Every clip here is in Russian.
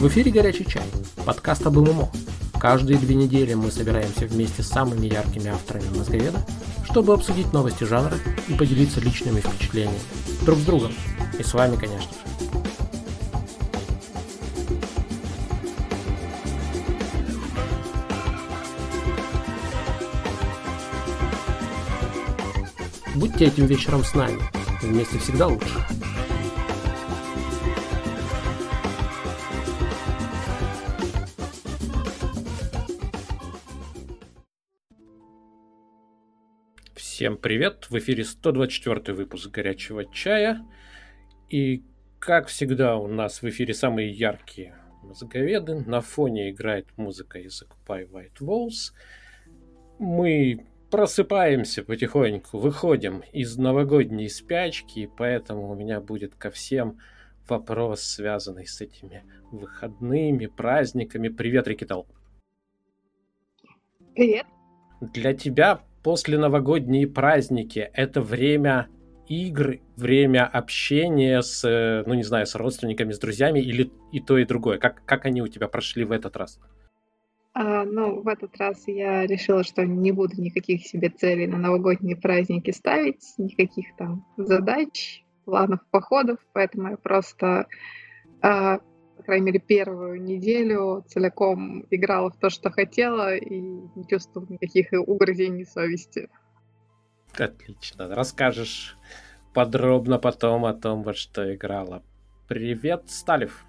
В эфире «Горячий чай», подкаст об ММО. Каждые две недели мы собираемся вместе с самыми яркими авторами мозговеда, чтобы обсудить новости жанра и поделиться личными впечатлениями. Друг с другом. И с вами, конечно же. Будьте этим вечером с нами. Вместе всегда лучше. Всем привет! В эфире 124 выпуск «Горячего чая». И, как всегда, у нас в эфире самые яркие мозговеды. На фоне играет музыка из Occupy White Walls. Мы просыпаемся потихоньку, выходим из новогодней спячки, поэтому у меня будет ко всем вопрос, связанный с этими выходными, праздниками. Привет, Рикитал. Привет. Для тебя после новогодние праздники это время игр, время общения с, э, ну не знаю, с родственниками, с друзьями или и то, и другое? Как, как они у тебя прошли в этот раз? А, ну, в этот раз я решила, что не буду никаких себе целей на новогодние праздники ставить, никаких там задач, планов, походов, поэтому я просто, а, по крайней мере, первую неделю целиком играла в то, что хотела, и не чувствовала никаких угрызений совести. Отлично. Расскажешь подробно потом о том, во что играла. Привет, Сталев.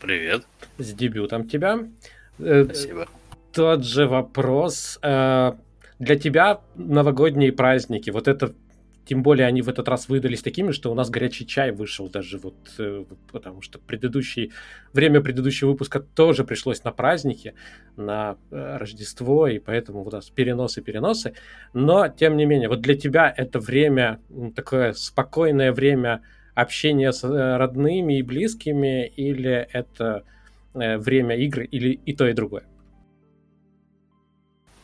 Привет. С дебютом тебя. Э, Спасибо. Тот же вопрос. Э, для тебя новогодние праздники, вот это тем более они в этот раз выдались такими, что у нас горячий чай вышел даже вот, э, потому что предыдущий, время предыдущего выпуска тоже пришлось на праздники, на Рождество, и поэтому у нас переносы-переносы. Но, тем не менее, вот для тебя это время, такое спокойное время общения с родными и близкими, или это Э, время игры или и то, и другое?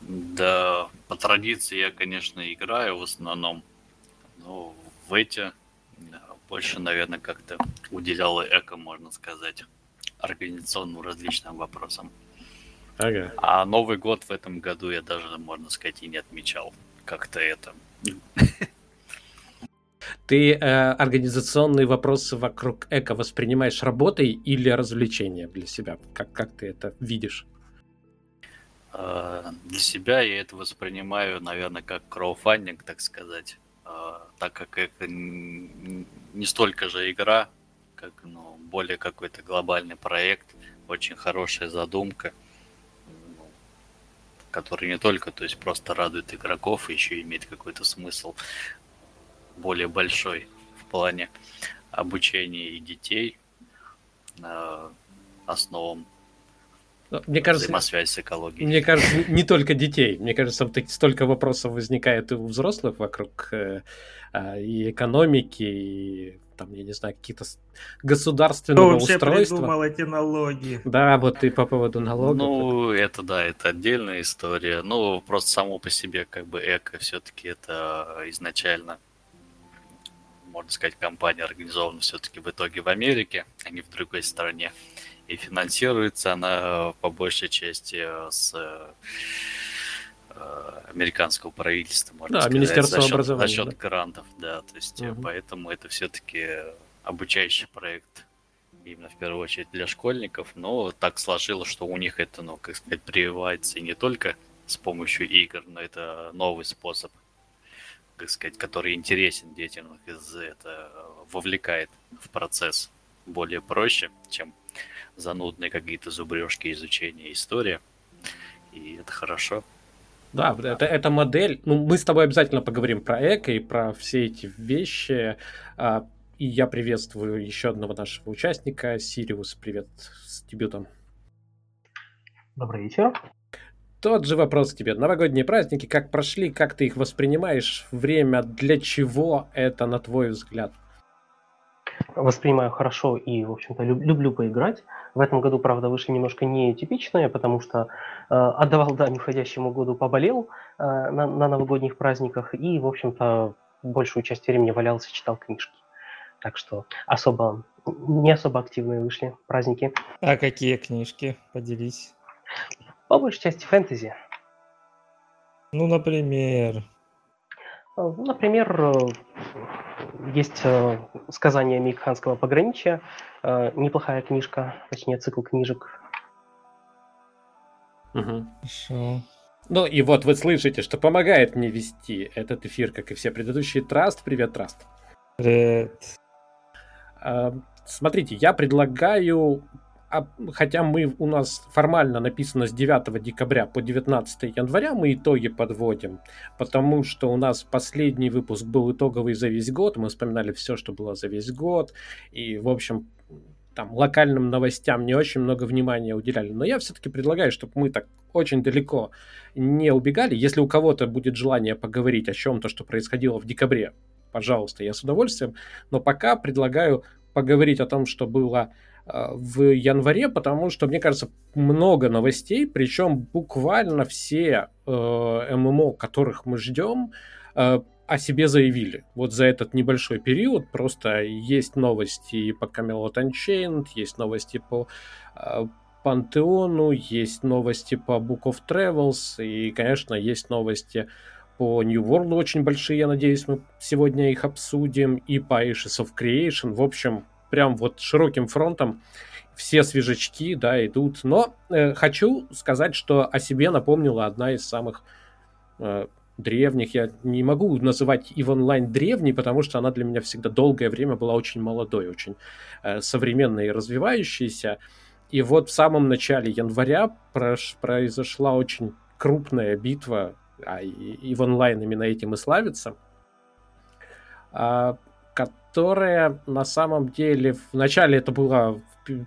Да, по традиции я, конечно, играю в основном, но в эти больше, наверное, как-то уделял эко, можно сказать, организационным различным вопросам. Ага. А Новый год в этом году я даже, можно сказать, и не отмечал. Как-то это ты э, организационные вопросы вокруг эко воспринимаешь работой или развлечением для себя? Как, как ты это видишь? Э, для себя я это воспринимаю, наверное, как краудфандинг, так сказать. Э, так как это не столько же игра, как ну, более какой-то глобальный проект, очень хорошая задумка, который не только, то есть просто радует игроков, еще имеет какой-то смысл более большой в плане обучения и детей э, основам мне кажется, взаимосвязь с экологией. Мне кажется, не только детей. Мне кажется, столько вопросов возникает и у взрослых вокруг э, э, и экономики, и там, я не знаю, какие-то государственного Кто устройства. придумал эти налоги? Да, вот и по поводу налогов. Ну, это да, это отдельная история. Ну, просто само по себе, как бы, эко все-таки это изначально можно сказать, компания организована все-таки в итоге в Америке, а не в другой стране. И финансируется она по большей части с э, американского правительства, можно да, сказать, Министерство за счет, образования, за счет да. грантов, да, то есть угу. поэтому это все-таки обучающий проект именно в первую очередь для школьников, но так сложилось, что у них это, ну, как сказать, прививается и не только с помощью игр, но это новый способ так сказать, который интересен детям, это вовлекает в процесс более проще, чем занудные какие-то зубрежки изучения истории. И это хорошо. Да, это, это модель. Ну, мы с тобой обязательно поговорим про эко и про все эти вещи. А, и я приветствую еще одного нашего участника. Сириус, привет с дебютом. Добрый вечер. Тот же вопрос к тебе. Новогодние праздники, как прошли, как ты их воспринимаешь? Время, для чего это, на твой взгляд? Воспринимаю хорошо и, в общем-то, люб- люблю поиграть. В этом году, правда, вышли немножко нетипичные, потому что э, отдавал дань уходящему году, поболел э, на, на новогодних праздниках и, в общем-то, большую часть времени валялся, читал книжки. Так что особо не особо активные вышли праздники. А какие книжки? Поделись. По большей части фэнтези. Ну, например. Э, например, э, есть э, сказание Микханского пограничья, неплохая книжка, точнее цикл книжек. Угу. Хорошо. Ну и вот вы слышите, что помогает мне вести этот эфир, как и все предыдущие. Траст, привет, Траст. Привет. Смотрите, я предлагаю хотя мы у нас формально написано с 9 декабря по 19 января, мы итоги подводим, потому что у нас последний выпуск был итоговый за весь год, мы вспоминали все, что было за весь год, и, в общем, там, локальным новостям не очень много внимания уделяли. Но я все-таки предлагаю, чтобы мы так очень далеко не убегали. Если у кого-то будет желание поговорить о чем-то, что происходило в декабре, пожалуйста, я с удовольствием. Но пока предлагаю поговорить о том, что было в январе, потому что, мне кажется, много новостей, причем буквально все э, ММО, которых мы ждем, э, о себе заявили. Вот за этот небольшой период просто есть новости по Camelot Unchained, есть новости по э, Пантеону, есть новости по Book of Travels, и, конечно, есть новости по New World очень большие, я надеюсь, мы сегодня их обсудим, и по Ashes of Creation. В общем, прям вот широким фронтом все свежачки, да, идут. Но э, хочу сказать, что о себе напомнила одна из самых э, древних. Я не могу называть EVE Online древней, потому что она для меня всегда долгое время была очень молодой, очень э, современной и развивающейся. И вот в самом начале января прош, произошла очень крупная битва, а EVE Online именно этим и славится. А, которая на самом деле в начале это была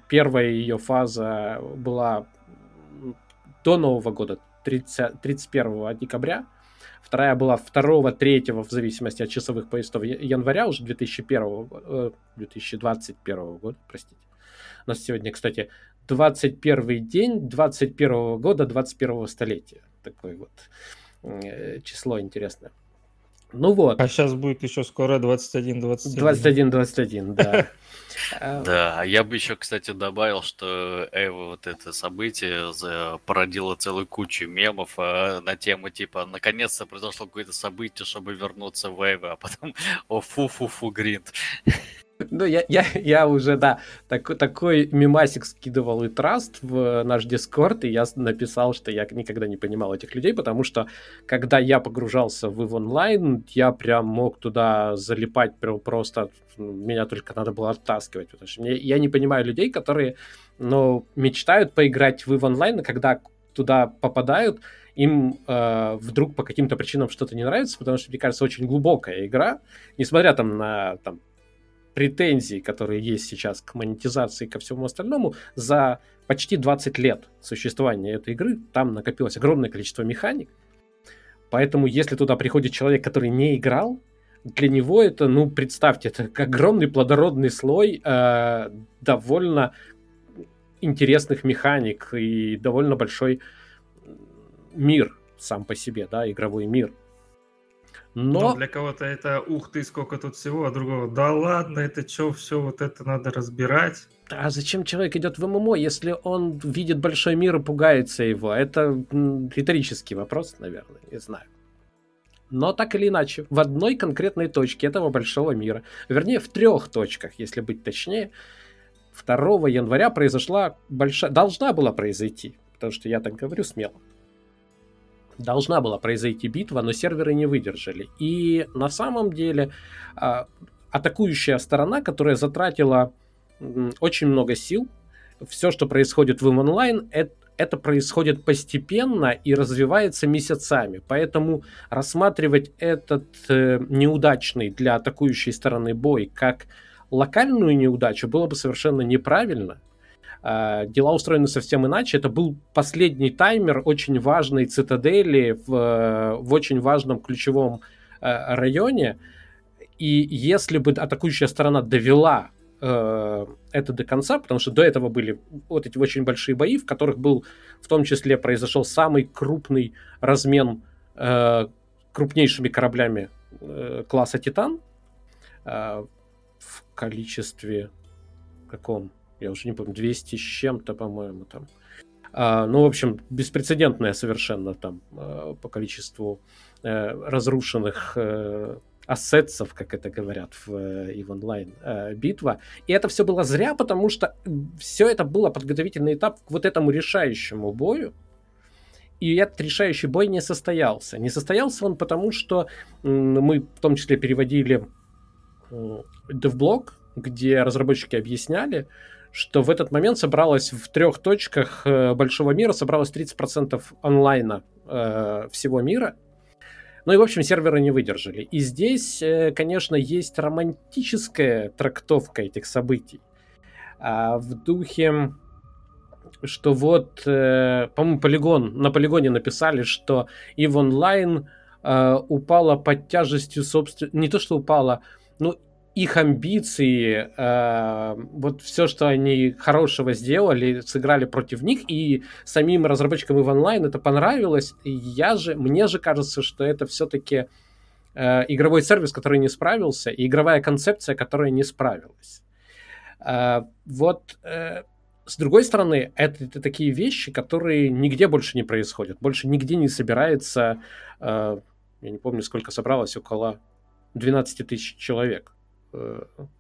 первая ее фаза была до Нового года, 30, 31 декабря. Вторая была 2-3, в зависимости от часовых поясов, января уже 2001, 2021 э, года, простите. У нас сегодня, кстати, 21 день 21 года 21 столетия. Такое вот э, число интересное. Ну вот. А сейчас будет еще скоро 21-21. 21-21, да. Да, а я бы еще, кстати, добавил, что Эва вот это событие породило целую кучу мемов а, на тему типа наконец-то произошло какое-то событие, чтобы вернуться в Эва, а потом о фу-фу-фу гринд. Ну, я, я, я уже, да, так, такой мимасик скидывал и Траст в наш Дискорд, и я написал, что я никогда не понимал этих людей, потому что, когда я погружался в EVE Online, я прям мог туда залипать прям просто, меня только надо было оттаскивать, потому что мне, я не понимаю людей, которые, ну, мечтают поиграть в EVE Online, и когда туда попадают, им э, вдруг по каким-то причинам что-то не нравится, потому что, мне кажется, очень глубокая игра, несмотря там на там, претензий, которые есть сейчас к монетизации и ко всему остальному, за почти 20 лет существования этой игры там накопилось огромное количество механик. Поэтому, если туда приходит человек, который не играл, для него это, ну, представьте, это огромный плодородный слой э, довольно интересных механик и довольно большой мир сам по себе, да, игровой мир. Но... Но для кого-то это ух ты, сколько тут всего, а другого да ладно, это что, все вот это надо разбирать. А зачем человек идет в ММО, если он видит большой мир и пугается его? Это риторический вопрос, наверное, не знаю. Но так или иначе, в одной конкретной точке этого большого мира, вернее, в трех точках, если быть точнее, 2 января произошла большая... Должна была произойти, потому что я так говорю смело должна была произойти битва, но серверы не выдержали. И на самом деле а, атакующая сторона, которая затратила очень много сил, все, что происходит в им онлайн, это это происходит постепенно и развивается месяцами. Поэтому рассматривать этот э, неудачный для атакующей стороны бой как локальную неудачу было бы совершенно неправильно. Э, дела устроены совсем иначе. Это был последний таймер очень важной цитадели в, э, в очень важном ключевом э, районе. И если бы атакующая сторона довела это до конца, потому что до этого были вот эти очень большие бои, в которых был, в том числе, произошел самый крупный размен э, крупнейшими кораблями э, класса Титан э, в количестве каком, я уже не помню, 200 с чем-то, по-моему, там. А, ну, в общем, беспрецедентная совершенно там а, по количеству а, разрушенных а, ассетсов, как это говорят в EVE Online а, битва. И это все было зря, потому что все это было подготовительный этап к вот этому решающему бою. И этот решающий бой не состоялся. Не состоялся он потому, что мы в том числе переводили DevBlog, где разработчики объясняли, что в этот момент собралось в трех точках э, большого мира, собралось 30% онлайна э, всего мира. Ну и, в общем, серверы не выдержали. И здесь, э, конечно, есть романтическая трактовка этих событий. А в духе, что вот, э, по-моему, полигон, на полигоне написали, что EVE Online э, упала под тяжестью собственно... Не то, что упала, ну, их амбиции, э, вот все, что они хорошего сделали, сыграли против них, и самим разработчикам и в онлайн это понравилось. Я же, мне же кажется, что это все-таки э, игровой сервис, который не справился, и игровая концепция, которая не справилась. Э, вот э, с другой стороны, это, это такие вещи, которые нигде больше не происходят. Больше нигде не собирается, э, я не помню, сколько собралось, около 12 тысяч человек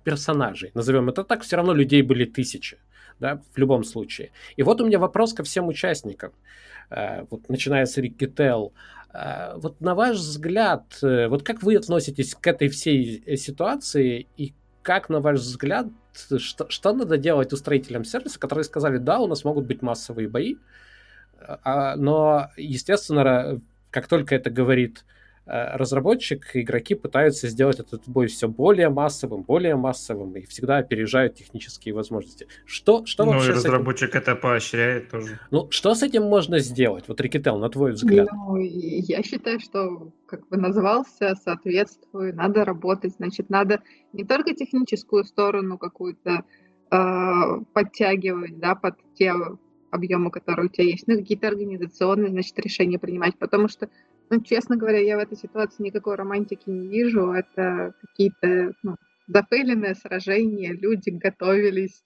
персонажей, назовем это так, все равно людей были тысячи, да, в любом случае. И вот у меня вопрос ко всем участникам, э, вот начиная с Рикки Телл, э, вот на ваш взгляд, вот как вы относитесь к этой всей ситуации и как, на ваш взгляд, что, что надо делать устроителям сервиса, которые сказали, да, у нас могут быть массовые бои, а, но, естественно, как только это говорит Э, разработчик, игроки пытаются сделать этот бой все более массовым, более массовым и всегда опережают технические возможности. Что, что ну, вообще и разработчик этим... это поощряет тоже. Ну, что с этим можно сделать? Вот, Рикетел, на твой взгляд. Ну, я считаю, что, как бы назывался, соответствую, надо работать. Значит, надо не только техническую сторону какую-то э, подтягивать, да, под те объемы, которые у тебя есть, но какие-то организационные, значит, решения принимать, потому что ну, честно говоря, я в этой ситуации никакой романтики не вижу. Это какие-то ну, зафейленные сражения, люди готовились,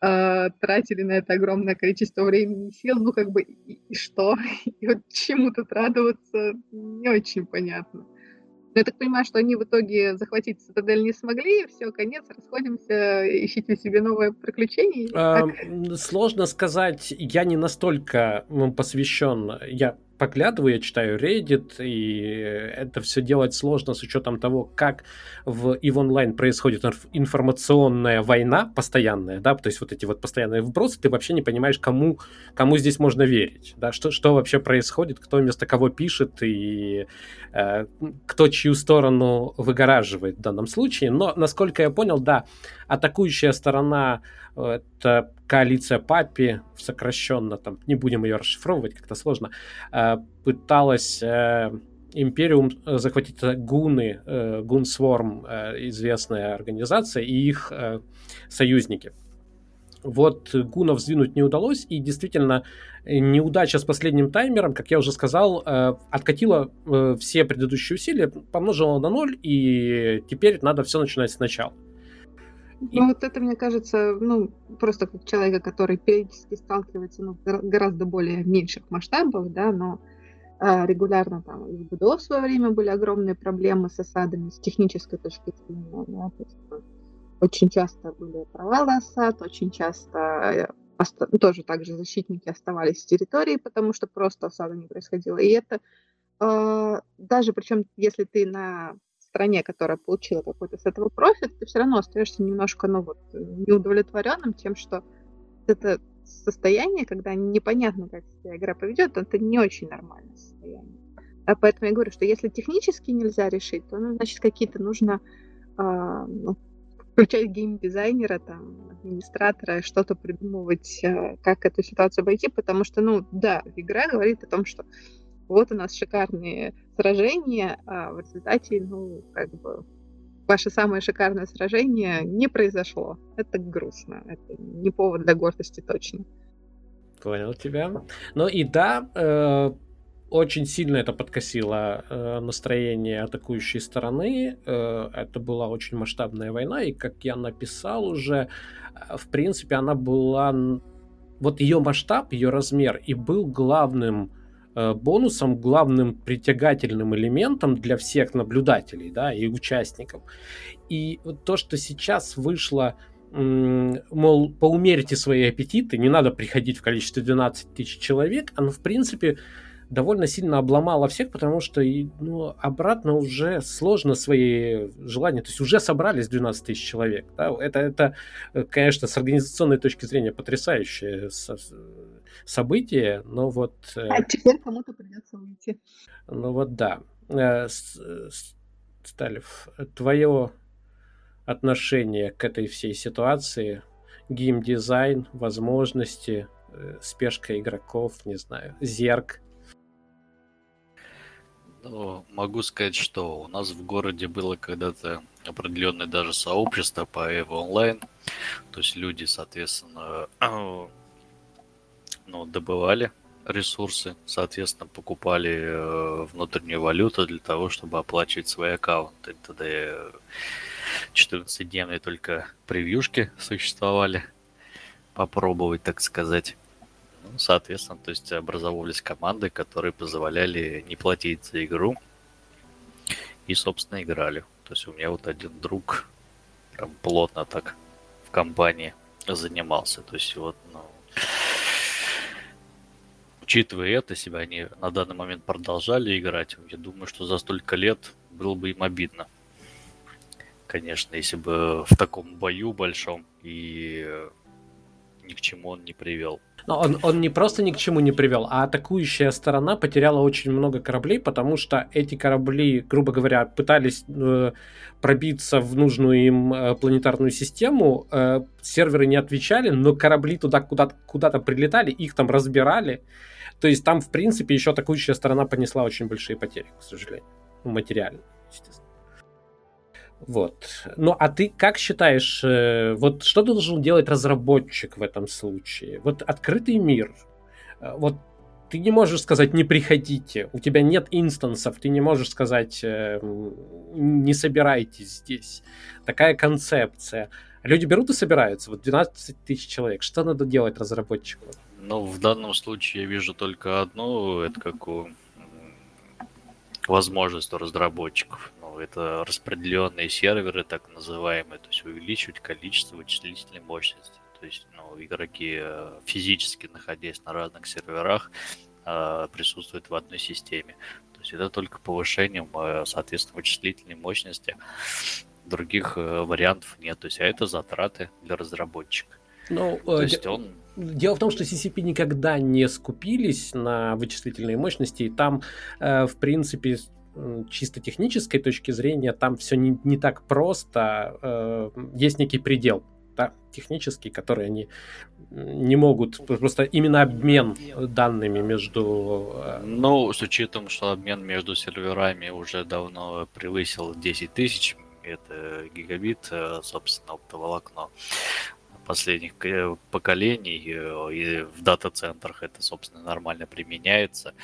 э, тратили на это огромное количество времени и сил. Ну, как бы, и, и что? И вот чему тут радоваться, не очень понятно. Но я так понимаю, что они в итоге захватить цитадель не смогли, все, конец, расходимся, ищите себе новое приключение. А, сложно сказать, я не настолько посвящен, я поглядываю, я читаю Reddit, и это все делать сложно с учетом того, как в EVE Online происходит информационная война постоянная, да, то есть вот эти вот постоянные вбросы, ты вообще не понимаешь, кому, кому здесь можно верить, да, что, что вообще происходит, кто вместо кого пишет и э, кто чью сторону выгораживает в данном случае, но, насколько я понял, да, атакующая сторона это коалиция Папи, сокращенно, там, не будем ее расшифровывать, как-то сложно, э, пыталась э, Империум захватить гуны, э, Гунсворм, известная организация, и их союзники. Вот гунов сдвинуть не удалось, и действительно неудача с последним таймером, как я уже сказал, откатила все предыдущие усилия, помножила на ноль, и теперь надо все начинать сначала. Ну, вот это, мне кажется, ну, просто как человека, который периодически сталкивается ну, гораздо более меньших масштабах, да, но а, регулярно там и в БДО в свое время были огромные проблемы с осадами с технической точки зрения, да, то есть, ну, очень часто были провалы осад, очень часто э, оста- тоже также защитники оставались в территории, потому что просто осада не происходила. И это э, даже, причем, если ты на стране, которая получила какой-то с этого профит, ты все равно остаешься немножко, ну вот, неудовлетворенным тем, что это состояние, когда непонятно, как себя игра поведет, это не очень нормальное состояние. А поэтому я говорю, что если технически нельзя решить, то, ну, значит, какие-то нужно э, ну, включать геймдизайнера, там, администратора, что-то придумывать, э, как эту ситуацию обойти, потому что, ну, да, игра говорит о том, что вот у нас шикарные сражения, а в результате, ну, как бы, ваше самое шикарное сражение не произошло. Это грустно. Это не повод для гордости точно. Понял тебя. Ну и да, э, очень сильно это подкосило э, настроение атакующей стороны. Э, это была очень масштабная война, и как я написал уже, э, в принципе, она была... Вот ее масштаб, ее размер и был главным бонусом, главным притягательным элементом для всех наблюдателей да, и участников. И то, что сейчас вышло мол, поумерьте свои аппетиты, не надо приходить в количестве 12 тысяч человек, оно, в принципе, довольно сильно обломало всех, потому что ну, обратно уже сложно свои желания, то есть уже собрались 12 тысяч человек. Да? Это, это, конечно, с организационной точки зрения потрясающее событие, но вот... Э, а теперь кому-то придется уйти. Ну вот да. Э, Сталев, твое отношение к этой всей ситуации, геймдизайн, возможности, э, спешка игроков, не знаю, зерк. Ну, могу сказать, что у нас в городе было когда-то определенное даже сообщество по EVO Online. То есть люди, соответственно, ну, добывали ресурсы, соответственно, покупали э, внутреннюю валюту для того, чтобы оплачивать свои аккаунты. Тогда 14-дневные только превьюшки существовали. Попробовать, так сказать. Ну, соответственно, то есть образовывались команды, которые позволяли не платить за игру. И, собственно, играли. То есть у меня вот один друг прям плотно так в компании занимался. То есть вот, ну, учитывая это, себя они на данный момент продолжали играть, я думаю, что за столько лет было бы им обидно конечно, если бы в таком бою большом и ни к чему он не привел. Но он, он не просто ни к чему не привел, а атакующая сторона потеряла очень много кораблей, потому что эти корабли, грубо говоря, пытались э, пробиться в нужную им э, планетарную систему, э, серверы не отвечали, но корабли туда куда-то, куда-то прилетали, их там разбирали. То есть там, в принципе, еще атакующая сторона понесла очень большие потери, к сожалению. Материально, естественно. Вот. Ну, а ты как считаешь, э, вот что должен делать разработчик в этом случае? Вот открытый мир. Э, вот ты не можешь сказать «не приходите», у тебя нет инстансов, ты не можешь сказать э, «не собирайтесь здесь». Такая концепция. Люди берут и собираются, вот 12 тысяч человек. Что надо делать разработчику? Ну, в данном случае я вижу только одну, это какую возможность у разработчиков это распределенные серверы, так называемые, то есть увеличивать количество вычислительной мощности. То есть ну, игроки э, физически находясь на разных серверах э, присутствуют в одной системе. То есть это только повышением, э, соответственно, вычислительной мощности. Других вариантов нет. То есть а это затраты для разработчика. Ну, То есть он Дело в том, что CCP никогда не скупились на вычислительные мощности, и там, в принципе, чисто технической точки зрения там все не, не так просто. Э, есть некий предел да, технический, который они не могут, просто именно обмен данными между... Э, ну, с учетом, что обмен между серверами уже давно превысил 10 тысяч, это гигабит, э, собственно, оптоволокно последних поколений, и в дата-центрах это, собственно, нормально применяется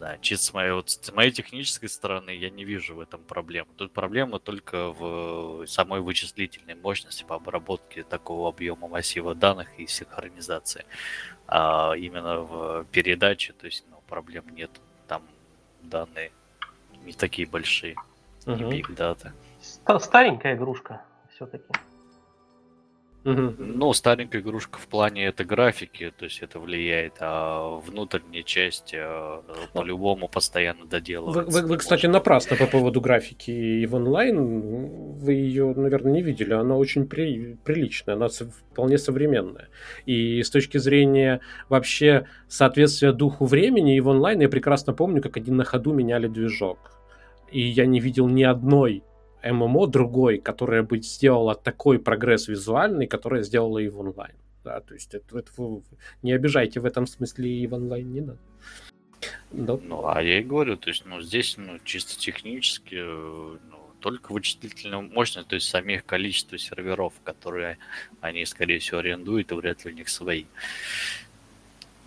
знаю, чисто с моей, вот, с моей технической стороны я не вижу в этом проблемы. Тут проблема только в самой вычислительной мощности по обработке такого объема массива данных и синхронизации. А именно в передаче, то есть ну, проблем нет. Там данные не такие большие, угу. не big data. Старенькая игрушка все-таки. Угу. Ну, старенькая игрушка в плане это графики, то есть это влияет, а внутренняя часть э, по-любому постоянно доделывается. Вы, вы, вы, кстати, напрасно по поводу графики и в онлайн. Вы ее, наверное, не видели. Она очень при, приличная, она вполне современная. И с точки зрения вообще соответствия духу времени и в онлайн я прекрасно помню, как один на ходу меняли движок. И я не видел ни одной ММО другой, которая бы сделала такой прогресс визуальный, которая сделала и в онлайн. Да, то есть это, это вы не обижайте в этом смысле и в онлайн не надо. Да. Ну, а я и говорю, то есть, ну, здесь, ну, чисто технически, ну, только вычислительная мощность, то есть самих количество серверов, которые они, скорее всего, арендуют, и вряд ли у них свои.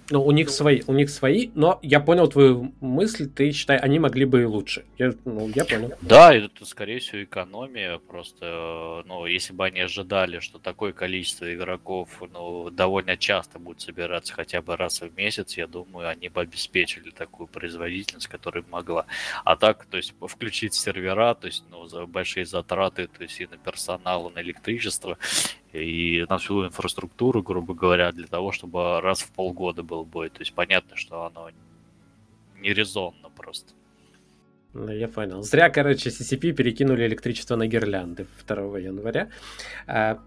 Ну, у них свои, у них свои, но я понял твою мысль, ты считай, они могли бы и лучше. Я, ну, я понял. Да, это, скорее всего, экономия. Просто, ну, если бы они ожидали, что такое количество игроков, ну, довольно часто будет собираться хотя бы раз в месяц, я думаю, они бы обеспечили такую производительность, которая могла. А так, то есть, включить сервера, то есть, ну, за большие затраты, то есть, и на персонал, и на электричество, и на всю инфраструктуру, грубо говоря, для того, чтобы раз в полгода был бой. То есть понятно, что оно не резонно просто. Ну, я понял. Зря, короче, CCP перекинули электричество на гирлянды 2 января. А,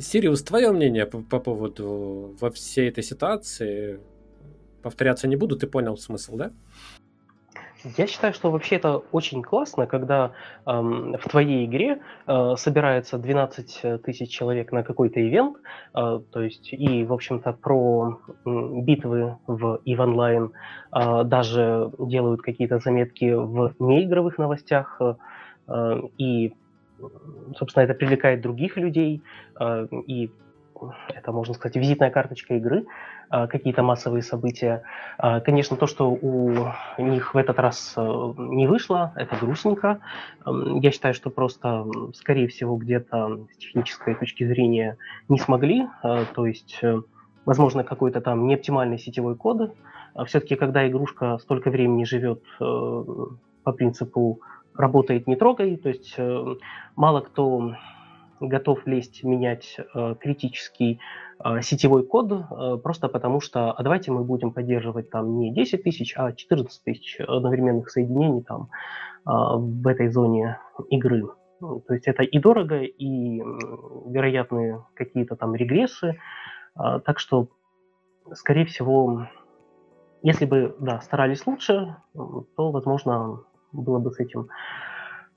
Сириус, твое мнение по, по поводу во всей этой ситуации? Повторяться не буду, ты понял смысл, да? Я считаю, что вообще это очень классно, когда эм, в твоей игре э, собирается 12 тысяч человек на какой-то ивент, э, то есть и, в общем-то, про э, битвы в EVE Online э, даже делают какие-то заметки в неигровых новостях, э, э и, собственно, это привлекает других людей, э, и это, можно сказать, визитная карточка игры, какие-то массовые события. А, конечно, то, что у них в этот раз э, не вышло, это грустненько. Я считаю, что просто, скорее всего, где-то с технической точки зрения не смогли. А, то есть, э, возможно, какой-то там неоптимальный сетевой код. Все-таки, когда игрушка столько времени живет э, по принципу работает не трогай, то есть мало кто готов лезть менять э, критический э, сетевой код, э, просто потому что, а давайте мы будем поддерживать там не 10 тысяч, а 14 тысяч одновременных соединений там э, в этой зоне игры. Ну, то есть это и дорого, и вероятные какие-то там регрессы. Так что, скорее всего, если бы да, старались лучше, то, возможно, было бы с этим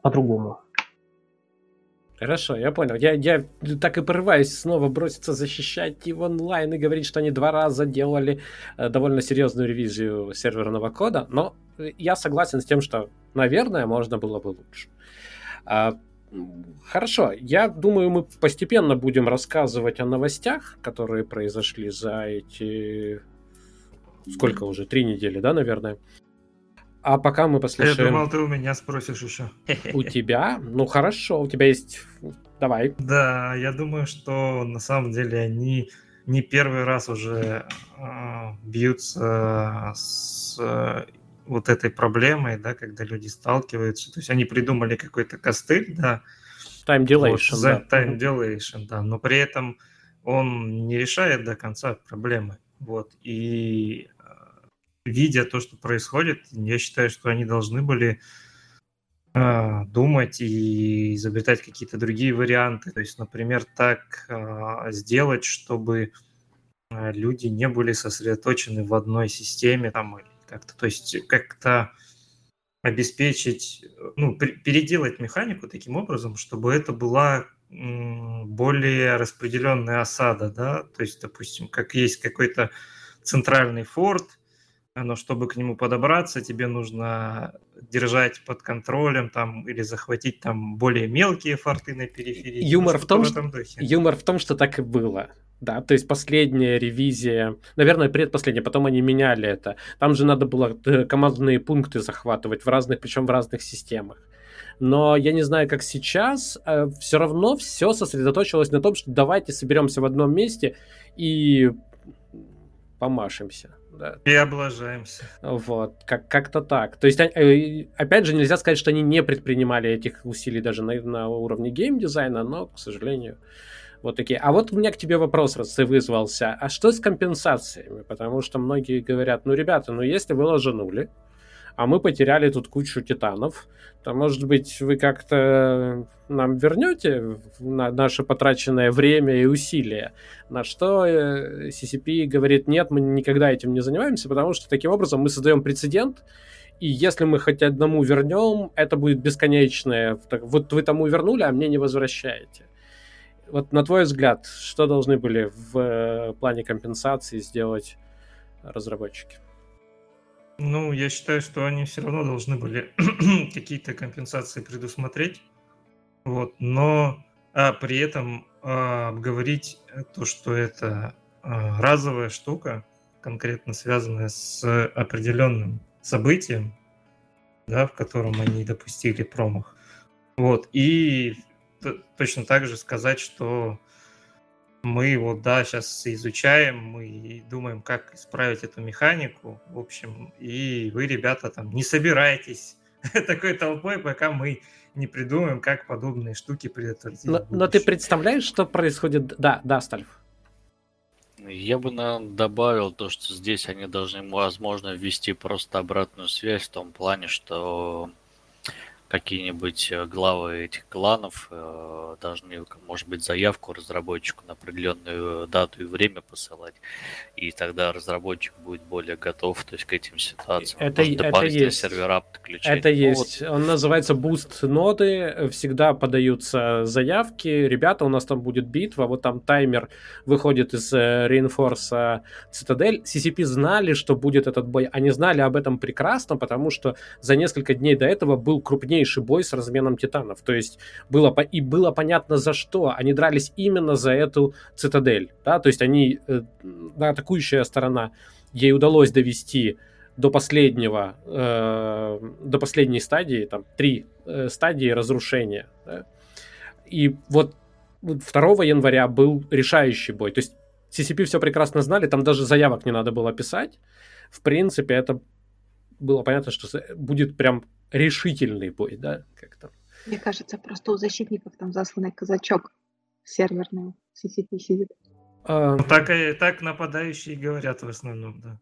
по-другому. Хорошо, я понял. Я, я так и порываюсь снова броситься защищать его онлайн и говорить, что они два раза делали э, довольно серьезную ревизию серверного кода, но я согласен с тем, что, наверное, можно было бы лучше. А, хорошо, я думаю, мы постепенно будем рассказывать о новостях, которые произошли за эти... Сколько уже? Три недели, да, наверное? А пока мы послушаем... Я думал, ты у меня спросишь еще. У тебя? Ну хорошо, у тебя есть... Давай. Да, я думаю, что на самом деле они не первый раз уже э, бьются с э, вот этой проблемой, да, когда люди сталкиваются. То есть они придумали какой-то костыль, да. Time dilation, вот, да. Time dilation, да. Но при этом он не решает до конца проблемы. Вот. И видя то, что происходит, я считаю, что они должны были э, думать и изобретать какие-то другие варианты. То есть, например, так э, сделать, чтобы э, люди не были сосредоточены в одной системе там или как-то, то есть как-то обеспечить, ну, переделать механику таким образом, чтобы это была более распределенная осада, да, то есть, допустим, как есть какой-то центральный форт, но чтобы к нему подобраться, тебе нужно держать под контролем там или захватить там более мелкие форты на периферии. Юмор в том, в что, юмор в том, что так и было. Да, то есть последняя ревизия, наверное, предпоследняя, потом они меняли это. Там же надо было э, командные пункты захватывать в разных, причем в разных системах. Но я не знаю, как сейчас, э, все равно все сосредоточилось на том, что давайте соберемся в одном месте и помашемся да. И облажаемся. Вот, как- как-то так. То есть, э, опять же, нельзя сказать, что они не предпринимали этих усилий даже на, на уровне геймдизайна, но, к сожалению, вот такие. А вот у меня к тебе вопрос, раз ты вызвался. А что с компенсациями? Потому что многие говорят, ну, ребята, ну, если вы ложанули, а мы потеряли тут кучу титанов, то, может быть, вы как-то нам вернете на наше потраченное время и усилия? На что э, CCP говорит, нет, мы никогда этим не занимаемся, потому что таким образом мы создаем прецедент, и если мы хоть одному вернем, это будет бесконечное. Вот вы тому вернули, а мне не возвращаете. Вот на твой взгляд, что должны были в э, плане компенсации сделать разработчики? Ну, я считаю, что они все равно должны были какие-то компенсации предусмотреть. Вот, но а, при этом а, обговорить то, что это а, разовая штука, конкретно связанная с определенным событием, да, в котором они допустили промах. Вот. И точно так же сказать, что мы вот, да, сейчас изучаем, мы думаем, как исправить эту механику, в общем, и вы, ребята, там, не собирайтесь такой толпой, пока мы не придумаем, как подобные штуки предотвратить. Но, но ты представляешь, что происходит? Да, да, Стальф. Я бы, наверное, добавил то, что здесь они должны, возможно, ввести просто обратную связь в том плане, что какие-нибудь э, главы этих кланов э, должны, может быть, заявку разработчику на определенную дату и время посылать, и тогда разработчик будет более готов, то есть к этим ситуациям. Это, может, это есть. сервера подключать. Это ну, есть. Вот. Он называется Boost ноды, всегда подаются заявки, ребята, у нас там будет битва, вот там таймер выходит из э, Reinforce Citadel. CCP знали, что будет этот бой, они знали об этом прекрасно, потому что за несколько дней до этого был крупнейший крупнейший бой с разменом титанов. То есть было и было понятно за что. Они дрались именно за эту цитадель. Да? То есть они, э, атакующая сторона, ей удалось довести до последнего, э, до последней стадии, там три э, стадии разрушения. Да? И вот 2 января был решающий бой. То есть CCP все прекрасно знали, там даже заявок не надо было писать. В принципе, это было понятно, что будет прям решительный бой, да, как там. Мне кажется, просто у защитников там засланный казачок серверный CCP сидит. А... Ну, так, и, так нападающие говорят в основном, да.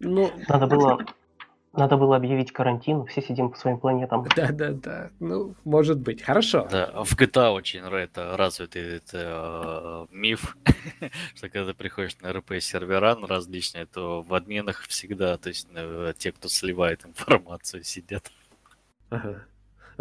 Ну, надо было, надо было объявить карантин, все сидим по своим планетам. Да, да, да. Ну, может быть. Хорошо. Да, в GTA очень это развитый это, э, миф, что когда ты приходишь на РП сервера на различные, то в админах всегда, то есть э, те, кто сливает информацию, сидят. Ага.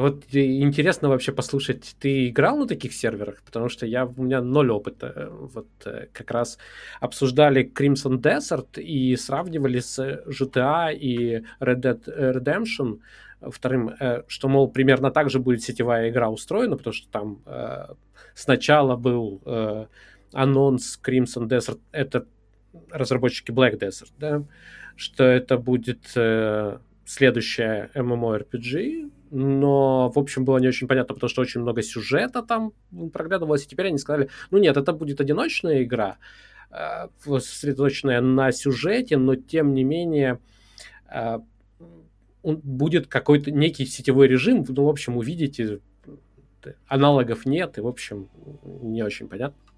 Вот интересно вообще послушать, ты играл на таких серверах? Потому что я, у меня ноль опыта. Вот э, как раз обсуждали Crimson Desert и сравнивали с GTA и Red Dead Redemption вторым, э, что, мол, примерно так же будет сетевая игра устроена, потому что там э, сначала был анонс Crimson Desert, это разработчики Black Desert, да, что это будет следующая MMORPG, но, в общем, было не очень понятно, потому что очень много сюжета там проглядывалось, и теперь они сказали, ну нет, это будет одиночная игра, э, сосредоточенная на сюжете, но, тем не менее, э, будет какой-то некий сетевой режим, ну, в общем, увидите, аналогов нет, и, в общем, не очень понятно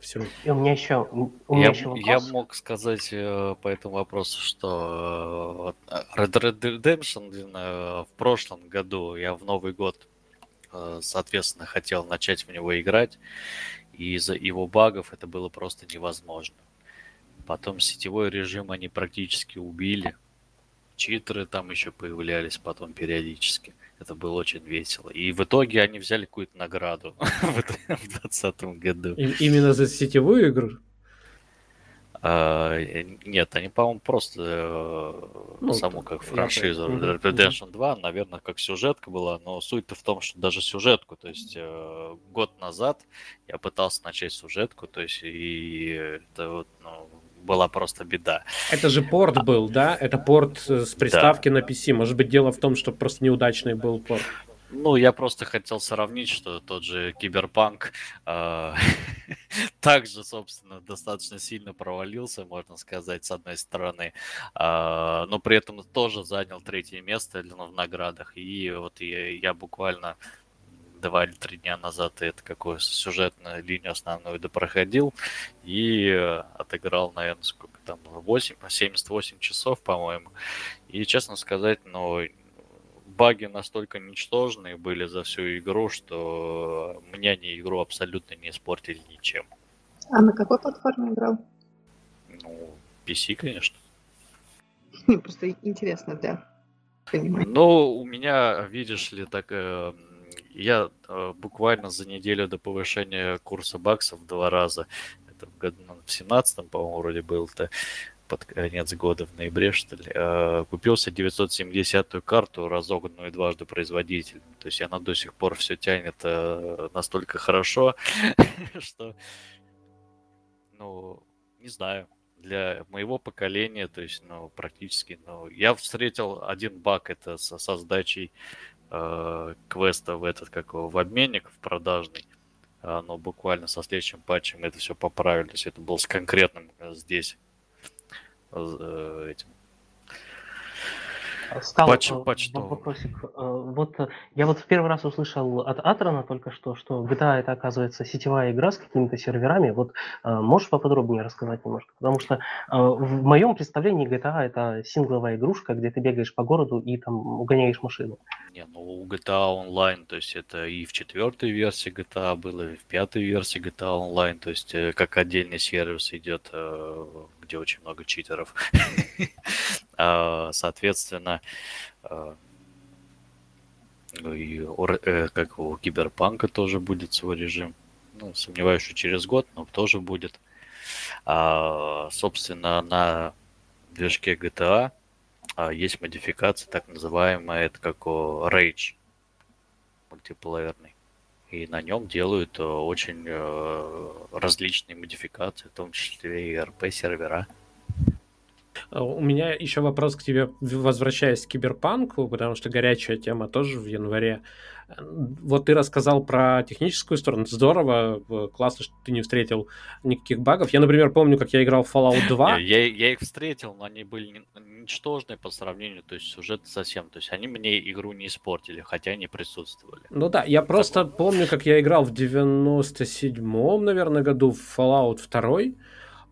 все. И у меня еще, у меня я, еще вопрос. я мог сказать э, по этому вопросу, что э, Red Red Redemption в прошлом году я в Новый год, э, соответственно, хотел начать в него играть, и из-за его багов это было просто невозможно. Потом сетевой режим они практически убили. Читеры там еще появлялись потом периодически. Это было очень весело. И в итоге они взяли какую-то награду в 2020 году. Именно за сетевую игру? А, нет, они, по-моему, просто э, ну, саму как франшизу Red Redemption 2, наверное, как сюжетка была, но суть-то в том, что даже сюжетку, то есть э, год назад я пытался начать сюжетку, то есть и это вот, ну, была просто беда. Это же порт а, был, да? Это порт э, с приставки да. на PC. Может быть, дело в том, что просто неудачный был порт. Ну, я просто хотел сравнить, что тот же Киберпанк э, также, собственно, достаточно сильно провалился, можно сказать, с одной стороны, э, но при этом тоже занял третье место в наградах. И вот я, я буквально два или три дня назад это какую сюжетную линию основную допроходил и э, отыграл, наверное, сколько там, 8, 78 часов, по-моему. И, честно сказать, ну, баги настолько ничтожные были за всю игру, что мне они игру абсолютно не испортили ничем. А на какой платформе играл? Ну, PC, конечно. Просто интересно, да. Понимаю. Ну, у меня, видишь ли, так э, я э, буквально за неделю до повышения курса баксов два раза, это в году, ну, в семнадцатом, по-моему, вроде был-то, под конец года, в ноябре, что ли, э, купился 970-ю карту, разогнанную дважды производителем. То есть она до сих пор все тянет э, настолько хорошо, что, ну, не знаю. для моего поколения, то есть, ну, практически, ну, я встретил один баг, это со, со сдачей э, квеста в этот, как в обменник, в продажный. Но буквально со следующим патчем это все поправили, то есть это было с конкретным э, здесь э, этим Стал патч, патч вопросик. Э, вот э, я вот в первый раз услышал от Атрона только что, что GTA это оказывается сетевая игра с какими-то серверами. Вот э, можешь поподробнее рассказать немножко? Потому что в моем представлении GTA это сингловая игрушка, где ты бегаешь по городу и там угоняешь машину. Не, ну у GTA Online, то есть это и в четвертой версии GTA было, и в пятой версии GTA Online, то есть как отдельный сервис идет где очень много читеров. А, соответственно, а, и э, как у Киберпанка тоже будет свой режим. Ну, сомневаюсь, что через год, но тоже будет. А, собственно, на движке GTA есть модификация, так называемая, это как у Rage мультиплеерный. И на нем делают э, очень э, различные модификации, в том числе и RP-сервера. А, у меня еще вопрос к тебе, возвращаясь к киберпанку, потому что горячая тема тоже в январе. Вот ты рассказал про техническую сторону. Здорово, классно, что ты не встретил никаких багов. Я, например, помню, как я играл в Fallout 2. Я, я их встретил, но они были ничтожные по сравнению, то есть сюжет совсем. То есть они мне игру не испортили, хотя они присутствовали. Ну да, я просто помню, как я играл в 97-м, наверное, году в Fallout 2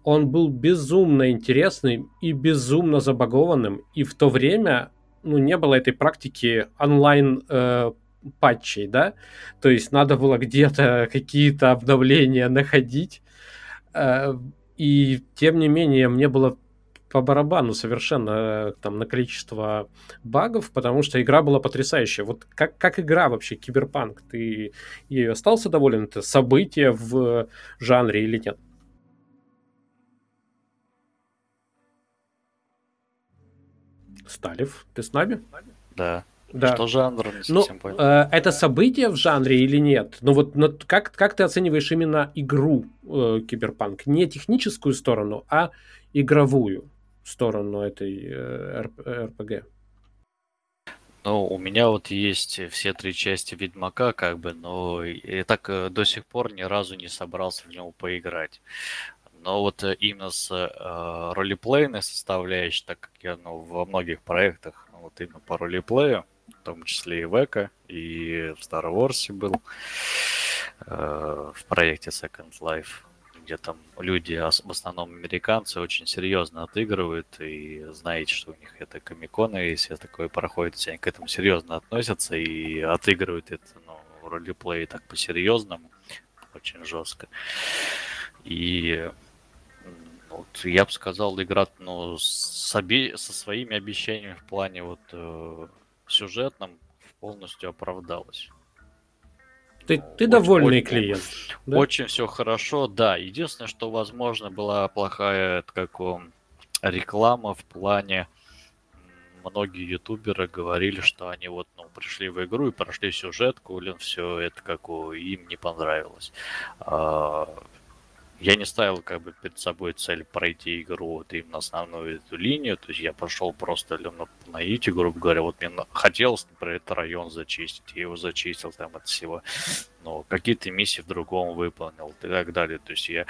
он был безумно интересным и безумно забагованным, и в то время ну, не было этой практики онлайн э, патчей, да, то есть надо было где-то какие-то обновления находить, э, и тем не менее мне было по барабану совершенно э, там на количество багов, потому что игра была потрясающая. Вот как, как игра вообще, Киберпанк, ты ее остался доволен? Это событие в жанре или нет? Сталев, ты с нами? Да. Да. Что жанр? Не ну, понял. Э, это событие в жанре или нет? Ну вот но как, как ты оцениваешь именно игру э, Киберпанк? Не техническую сторону, а игровую сторону этой э, РПГ? Ну, у меня вот есть все три части Ведьмака, как бы, но я так э, до сих пор ни разу не собрался в него поиграть. Но вот э, именно с э, ролеплейной составляющей, так как я ну, во многих проектах ну, вот именно по ролеплею, в том числе и в Эко, и в Star Wars был, э, в проекте Second Life, где там люди, в основном американцы, очень серьезно отыгрывают, и знаете, что у них это комиконы, если такое проходит, все они к этому серьезно относятся и отыгрывают это, ну, ролеплей так по-серьезному, очень жестко. И вот я бы сказал, игра ну, с оби... со своими обещаниями в плане вот э, сюжетном полностью оправдалась. Ты, ну, ты очень, довольный очень, клиент. Да? Очень все хорошо, да. Единственное, что, возможно, была плохая как он, реклама в плане многие ютуберы говорили, что они вот ну, пришли в игру и прошли сюжетку, блин, все это как им не понравилось. А, я не ставил как бы перед собой цель пройти игру вот именно основную эту линию, то есть я пошел просто на, на Ити, грубо говоря, вот мне хотелось, например, этот район зачистить, я его зачистил там от всего, но какие-то миссии в другом выполнил и так далее, то есть я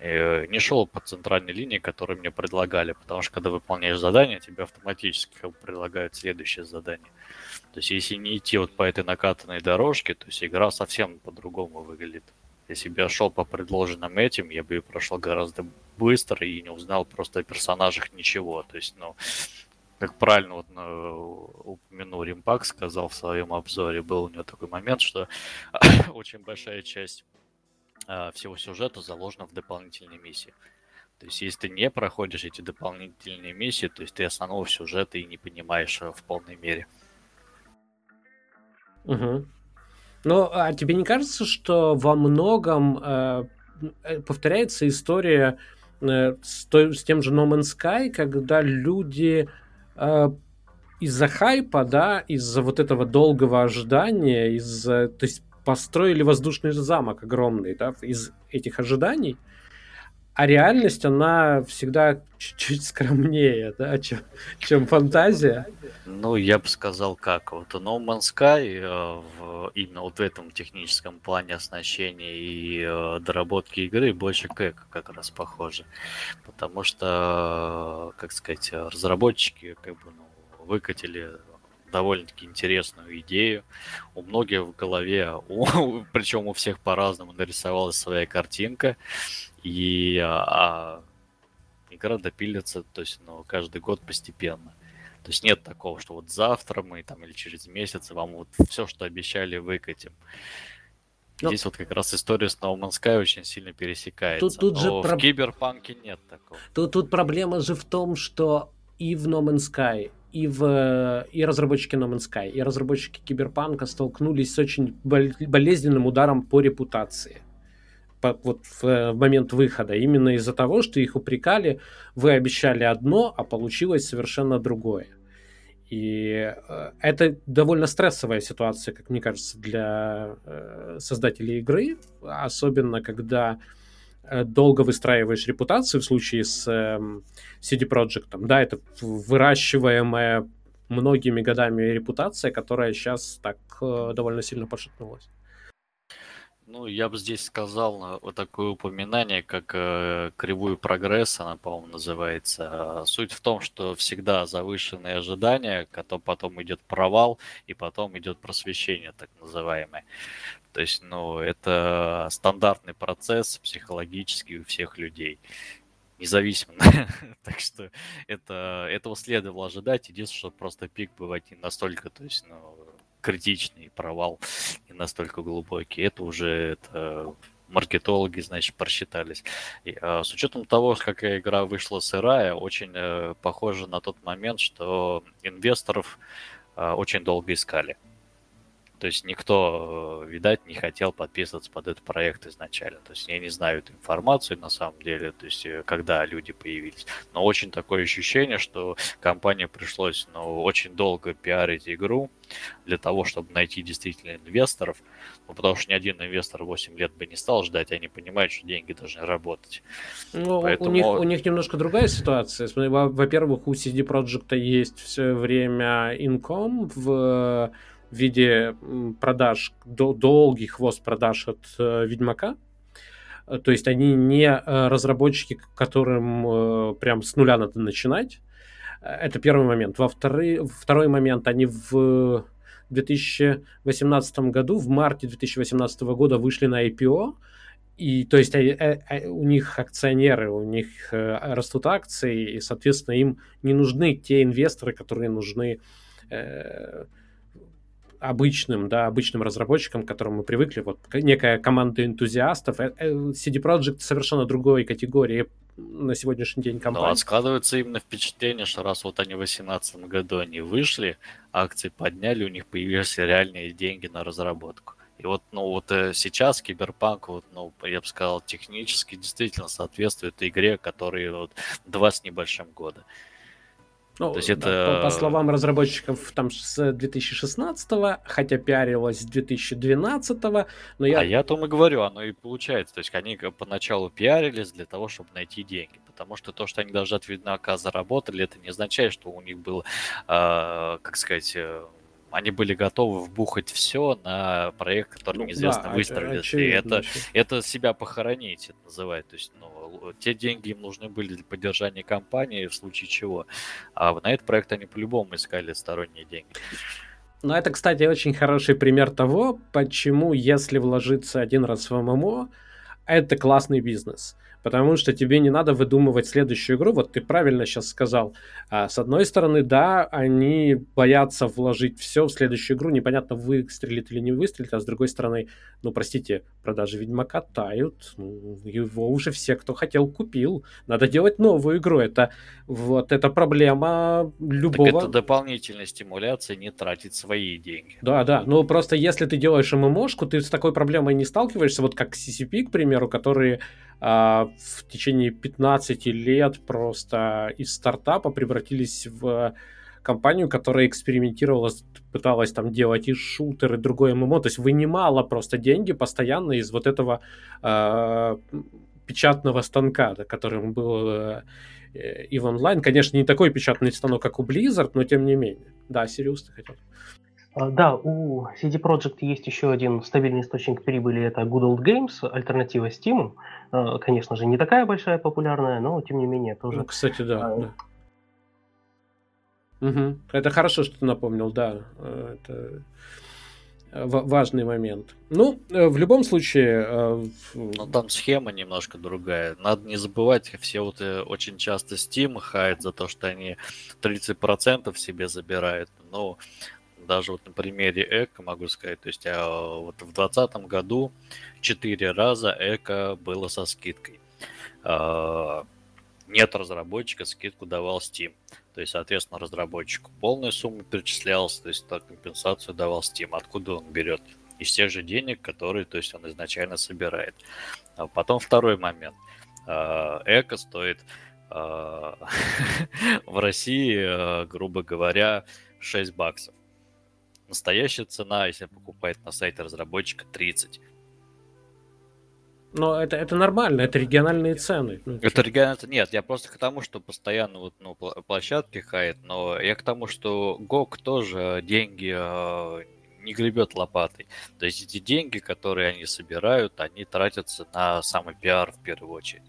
э, не шел по центральной линии, которую мне предлагали, потому что когда выполняешь задание, тебе автоматически как бы, предлагают следующее задание. То есть если не идти вот по этой накатанной дорожке, то есть игра совсем по-другому выглядит. Если бы я шел по предложенным этим, я бы прошел гораздо быстро и не узнал просто о персонажах ничего. То есть, ну, как правильно вот ну, упомянул Римпак, сказал в своем обзоре, был у него такой момент, что очень большая часть а, всего сюжета заложена в дополнительной миссии. То есть, если ты не проходишь эти дополнительные миссии, то есть ты основного сюжета и не понимаешь а, в полной мере. Угу. Но а тебе не кажется, что во многом э, э, повторяется история э, с, той, с тем же No Man's Sky, когда люди э, из-за хайпа, да, из-за вот этого долгого ожидания, из-за, то есть построили воздушный замок огромный, да, из этих ожиданий, а реальность, она всегда чуть-чуть скромнее, да, чем, чем фантазия. Ну, я бы сказал как. Вот No Man's Sky э, в, именно вот в этом техническом плане оснащения и э, доработки игры больше к как раз похоже. Потому что, как сказать, разработчики как бы ну, выкатили довольно-таки интересную идею. У многих в голове, у, причем у всех по-разному нарисовалась своя картинка. И а, игра допилится, то есть, ну, каждый год постепенно. То есть нет такого, что вот завтра мы там или через месяц вам вот все, что обещали, выкатим. Но... Ну, Здесь вот как раз история с No Man's Sky очень сильно пересекается. Тут, тут же про... в Киберпанке нет такого. Тут, тут проблема же в том, что и в No Man's Sky, и, в, и разработчики No Man's Sky, и разработчики Киберпанка столкнулись с очень болезненным ударом по репутации по, вот в, в момент выхода, именно из-за того, что их упрекали, вы обещали одно, а получилось совершенно другое. И э, это довольно стрессовая ситуация, как мне кажется, для э, создателей игры, особенно когда э, долго выстраиваешь репутацию в случае с э, CD Projekt. Да, это выращиваемая многими годами репутация, которая сейчас так э, довольно сильно пошатнулась. Ну, я бы здесь сказал э, вот такое упоминание, как э, кривую прогресса, она, по-моему, называется. Суть в том, что всегда завышенные ожидания, потом, потом идет провал, и потом идет просвещение, так называемое. То есть, ну, это стандартный процесс психологический у всех людей независимо. так что это, этого следовало ожидать. Единственное, что просто пик бывает не настолько, то есть, ну, критичный провал не настолько глубокий. Это уже это маркетологи, значит, просчитались. И, э, с учетом того, какая игра вышла сырая, очень э, похоже на тот момент, что инвесторов э, очень долго искали. То есть никто, э, видать, не хотел подписываться под этот проект изначально. То есть я не знаю эту информацию на самом деле, то есть э, когда люди появились. Но очень такое ощущение, что компании пришлось ну, очень долго пиарить игру для того, чтобы найти действительно инвесторов. Ну, потому что ни один инвестор 8 лет бы не стал ждать, они понимают, что деньги должны работать. Ну, Поэтому... у, них, у них немножко другая ситуация. Во-первых, у CD Projekt есть все время инком в в виде продаж, долгий хвост продаж от э, Ведьмака. Э, то есть они не э, разработчики, которым прям с нуля надо начинать. Это первый момент. Во второй, второй момент, они в 2018 году, в марте 2018 года вышли на IPO, и то есть у них акционеры, у них растут акции, и, соответственно, им не нужны те инвесторы, которые нужны обычным, да, обычным разработчикам, к которым мы привыкли, вот некая команда энтузиастов. Э, э, CD Projekt совершенно другой категории на сегодняшний день компания. Но складывается именно впечатление, что раз вот они в 2018 году они вышли, акции подняли, у них появились реальные деньги на разработку. И вот, ну, вот э, сейчас Киберпанк, вот, ну, я бы сказал, технически действительно соответствует игре, которой вот два с небольшим года. Ну, То есть это... по, по словам разработчиков, там с 2016 хотя пиарилось с 2012 но я... А я о том и говорю, оно и получается. То есть они поначалу пиарились для того, чтобы найти деньги. Потому что то, что они даже от Виднака заработали, это не означает, что у них был, э, как сказать, э, они были готовы вбухать все на проект, который ну, неизвестно да, выстрелит. И это, это себя похоронить, это называют. То есть, ну, те деньги им нужны были для поддержания компании, в случае чего. А на этот проект они по-любому искали сторонние деньги. Ну, это, кстати, очень хороший пример того, почему, если вложиться один раз в ММО, это классный бизнес потому что тебе не надо выдумывать следующую игру. Вот ты правильно сейчас сказал. А, с одной стороны, да, они боятся вложить все в следующую игру, непонятно, выстрелит или не выстрелит, а с другой стороны, ну, простите, продажи Ведьмака тают, ну, его уже все, кто хотел, купил. Надо делать новую игру. Это вот эта проблема любого... Так это дополнительная стимуляция, не тратить свои деньги. Да, да, ну просто если ты делаешь ММОшку, ты с такой проблемой не сталкиваешься, вот как CCP, к примеру, которые в течение 15 лет просто из стартапа превратились в компанию, которая экспериментировала, пыталась там делать и шутеры, и другое ММО, то есть вынимала просто деньги постоянно из вот этого э, печатного станка, да, которым был э, и в онлайн. Конечно, не такой печатный станок, как у Blizzard, но тем не менее. Да, Сириус, ты хотел. А, да, у CD Projekt есть еще один стабильный источник прибыли, это Good Old Games, альтернатива Steam. А, конечно же, не такая большая популярная, но тем не менее тоже. Ну, кстати, да. А, да. Угу. Это хорошо, что ты напомнил, да. Это важный момент. Ну, э, в любом случае... Э, Но там схема немножко другая. Надо не забывать, все вот э, очень часто Steam хает за то, что они 30% себе забирают. Ну, даже вот на примере Эко могу сказать, то есть а, вот в 2020 году 4 раза Эко было со скидкой. А, нет разработчика, скидку давал Steam. То есть, соответственно, разработчику полная сумма перечислялась, то есть так компенсацию давал Steam. Откуда он берет? Из тех же денег, которые то есть, он изначально собирает. А потом второй момент. А, эко стоит в России, грубо говоря, 6 баксов. Настоящая цена, если покупает на сайте разработчика, 30. Но это, это нормально, это региональные цены. Ну, это региональные Нет, я просто к тому, что постоянно вот, ну, площадки хает, но я к тому, что ГОК тоже деньги э, не гребет лопатой. То есть эти деньги, которые они собирают, они тратятся на самый пиар в первую очередь.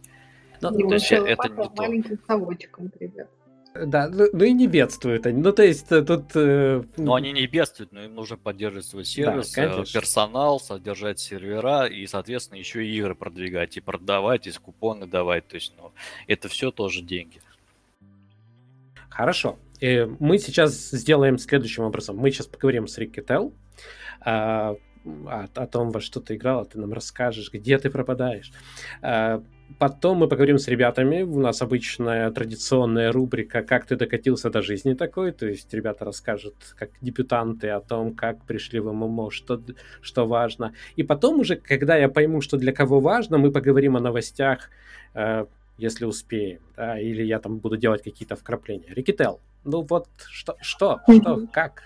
Но, то есть это не то. маленьким совочком гребет. Да, ну, ну и не бедствуют они. Ну, то есть э, тут... Э... Ну, они не бедствуют, но им нужно поддерживать свой сервис, да, э, персонал, содержать сервера и, соответственно, еще и игры продвигать, и продавать, и купоны давать. То есть, ну, это все тоже деньги. Хорошо. И мы сейчас сделаем следующим образом. Мы сейчас поговорим с Рикки Телл а, о, о том, во что ты играл, а ты нам расскажешь, где ты пропадаешь. Потом мы поговорим с ребятами. У нас обычная традиционная рубрика «Как ты докатился до жизни» такой. То есть ребята расскажут, как дебютанты, о том, как пришли в ММО, что, что важно. И потом уже, когда я пойму, что для кого важно, мы поговорим о новостях, э, если успеем. Да, или я там буду делать какие-то вкрапления. Рикител, ну вот что, что, что, как?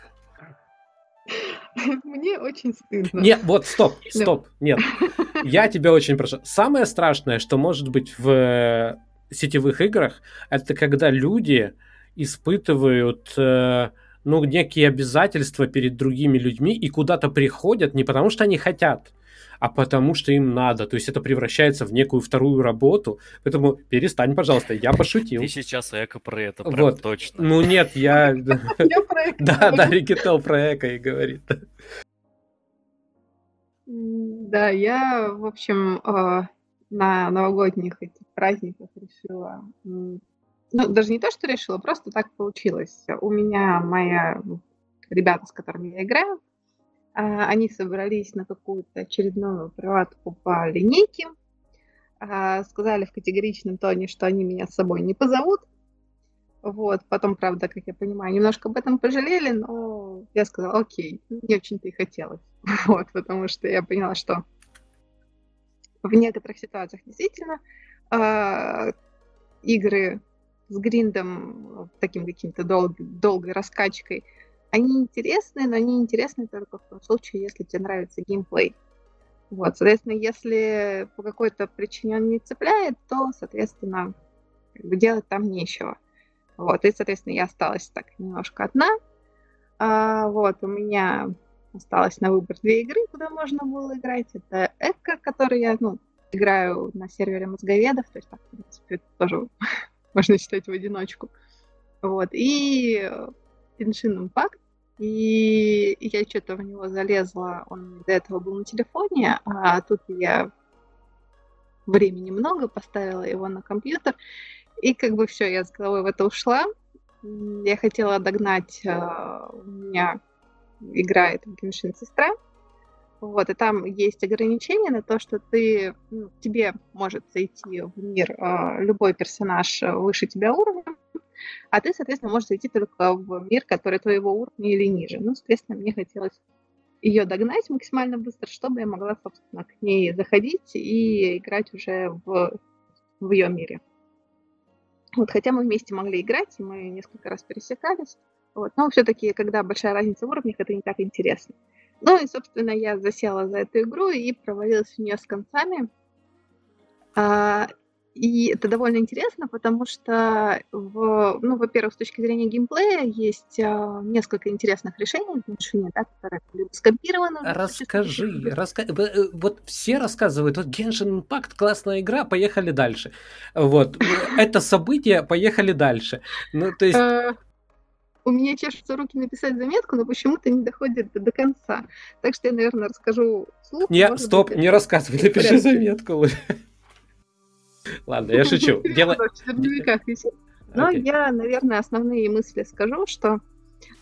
Мне очень стыдно. Нет, вот, стоп, стоп, нет. Я тебя очень прошу. Самое страшное, что может быть в э, сетевых играх, это когда люди испытывают э, ну, некие обязательства перед другими людьми и куда-то приходят не потому, что они хотят, а потому что им надо. То есть это превращается в некую вторую работу. Поэтому перестань, пожалуйста, я пошутил. Ты сейчас эко про это, прям вот. точно. Ну нет, я... Да, да, Рикетел про эко и говорит. Да, я, в общем, а, на новогодних этих праздниках решила ну, даже не то, что решила, просто так получилось. У меня моя ребята, с которыми я играю, а, они собрались на какую-то очередную приватку по линейке, а, сказали в категоричном тоне, что они меня с собой не позовут. Вот, потом, правда, как я понимаю, немножко об этом пожалели, но я сказала, окей, не очень-то и хотелось. Вот, потому что я поняла, что в некоторых ситуациях действительно э, игры с гриндом, таким каким-то дол- долгой раскачкой, они интересные, но они интересны только в том случае, если тебе нравится геймплей. Вот, соответственно, если по какой-то причине он не цепляет, то, соответственно, как бы делать там нечего. Вот, и, соответственно, я осталась так немножко одна. А, вот, у меня осталось на выбор две игры, куда можно было играть. Это Эко, который я, ну, играю на сервере мозговедов, то есть, так, в принципе, тоже можно считать в одиночку. Вот, и Genshin Impact, и я что-то в него залезла, он до этого был на телефоне, а тут я времени много, поставила его на компьютер, и как бы все, я с головой в это ушла. Я хотела догнать, а, у меня играет Геншин сестра, вот, и там есть ограничения на то, что ты, ну, тебе может зайти в мир э, любой персонаж выше тебя уровнем, а ты, соответственно, можешь зайти только в мир, который твоего уровня или ниже. Ну, соответственно, мне хотелось ее догнать максимально быстро, чтобы я могла, собственно, к ней заходить и играть уже в, в ее мире. Вот, хотя мы вместе могли играть, и мы несколько раз пересекались, вот, но все-таки, когда большая разница в уровнях, это не так интересно. Ну и, собственно, я засела за эту игру и провалилась в нее с концами. А, и это довольно интересно, потому что, в, ну, во-первых, с точки зрения геймплея есть а, несколько интересных решений в машине, да, которые скопированы. Расскажи, раска... Э, вот все рассказывают, вот Genshin Impact классная игра, поехали дальше. Вот, это событие, поехали дальше. Ну, то есть... А, у меня чешутся руки написать заметку, но почему-то не доходит до, конца. Так что я, наверное, расскажу вслух. Не, стоп, быть, не рассказывай, напиши заметку. Ладно, я шучу. Дело... Но я, наверное, основные мысли скажу, что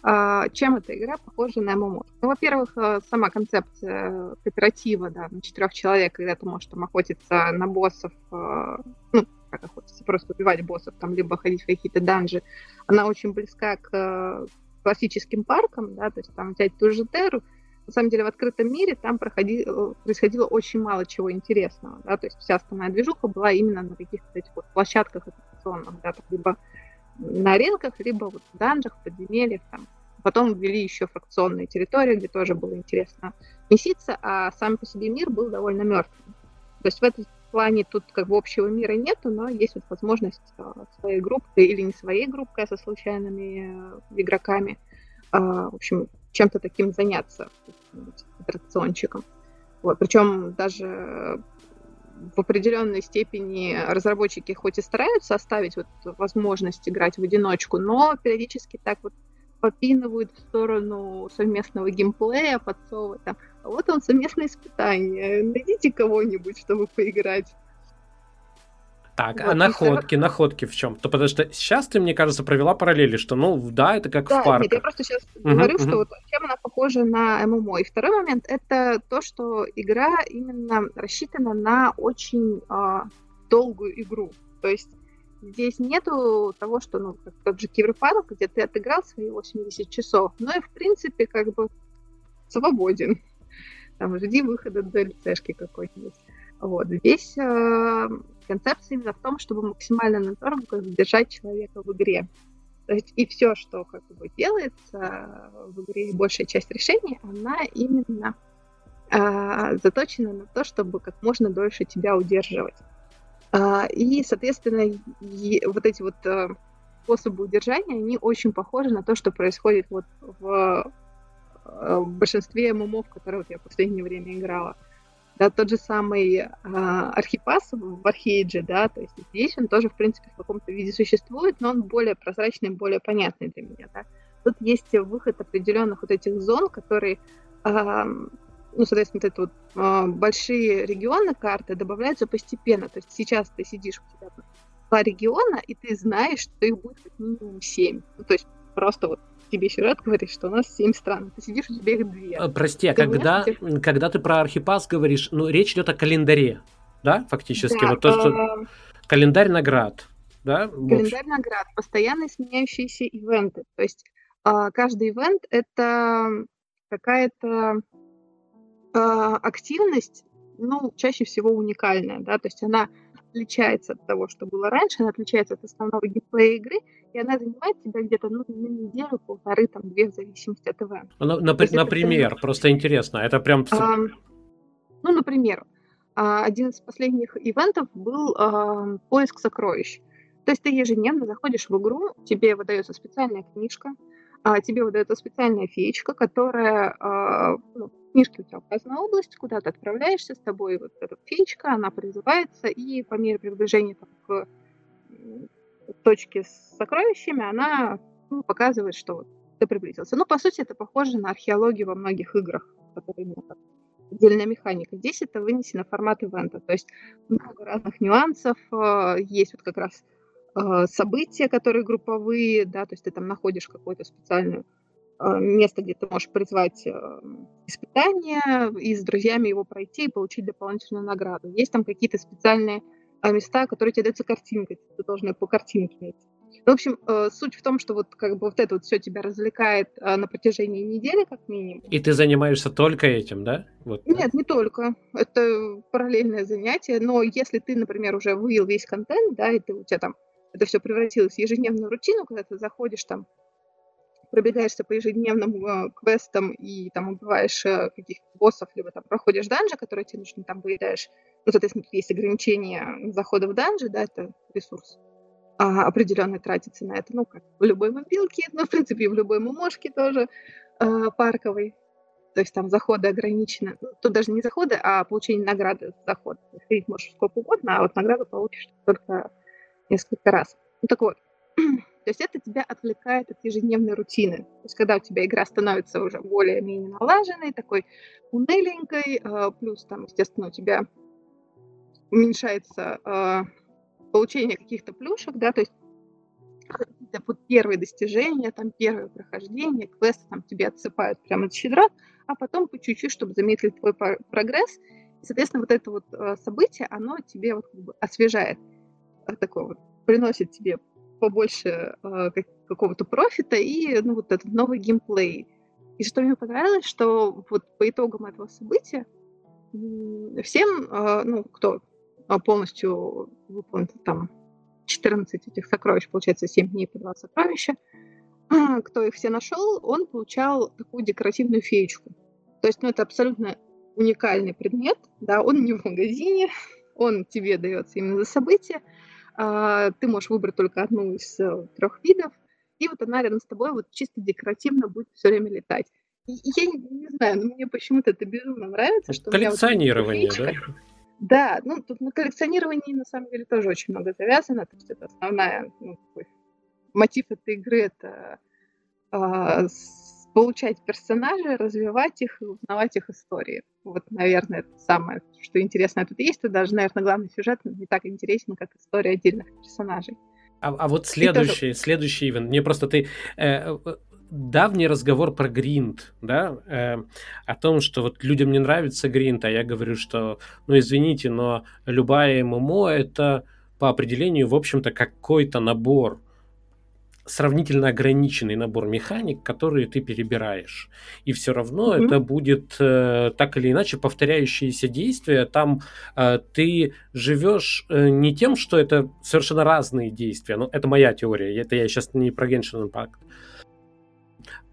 а, чем эта игра похожа на ММО. Ну, во-первых, э, сама концепция кооператива, да, на четырех человек, когда ты можешь там охотиться на боссов, э, ну, как охотиться, просто убивать боссов, там, либо ходить в какие-то данжи, она очень близка к э, классическим паркам, да, то есть там взять ту же Терру, на самом деле в открытом мире там проходило, происходило очень мало чего интересного, да, то есть вся основная движуха была именно на каких-то этих вот площадках аттракционных, да, там, либо на рынках, либо вот в данжах, подземельях, там. Потом ввели еще фракционные территории, где тоже было интересно меситься, а сам по себе мир был довольно мертвым. То есть в этом плане тут как бы общего мира нету, но есть вот возможность а, своей группой или не своей группой, а со случайными э, игроками, а, в общем, чем-то таким заняться, аттракциончиком. Вот. Причем даже в определенной степени разработчики хоть и стараются оставить вот возможность играть в одиночку, но периодически так вот попинывают в сторону совместного геймплея, подсовывают там, вот он совместное испытание, найдите кого-нибудь, чтобы поиграть. Так, вот, а находки, находки в чем? То потому что сейчас ты, мне кажется, провела параллели, что, ну, да, это как да, в парке. Нет, я просто сейчас uh-huh, говорю, uh-huh. что вот чем она похожа на ММО. И второй момент это то, что игра именно рассчитана на очень а, долгую игру. То есть здесь нету того, что, ну, как тот же Киберпанк, где ты отыграл свои 80 часов, но и, в принципе, как бы свободен. Там, жди выхода DLC-шки какой-нибудь. Вот. Здесь э, концепция именно в том, чтобы максимально надорого задержать человека в игре. То есть и все, что как бы делается в игре, большая часть решений, она именно э, заточена на то, чтобы как можно дольше тебя удерживать. Э, и, соответственно, и вот эти вот э, способы удержания, они очень похожи на то, что происходит вот в, в большинстве ММО, в которые вот я в последнее время играла. Да, тот же самый э, архипас в Архейдже, да, то есть здесь он тоже, в принципе, в каком-то виде существует, но он более прозрачный, более понятный для меня, да. Тут есть выход определенных вот этих зон, которые, э, ну, соответственно, вот это вот э, большие регионы карты добавляются постепенно, то есть сейчас ты сидишь у тебя два региона, и ты знаешь, что их будет как минимум семь, ну, то есть просто вот тебе сюжет говорит, что у нас семь стран. Ты сидишь, у тебя их две. А, прости, а когда, меня... когда ты про архипас говоришь, ну, речь идет о календаре, да, фактически? Да, вот то, что... Э... Календарь наград, да? Календарь наград, постоянно сменяющиеся ивенты. То есть э, каждый ивент — это какая-то активность, ну, чаще всего уникальная, да, то есть она отличается от того, что было раньше, она отличается от основного геймплея игры, и она занимает тебя где-то ну, на неделю, полторы, там, две, в зависимости от ивента. Ну, на, например, это... просто интересно, это прям... А, ну, например, а, один из последних ивентов был а, поиск сокровищ. То есть ты ежедневно заходишь в игру, тебе выдается специальная книжка, а, тебе выдается специальная феечка, которая а, ну, книжке у тебя указана область, куда ты отправляешься, с тобой вот эта феечка, она призывается, и по мере приближения там, к точке с сокровищами, она ну, показывает, что вот ты приблизился. Ну, по сути, это похоже на археологию во многих играх, которые именно как отдельная механика. Здесь это вынесено в формат ивента, то есть много разных нюансов, э, есть вот как раз э, события, которые групповые, да, то есть ты там находишь какую-то специальную Э, место, где ты можешь призвать испытания и с друзьями его пройти и получить дополнительную награду. Есть там какие-то специальные места, которые тебе даются картинкой, ты должен по картинке найти. Ну, в общем, суть в том, что вот как бы вот это вот все тебя развлекает на протяжении недели, как минимум. И ты занимаешься только этим, да? Вот, Нет, да? не только. Это параллельное занятие. Но если ты, например, уже вывел весь контент, да, и ты у тебя там это все превратилось в ежедневную рутину, когда ты заходишь там пробегаешься по ежедневным э, квестам и там убиваешь э, каких-то боссов, либо там проходишь данжи, которые тебе нужны, там выедаешь. Ну, соответственно, есть ограничения захода в данжи, да, это ресурс а, определенно тратится на это, ну, как в любой мобилке, ну, в принципе, и в любой мумошке тоже а, парковой. То есть там заходы ограничены. Тут даже не заходы, а получение награды за заход. Ходить можешь сколько угодно, а вот награду получишь только несколько раз. Ну так вот, то есть это тебя отвлекает от ежедневной рутины. То есть когда у тебя игра становится уже более-менее налаженной, такой уныленькой, а, плюс там, естественно, у тебя уменьшается а, получение каких-то плюшек, да, то есть вот первые достижения, там первое прохождение, квесты там тебе отсыпают прямо от щедра, а потом по чуть-чуть, чтобы замедлить твой прогресс. И, соответственно, вот это вот э, событие, оно тебе вот как бы освежает, э, такое вот, приносит тебе побольше э, какого-то профита и ну, вот этот новый геймплей. И что мне понравилось, что вот по итогам этого события всем, ну, кто полностью выполнит там 14 этих сокровищ, получается 7 дней по 2 сокровища, кто их все нашел, он получал такую декоративную феечку. То есть, ну, это абсолютно уникальный предмет, да, он не в магазине, он тебе дается именно за событие, а, ты можешь выбрать только одну из э, трех видов, и вот она рядом с тобой вот чисто декоративно будет все время летать. И, я не, не знаю, но мне почему-то это безумно нравится, что коллекционирование, вот да? Да, ну тут на коллекционировании на самом деле тоже очень много завязано, то есть это основная ну, такой мотив этой игры это э, получать персонажей, развивать их и узнавать их истории. Вот, наверное, это самое, что интересное тут есть. И даже, наверное, главный сюжет не так интересен, как история отдельных персонажей. А, а вот следующий, тоже... следующий ивент. Мне просто ты э, давний разговор про гринд, да, э, о том, что вот людям не нравится гринд, а я говорю, что, ну извините, но любая ММО это по определению, в общем-то, какой-то набор сравнительно ограниченный набор механик, которые ты перебираешь. И все равно mm-hmm. это будет э, так или иначе повторяющиеся действия. Там э, ты живешь э, не тем, что это совершенно разные действия. Ну, это моя теория. Это я сейчас не про Genshin Impact.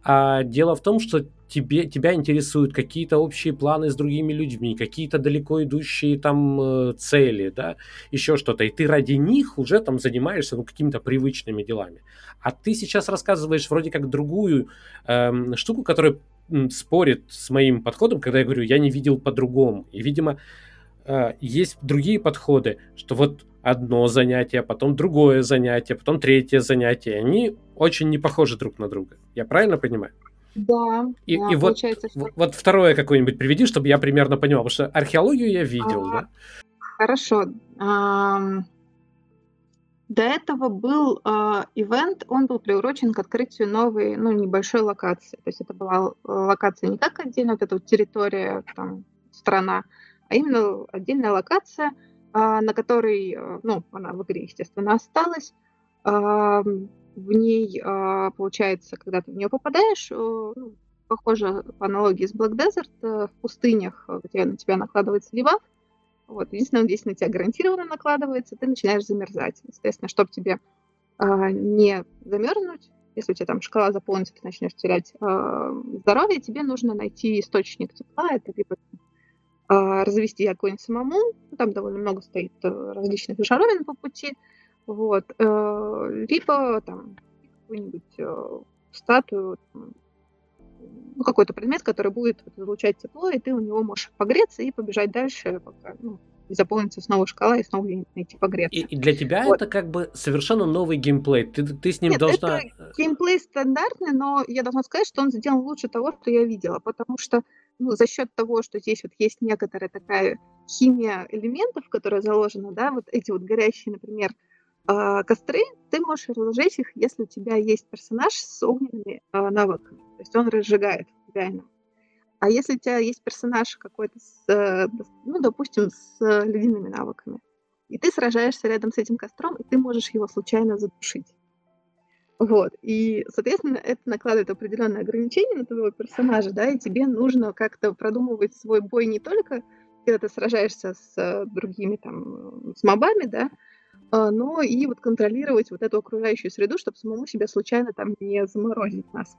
А дело в том, что тебе, тебя интересуют какие-то общие планы с другими людьми, какие-то далеко идущие там э, цели, да, еще что-то. И ты ради них уже там занимаешься ну, какими-то привычными делами. А ты сейчас рассказываешь вроде как другую эм, штуку, которая спорит с моим подходом, когда я говорю, я не видел по-другому. И, видимо, э, есть другие подходы, что вот одно занятие, потом другое занятие, потом третье занятие. Они очень не похожи друг на друга. Я правильно понимаю? Да. И, да, и вот, что... вот второе какое-нибудь приведи, чтобы я примерно понимал, потому что археологию я видел, а, да? Хорошо. А, до этого был а, ивент, он был приурочен к открытию новой, ну, небольшой локации. То есть это была локация не как отдельно вот эта вот территория, там, страна, а именно отдельная локация, а, на которой, а, ну, она в игре, естественно, осталась. В ней, а, получается, когда ты в нее попадаешь, э, ну, похоже по аналогии с Black Desert, э, в пустынях, э, где на тебя накладывается дебаф, вот, единственное, здесь на тебя гарантированно накладывается, ты начинаешь замерзать. Соответственно, чтобы тебе а, не замерзнуть, если у тебя там шкала заполнится, ты начнешь терять а, здоровье, тебе нужно найти источник тепла, это либо развести огонь самому, там довольно много стоит различных жаровин по пути, вот. Э, либо там какую-нибудь э, статую, ну, какой-то предмет, который будет излучать тепло, и ты у него можешь погреться и побежать дальше, пока ну, заполнится снова шкала и снова найти погреться. И, и для тебя вот. это как бы совершенно новый геймплей. Ты, ты с ним Нет, должна... Это геймплей стандартный, но я должна сказать, что он сделан лучше того, что я видела, потому что ну, за счет того, что здесь вот есть некоторая такая химия элементов, которая заложена, да, вот эти вот горящие, например, а, костры, ты можешь разложить их, если у тебя есть персонаж с огненными а, навыками. То есть он разжигает реально. А если у тебя есть персонаж какой-то с, э, ну, допустим, с ледяными навыками, и ты сражаешься рядом с этим костром, и ты можешь его случайно задушить. Вот. И, соответственно, это накладывает определенные ограничения на твоего персонажа, да, и тебе нужно как-то продумывать свой бой не только, когда ты сражаешься с э, другими, там, с мобами, да, а, но и вот контролировать вот эту окружающую среду, чтобы самому себя случайно там не заморозить нас.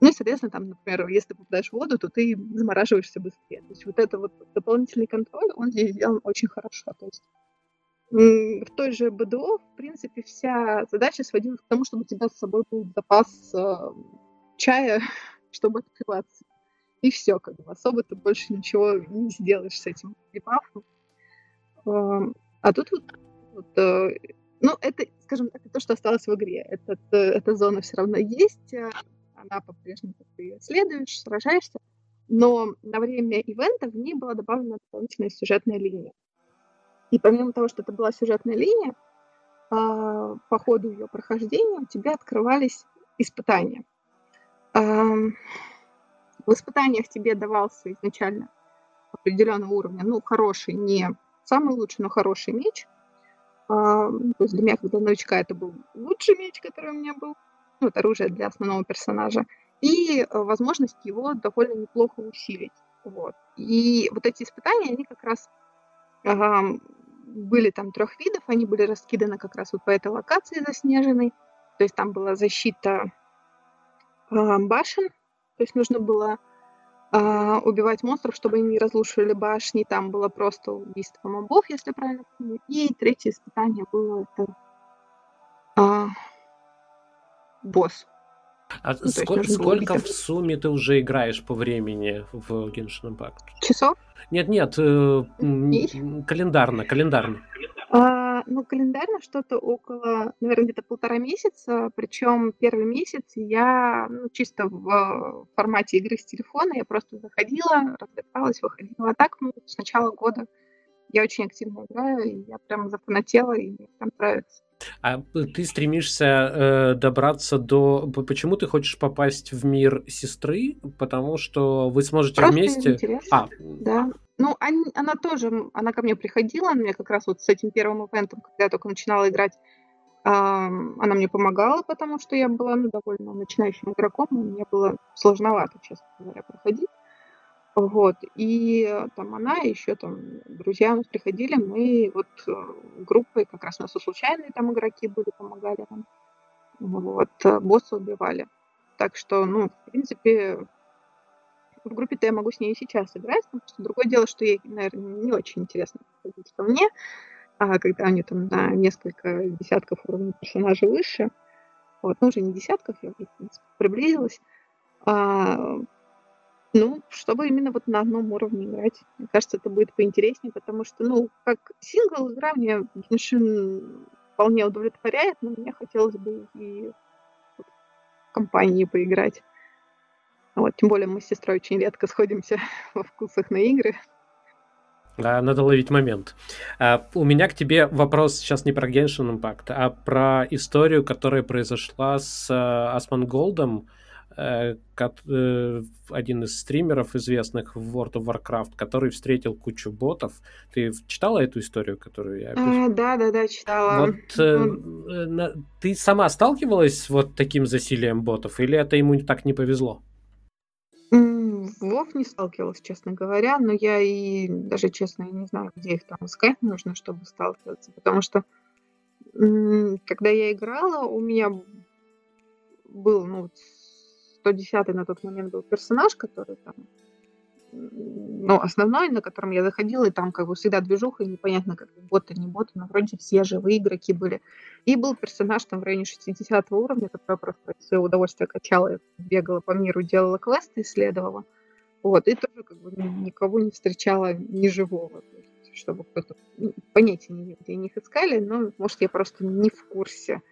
Ну и, соответственно, там, например, если ты попадаешь в воду, то ты замораживаешься быстрее. То есть вот это вот дополнительный контроль, он здесь сделан очень хорошо. То есть в той же БДО, в принципе, вся задача сводилась к тому, чтобы у тебя с собой был запас э, чая, чтобы открываться. И все, как бы особо ты больше ничего не сделаешь с этим припавом. Э, а тут вот, вот э, ну, это, скажем так, то, что осталось в игре. Этот, э, эта зона все равно есть, э, она по-прежнему ты следуешь, сражаешься, но на время ивента в ней была добавлена дополнительная сюжетная линия. И помимо того, что это была сюжетная линия, а, по ходу ее прохождения у тебя открывались испытания. В испытаниях тебе давался изначально определенного уровня, ну, хороший, не самый лучший, но хороший меч. А, то есть для меня, когда новичка, это был лучший меч, который у меня был. Ну, это оружие для основного персонажа. И э, возможность его довольно неплохо усилить. Вот. И вот эти испытания, они как раз были там трех видов, они были раскиданы как раз вот по этой локации заснеженной. То есть там была защита э, башен, то есть нужно было э, убивать монстров, чтобы они не разрушили башни. Там было просто убийство мобов, если правильно помню. И третье испытание было это э, босс. А ну, сколько, сколько в сумме ты уже играешь по времени в Genshin Impact? Часов? Нет, нет, э, календарно, календарно. А, ну, календарно что-то около, наверное, где-то полтора месяца. Причем первый месяц я ну, чисто в формате игры с телефона. Я просто заходила, развлекалась, выходила. А так, ну, с начала года я очень активно играю, и я прям зафанатела, и мне прям нравится. А ты стремишься э, добраться до... Почему ты хочешь попасть в мир сестры? Потому что вы сможете Просто вместе... Интересно. А. Да. Ну, они, она тоже, она ко мне приходила, она мне как раз вот с этим первым ивентом, когда я только начинала играть, э, она мне помогала, потому что я была ну, довольно начинающим игроком, и мне было сложновато, честно говоря, проходить. Вот. И э, там она, еще там друзья у нас приходили, мы вот э, группой, как раз у нас и случайные там игроки были, помогали нам. Вот. Э, босса убивали. Так что, ну, в принципе, в группе-то я могу с ней и сейчас играть, потому что другое дело, что ей, наверное, не очень интересно подходить ко мне, а когда они там на несколько десятков уровней персонажей выше, вот, ну, уже не десятков, я уже, в принципе, приблизилась, а, ну, чтобы именно вот на одном уровне играть. Мне кажется, это будет поинтереснее, потому что, ну, как сингл игра мне Genshin вполне удовлетворяет, но мне хотелось бы и в компании поиграть. Вот, тем более мы с сестрой очень редко сходимся во вкусах на игры. Надо ловить момент. А, у меня к тебе вопрос сейчас не про Genshin Impact, а про историю, которая произошла с uh, Асманголдом. Э, э, один из стримеров известных в World of Warcraft, который встретил кучу ботов. Ты читала эту историю, которую я? А, да, да, да, читала. Вот э, ты сама сталкивалась с вот таким засилием ботов, или это ему так не повезло? Вов не сталкивалась, честно говоря, но я и даже, честно, не знаю, где их там искать нужно, чтобы сталкиваться, потому что когда я играла, у меня был, ну, 110 на тот момент был персонаж, который там, ну, основной, на котором я заходила, и там как бы всегда движуха, и непонятно, как боты, не боты, но вроде все живые игроки были. И был персонаж там в районе 60 уровня, который просто свое удовольствие качала, бегала по миру, делала квесты, исследовала. Вот, и тоже как бы никого не встречала ни живого, чтобы кто-то ну, понятия не где они искали, но, может, я просто не в курсе,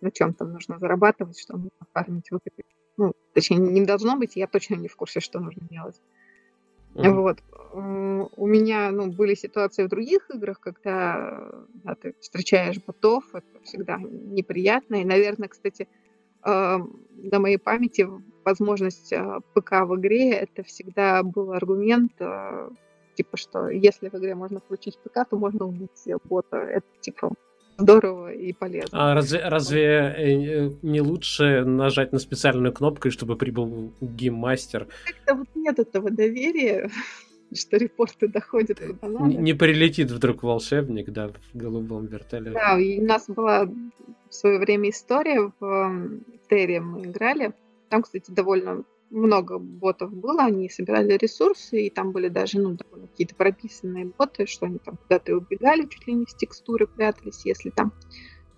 на чем там нужно зарабатывать, что нужно фармить, выкопить ну, точнее, не должно быть, я точно не в курсе, что нужно делать. Mm-hmm. Вот. У меня, ну, были ситуации в других играх, когда да, ты встречаешь ботов, это всегда неприятно. И, наверное, кстати, э, на моей памяти возможность э, ПК в игре это всегда был аргумент, э, типа, что если в игре можно включить ПК, то можно убить бота. Это типа здорово и полезно. А разве, разве э, не лучше нажать на специальную кнопку, чтобы прибыл гейммастер? Как-то вот нет этого доверия, что репорты доходят куда надо. Не, не прилетит вдруг волшебник, да, в голубом вертолете. Да, и у нас была в свое время история в Терре мы играли. Там, кстати, довольно много ботов было, они собирали ресурсы, и там были даже ну, какие-то прописанные боты, что они там куда-то убегали, чуть ли не в текстуры прятались, если там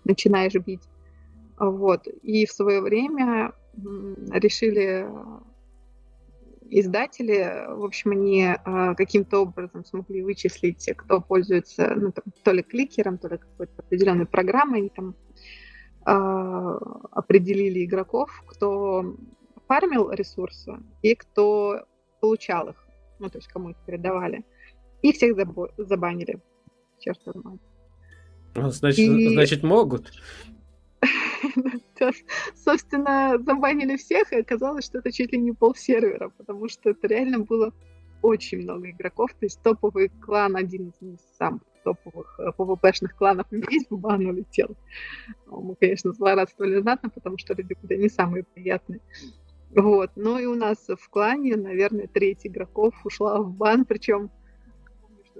начинаешь бить. Вот. И в свое время решили издатели, в общем, они а, каким-то образом смогли вычислить, кто пользуется ну, там, то ли кликером, то ли какой-то определенной программой, они там а, определили игроков, кто фармил ресурсы и кто получал их, ну, то есть кому их передавали. И всех забо- забанили. Черт возьми. Ну, значит, и... значит, могут. Собственно, забанили всех, и оказалось, что это чуть ли не пол сервера, потому что это реально было очень много игроков. То есть топовый клан, один из самых топовых э, кланов весь в бан улетел. Мы, конечно, злорадствовали знатно, потому что люди куда не самые приятные. Вот. Ну и у нас в клане, наверное, треть игроков ушла в бан, причем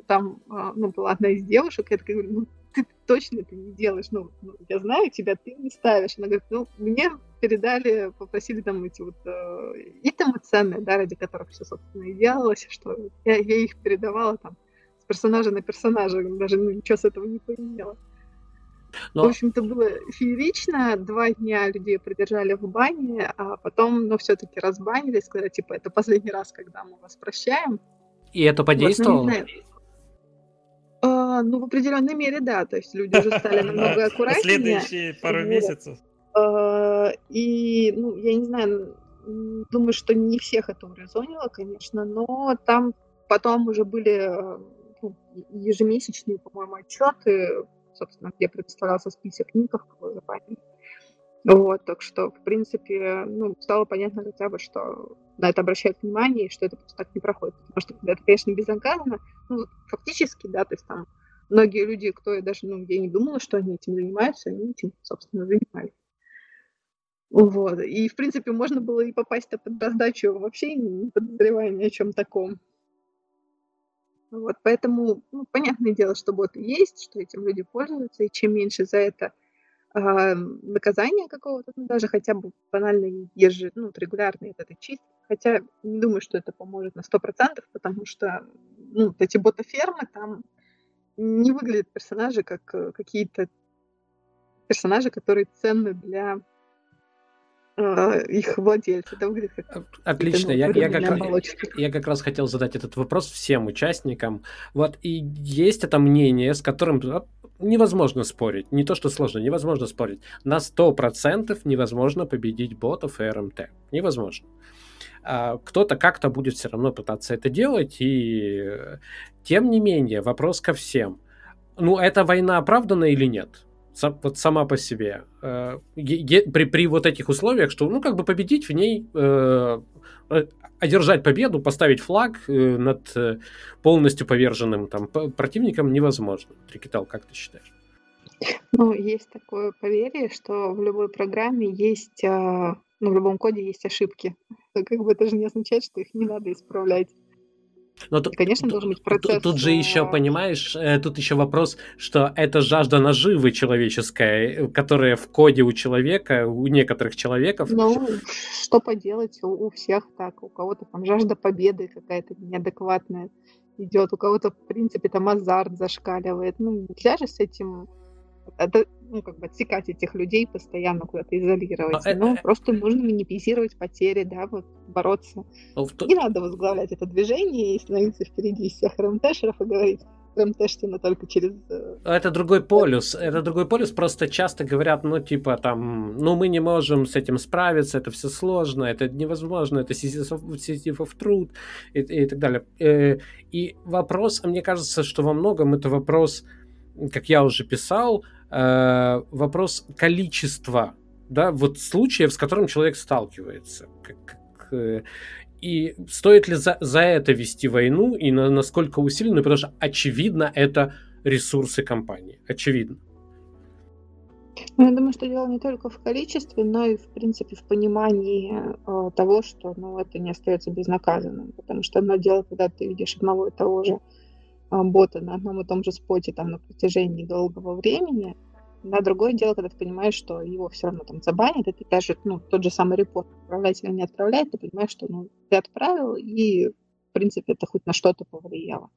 там а, ну, была одна из девушек, я такая говорю, ну ты точно это не делаешь, ну, ну, я знаю тебя, ты не ставишь. Она говорит, ну, мне передали, попросили там эти вот э, итемы ценные, да, ради которых все, собственно, и делалось, что я, я их передавала там с персонажа на персонажа, даже ну, ничего с этого не поимела. Но... В общем-то, было феерично. Два дня людей придержали в бане, а потом, ну, все-таки разбанили, сказали, типа, это последний раз, когда мы вас прощаем. И это подействовало? Вот, ну, а, ну, в определенной мере, да. То есть люди уже стали намного аккуратнее. Следующие пару месяцев. А, и, ну, я не знаю, думаю, что не всех это урезонило, конечно, но там потом уже были ну, ежемесячные, по-моему, отчеты, собственно, где представлялся список ников, забанили. Вот, так что, в принципе, ну, стало понятно хотя бы, что на это обращают внимание, и что это просто так не проходит. Потому что это, конечно, безнаказанно, ну, фактически, да, то есть там многие люди, кто даже, ну, я не думала, что они этим занимаются, они этим, собственно, занимались. Вот. И, в принципе, можно было и попасть под раздачу вообще не подозревая ни о чем таком. Вот, поэтому, ну, понятное дело, что боты есть, что этим люди пользуются, и чем меньше за это э, наказания какого-то, ну, даже хотя бы банально ежи, ну, регулярной вот этой чистки, хотя не думаю, что это поможет на 100%, потому что, ну, вот эти боты-фермы, там не выглядят персонажи как э, какие-то персонажи, которые ценны для их владельцы. Это выглядит как Отлично. Ну, я, я, как, я как раз хотел задать этот вопрос всем участникам. Вот, и есть это мнение, с которым невозможно спорить. Не то, что сложно, невозможно спорить. На 100% невозможно победить ботов и РМТ. Невозможно. А, кто-то как-то будет все равно пытаться это делать, и э, тем не менее, вопрос ко всем. Ну, эта война оправдана или нет? Вот сама по себе. Э, при, при вот этих условиях, что, ну, как бы победить в ней, э, одержать победу, поставить флаг над полностью поверженным там противником невозможно. Трикитал, как ты считаешь? Ну, есть такое поверье, что в любой программе есть а, но в любом коде есть ошибки. Но как бы это же не означает, что их не надо исправлять. Но тут, конечно, должен быть процесс. Тут, тут же еще, э, понимаешь, э, тут еще вопрос, что это жажда наживы человеческая, которая в коде у человека, у некоторых человеков. Ну, что поделать, у, у всех так. У кого-то там жажда победы какая-то неадекватная идет, у кого-то, в принципе, там азарт зашкаливает. Ну, нельзя же с этим это, ну, как бы отсекать этих людей, постоянно куда-то изолировать. Но, ну, э, просто нужно минимизировать потери, да, вот бороться. Но в... Не надо возглавлять это движение и становиться впереди всех РМТшеров и говорить, РМТшно только через... Э, это другой полюс. Это другой полюс. Просто часто говорят, ну, типа, там, ну, мы не можем с этим справиться, это все сложно, это невозможно, это Sisyphov труд и, и так далее. Э, и вопрос, мне кажется, что во многом это вопрос как я уже писал, э, вопрос количества, да, вот случаев, с которым человек сталкивается. Как, как, и стоит ли за, за это вести войну, и на, насколько усиленно, потому что, очевидно, это ресурсы компании. Очевидно. Ну, я думаю, что дело не только в количестве, но и, в принципе, в понимании э, того, что ну, это не остается безнаказанным. Потому что одно дело, когда ты видишь одного и того же бота на одном и том же споте там на протяжении долгого времени, На другое дело, когда ты понимаешь, что его все равно там забанят, и ты даже, ну, тот же самый репорт отправлять или не отправлять, ты понимаешь, что, ну, ты отправил, и, в принципе, это хоть на что-то повлияло.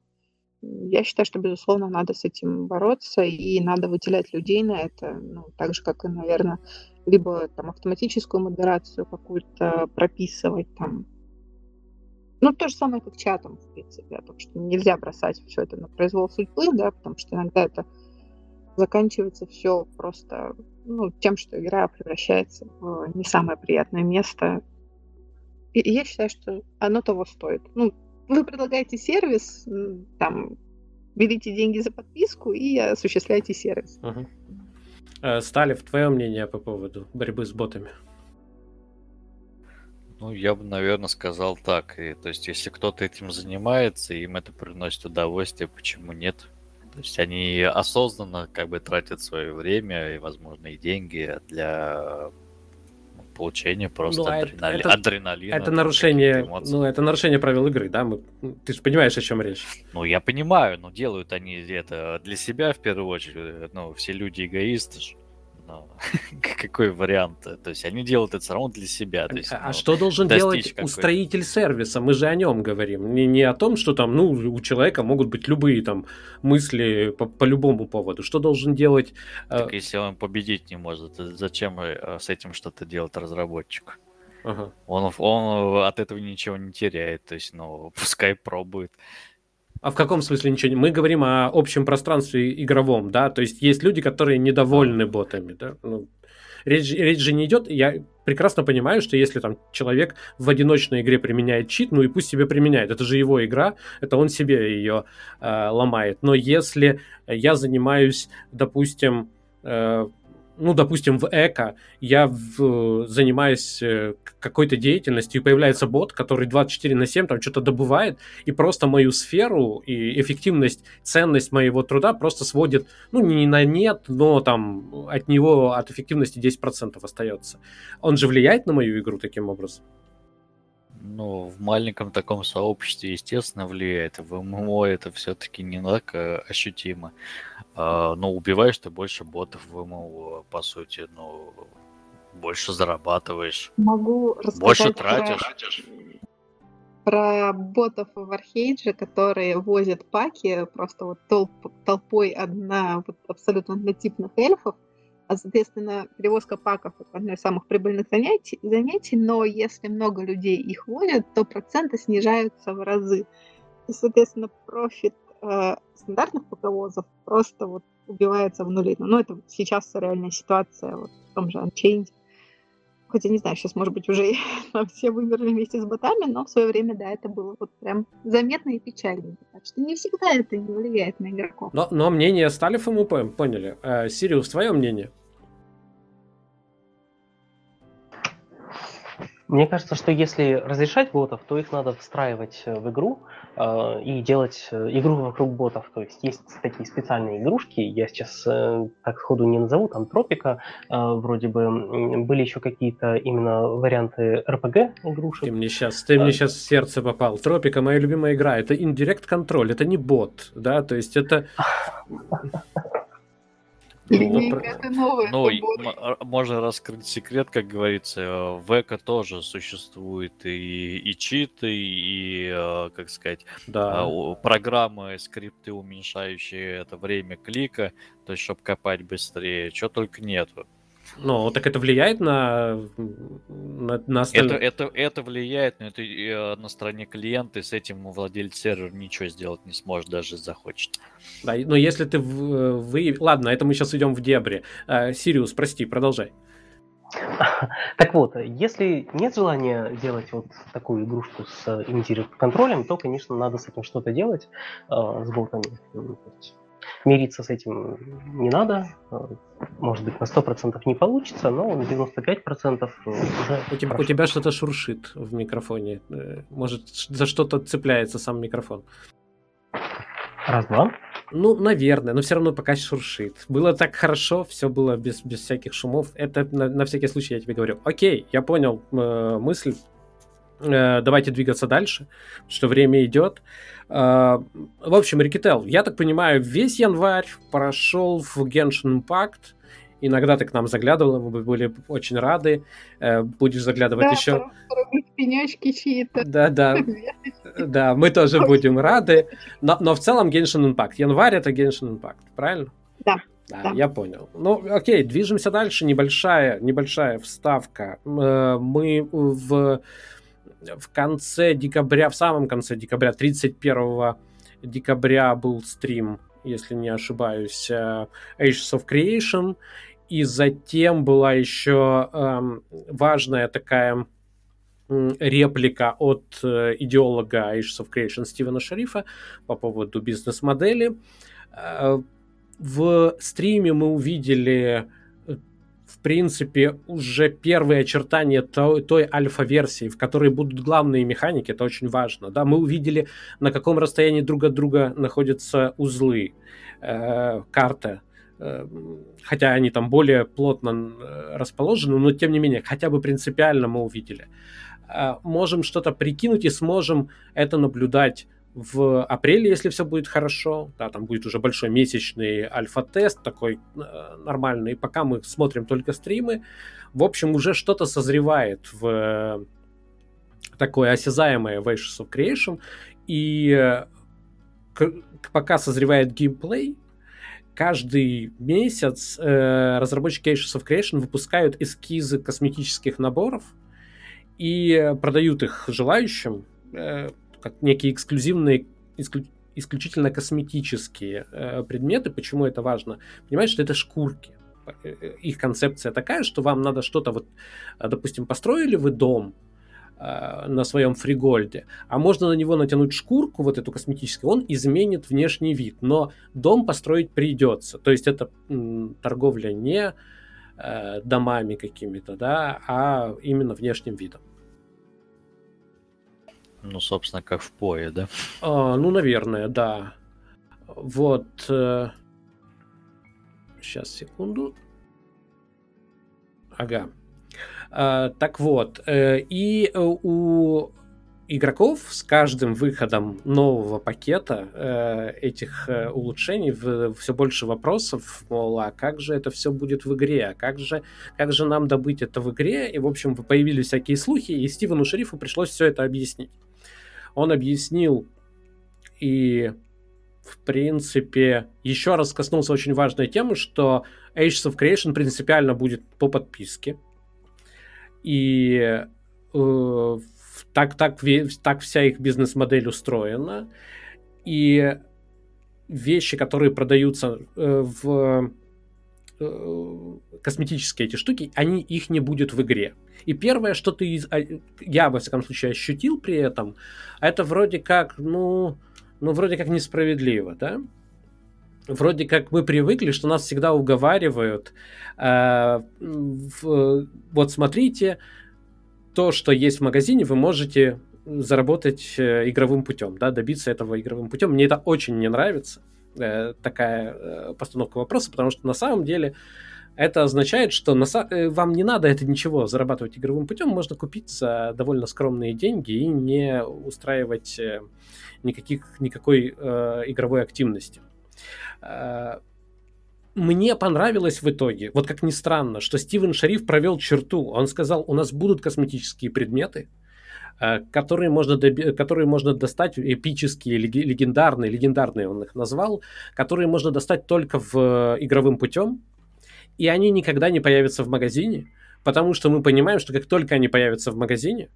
Я считаю, что, безусловно, надо с этим бороться, и надо выделять людей на это, ну, так же, как и, наверное, либо там автоматическую модерацию какую-то прописывать там. Ну, то же самое, как чатом, в принципе, о том, что нельзя бросать все это на произвол судьбы, да, потому что иногда это заканчивается все просто ну, тем, что игра превращается в не самое приятное место. И я считаю, что оно того стоит. Ну, вы предлагаете сервис, там, берите деньги за подписку и осуществляйте сервис. Угу. Сталев, твое мнение по поводу борьбы с ботами? Ну, я бы, наверное, сказал так. И, то есть, если кто-то этим занимается, им это приносит удовольствие, почему нет? То есть они осознанно как бы тратят свое время и, возможно, и деньги для ну, получения просто ну, адренали... это, адреналина. Это нарушение, ну, это нарушение правил игры, да? Мы, ты же понимаешь, о чем речь. Ну, я понимаю, но делают они это для себя в первую очередь. Ну, все люди эгоисты же ну, какой вариант? То есть они делают это все равно для себя. То есть, а, ну, что должен делать устроитель сервиса? Мы же о нем говорим. Не, не о том, что там, ну, у человека могут быть любые там мысли по, по любому поводу. Что должен делать... Э, так э... если он победить не может, зачем э, с этим что-то делать разработчик? Ага. Он, он от этого ничего не теряет, то есть, ну, пускай пробует. А в каком смысле ничего не... Мы говорим о общем пространстве игровом, да, то есть есть люди, которые недовольны ботами, да, ну, речь, речь же не идет, я прекрасно понимаю, что если там человек в одиночной игре применяет чит, ну и пусть себе применяет, это же его игра, это он себе ее э, ломает, но если я занимаюсь, допустим, э, ну, допустим, в эко я в, занимаюсь э, какой-то деятельностью, и появляется бот, который 24 на 7 там что-то добывает, и просто мою сферу и эффективность, ценность моего труда просто сводит, ну, не на нет, но там от него, от эффективности 10% остается. Он же влияет на мою игру таким образом? Ну, в маленьком таком сообществе, естественно, влияет. В ММО это все-таки не так э, ощутимо. А, но убиваешь ты больше ботов в ММО, по сути, ну, больше зарабатываешь. Могу рассказать больше тратишь. Про, про ботов в Архейдже, которые возят паки просто вот толп, толпой одна вот абсолютно однотипных эльфов, а, соответственно, перевозка паков – это одно из самых прибыльных занятий, занятий, но если много людей их водят, то проценты снижаются в разы. И, соответственно, профит э, стандартных паковозов просто вот убивается в нули. Ну, это сейчас реальная ситуация вот в том же Unchained. Хотя, не знаю, сейчас, может быть, уже все вымерли вместе с ботами, но в свое время, да, это было вот прям заметно и печально. Так что не всегда это не влияет на игроков. Но, но мнение Сталифа мы поняли. Э, Сириус, твое мнение? Мне кажется, что если разрешать ботов, то их надо встраивать э, в игру э, и делать э, игру вокруг ботов. То есть есть такие специальные игрушки, я сейчас э, так сходу не назову, там Тропика, э, вроде бы были еще какие-то именно варианты RPG игрушек. Ты мне сейчас, ты а... мне сейчас в сердце попал. Тропика моя любимая игра, это Indirect Control, это не бот, да, то есть это Ну, ну а, можно раскрыть секрет, как говорится. В Эко тоже существует и, и читы, и, э, как сказать, да. А, программы, скрипты, уменьшающие это время клика, то есть, чтобы копать быстрее. Чего только нету. Ну, так это влияет на, на, на остальное? Это, это, это влияет, но это э, на стороне клиента, и с этим владелец сервера ничего сделать не сможет, даже захочет. Да, но если ты вы... Ладно, это мы сейчас идем в дебри. Э, Сириус, прости, продолжай. Так вот, если нет желания делать вот такую игрушку с интернет-контролем, то, конечно, надо с этим что-то делать, э, с ботами. Мириться с этим не надо. Может быть, на 100% не получится, но на 95% уже... У тебя, у тебя что-то шуршит в микрофоне. Э, может, за что-то цепляется сам микрофон. Раз-два. Ну, наверное, но все равно пока шуршит. Было так хорошо, все было без, без всяких шумов. Это на, на всякий случай я тебе говорю. Окей, я понял э, мысль. Э, давайте двигаться дальше, что время идет. Э, в общем, Рикетел, я так понимаю, весь январь прошел в Genshin Impact. Иногда ты к нам заглядывал, мы были очень рады. Э, будешь заглядывать Да, еще. пенечки чьи-то. Да, да, да, мы тоже будем рады. Но, но в целом Genshin Impact. Январь это Genshin Impact, правильно? Да, Да, да. я понял. Ну, окей, движемся дальше. Небольшая, небольшая вставка. Мы в, в конце декабря, в самом конце декабря, 31 декабря был стрим, если не ошибаюсь, э, Ages of Creation. И затем была еще эм, важная такая реплика от э, идеолога Ages of Creation Стивена Шарифа по поводу бизнес-модели. Э, В стриме мы увидели, в принципе, уже первые очертания той, той альфа-версии, в которой будут главные механики, это очень важно. Да? Мы увидели, на каком расстоянии друг от друга находятся узлы, э, карта, э, хотя они там более плотно э, расположены, но тем не менее, хотя бы принципиально мы увидели. Э, Можем что-то прикинуть и сможем это наблюдать в апреле, если все будет хорошо. Да, там будет уже большой месячный альфа-тест такой э, нормальный. Пока мы смотрим только стримы. В общем, уже что-то созревает в э, такое осязаемое в of Creation. И э, к- пока созревает геймплей, каждый месяц э, разработчики Ashes of Creation выпускают эскизы косметических наборов и э, продают их желающим э, как некие эксклюзивные, исклю- исключительно косметические э, предметы. Почему это важно? Понимаете, что это шкурки. Э, э, Их концепция такая, что вам надо что-то вот, э, допустим, построили вы дом, на своем фригольде, а можно на него натянуть шкурку, вот эту косметическую, он изменит внешний вид, но дом построить придется. То есть это м, торговля не домами какими-то, да, а именно внешним видом. Ну, собственно, как в пое, да? А, ну, наверное, да. Вот. Сейчас, секунду. Ага. А, так вот, э, и э, у игроков с каждым выходом нового пакета э, этих э, улучшений все больше вопросов, мол, а как же это все будет в игре, а как же, как же нам добыть это в игре, и, в общем, появились всякие слухи, и Стивену Шерифу пришлось все это объяснить. Он объяснил и, в принципе, еще раз коснулся очень важной темы, что Ages of Creation принципиально будет по подписке. И э, так, так, так вся их бизнес-модель устроена. И вещи, которые продаются э, в косметические эти штуки, они их не будет в игре. И первое, что ты, из- а, я во всяком случае ощутил при этом, это вроде как, ну, ну вроде как несправедливо, да? Вроде как мы привыкли, что нас всегда уговаривают, э, в- вот смотрите, то, что есть в магазине, вы можете заработать э, игровым путем, да, добиться этого игровым путем. Мне это очень не нравится, э, такая э, постановка вопроса, потому что на самом деле это означает, что на, э, вам не надо это ничего зарабатывать игровым путем, можно купить за довольно скромные деньги и не устраивать никаких, никакой э, игровой активности. Мне понравилось в итоге, вот как ни странно, что Стивен Шариф провел черту. Он сказал, у нас будут косметические предметы, которые можно, доби- которые можно достать, эпические, легендарные, легендарные он их назвал, которые можно достать только в э, игровым путем, и они никогда не появятся в магазине, потому что мы понимаем, что как только они появятся в магазине,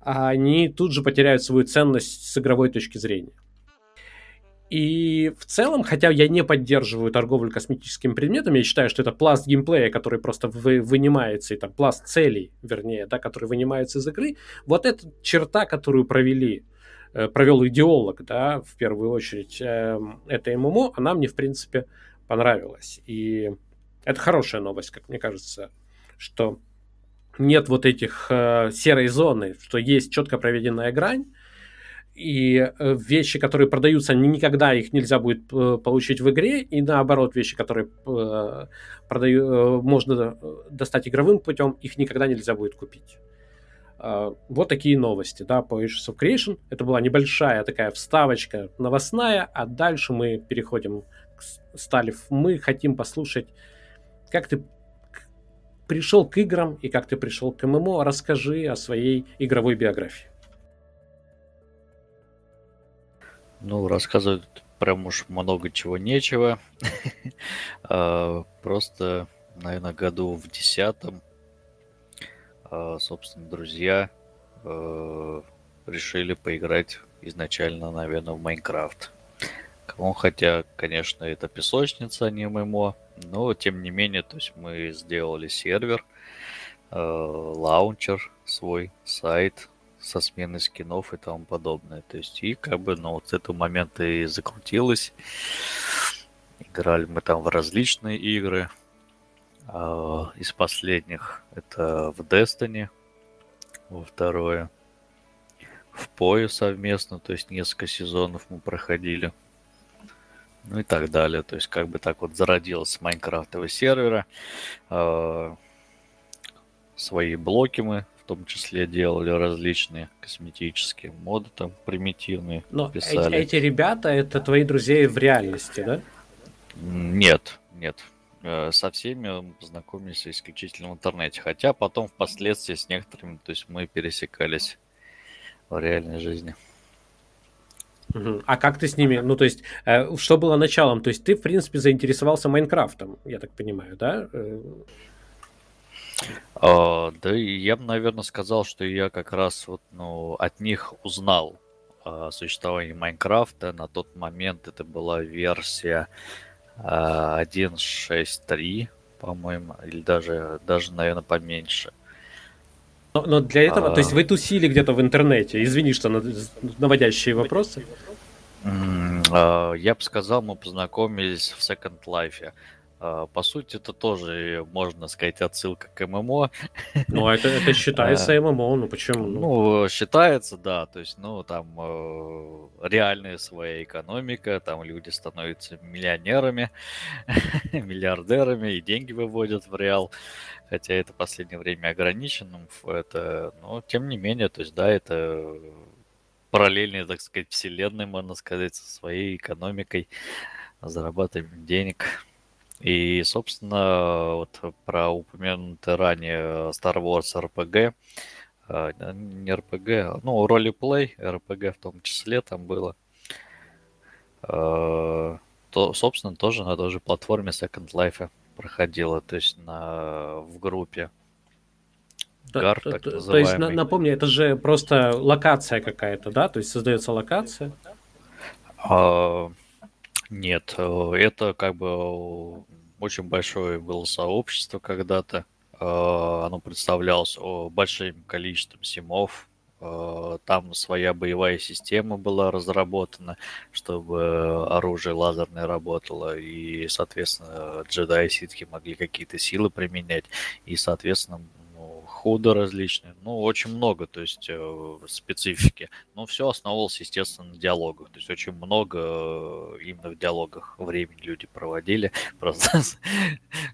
они тут же потеряют свою ценность с игровой точки зрения. И в целом, хотя я не поддерживаю торговлю косметическими предметами, я считаю, что это пласт геймплея, который просто вы, вынимается, и там пласт целей, вернее, да, который вынимается из игры, вот эта черта, которую провели, э, провел идеолог, да, в первую очередь, э, это ММО, она мне, в принципе, понравилась. И это хорошая новость, как мне кажется, что нет вот этих э, серой зоны, что есть четко проведенная грань, и э, вещи, которые продаются, никогда их нельзя будет э, получить в игре, и наоборот, вещи, которые э, продаю, можно достать игровым путем, их никогда нельзя будет купить. э, вот такие новости, да, по Ashes of Creation. Это была небольшая такая вставочка новостная, а дальше мы переходим к Сталев. Мы хотим послушать, как ты пришел к играм и как ты пришел к ММО. Расскажи о своей игровой биографии. Ну, рассказывать прям уж много чего нечего. А, просто, наверное, году в десятом, а, собственно, друзья а, решили поиграть изначально, наверное, в Minecraft. Ну, хотя, конечно, это песочница, а не MMO, но тем не менее, то есть мы сделали сервер, лаунчер свой, сайт, со сменой скинов и тому подобное. То есть, и как бы, ну, вот с этого момента и закрутилось. Играли мы там в различные игры. А, из последних это в Destiny, во второе. В Пою совместно, то есть несколько сезонов мы проходили. Ну и так далее. То есть как бы так вот зародилось Майнкрафтовый сервера. А, свои блоки мы том числе делали различные косметические моды, там примитивные Но писали. Эти, эти ребята это твои друзья в реальности, да? Нет, нет. Э, со всеми познакомились исключительно в интернете. Хотя потом впоследствии с некоторыми, то есть мы пересекались в реальной жизни. А как ты с ними, ну то есть, э, что было началом? То есть ты, в принципе, заинтересовался Майнкрафтом, я так понимаю, да? А, да, я бы, наверное, сказал, что я как раз вот, ну, от них узнал о существовании Майнкрафта. На тот момент это была версия а, 1.6.3, по-моему, или даже, даже, наверное, поменьше. Но, но для этого, а... то есть вы тусили где-то в интернете, извини, что наводящие вопросы. А, я бы сказал, мы познакомились в Second Life. А, по сути, это тоже, можно сказать, отсылка к ММО. Ну, это, это считается а, ММО, ну почему? Ну, считается, да, то есть, ну, там э, реальная своя экономика, там люди становятся миллионерами, миллиардерами и деньги выводят в реал, хотя это в последнее время ограничено, это, но тем не менее, то есть, да, это параллельные, так сказать, вселенной, можно сказать, со своей экономикой, зарабатываем денег. И, собственно, вот про упомянутый ранее Star Wars RPG, а, не RPG, ну, ролеплей, RPG в том числе там было, а, то, собственно, тоже на той же платформе Second Life проходило, то есть на, в группе. Гар, так то, то есть, напомню, это же просто локация какая-то, да? То есть создается локация? А, нет, э, это как бы очень большое было сообщество когда-то. Э, оно представлялось большим количеством симов. Э, там своя боевая система была разработана, чтобы оружие лазерное работало, и, соответственно, джедаи ситхи могли какие-то силы применять, и, соответственно, ходы различные, ну, очень много, то есть э, специфики. Но все основывалось, естественно, на диалогах. То есть очень много э, именно в диалогах времени люди проводили. Просто,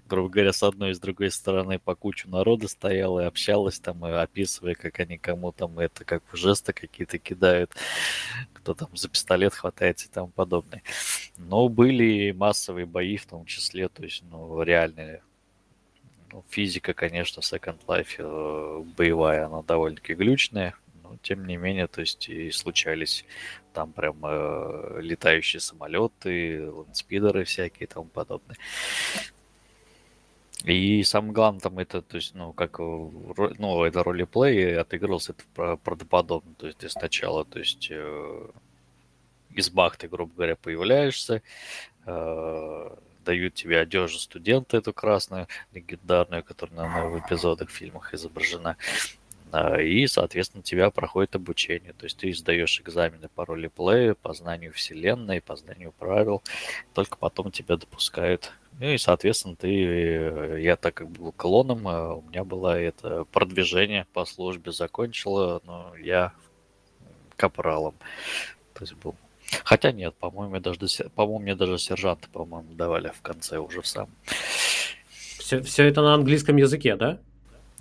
грубо говоря, с одной и с другой стороны по кучу народа стояла и общалась там, и описывая, как они кому там это, как жесты какие-то кидают, кто там за пистолет хватается и тому подобное. Но были массовые бои в том числе, то есть, ну, реальные физика, конечно, в Second Life э, боевая, она довольно-таки глючная, но тем не менее, то есть и случались там прям э, летающие самолеты, ландспидеры всякие и тому подобное. И самое главное там это, то есть, ну, как, ну, это ролеплей, отыгрывался это правдоподобно, то есть ты сначала, то есть, э, из бахты, грубо говоря, появляешься, э, дают тебе одежду студента эту красную, легендарную, которая на новых эпизодах в фильмах изображена. А, и, соответственно, тебя проходит обучение. То есть ты сдаешь экзамены по ролеплею, по знанию вселенной, по знанию правил. Только потом тебя допускают. Ну и, соответственно, ты, э, я так как был клоном, а у меня было это продвижение по службе закончила, но я капралом. То есть был Хотя нет, по-моему, даже, по-моему, мне даже сержанта, по-моему, давали в конце уже в сам. Все, все это на английском языке, да?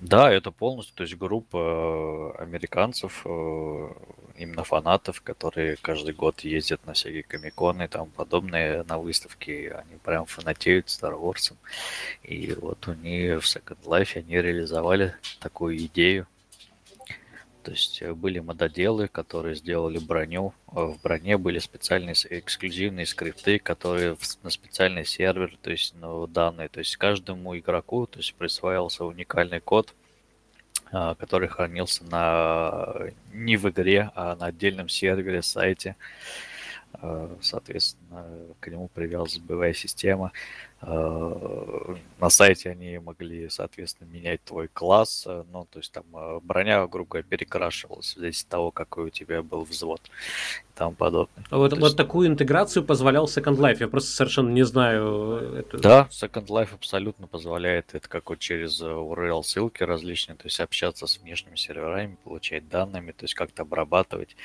Да, это полностью, то есть группа э, американцев, э, именно фанатов, которые каждый год ездят на всякие комиконы и там подобные на выставки, они прям фанатеют Star Wars. И вот у них в Second Life они реализовали такую идею, то есть э, были мододелы, которые сделали броню. Э, в броне были специальные эксклюзивные скрипты, которые на специальный сервер, то есть ну, данные. То есть каждому игроку то есть, присваивался уникальный код, а, который хранился на не в игре, а на отдельном сервере, сайте. Соответственно, к нему привязывалась боевая система. Э, на сайте они могли, соответственно, менять твой класс. Э, ну, то есть там э, броня, грубо говоря, перекрашивалась в того, какой у тебя был взвод и тому подобное. А вот, вот есть... такую интеграцию позволял Second Life. Я просто совершенно не знаю. Это... Да, Second Life абсолютно позволяет это как вот через URL ссылки различные, то есть общаться с внешними серверами, получать данными, то есть как-то обрабатывать.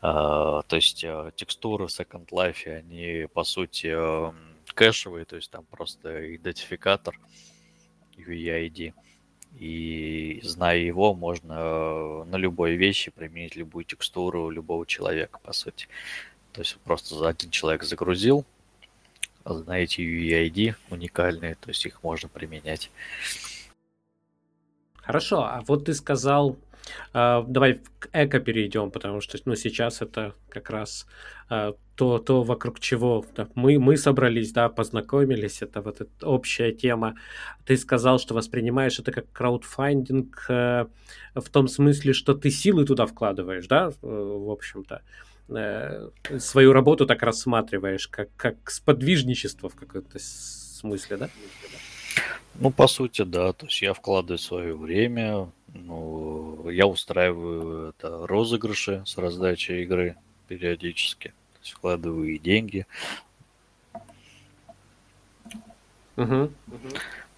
То есть текстуры в Second Life, они по сути эм, кэшевый, то есть там просто идентификатор UEID. И зная его, можно э, на любой вещи применить любую текстуру любого человека, по сути. То есть просто один человек загрузил, а знаете UEID уникальные, то есть их можно применять. Хорошо, а вот ты сказал а, давай к эко перейдем, потому что ну, сейчас это как раз а, то, то, вокруг чего да, мы, мы собрались, да, познакомились, это вот эта общая тема. Ты сказал, что воспринимаешь это как краудфандинг э, в том смысле, что ты силы туда вкладываешь, да, э, в общем-то э, свою работу так рассматриваешь, как, как сподвижничество в каком-то смысле, да? Ну, по сути, да. То есть я вкладываю свое время, ну, я устраиваю это розыгрыши с раздачей игры периодически. Есть вкладываю и деньги. Угу.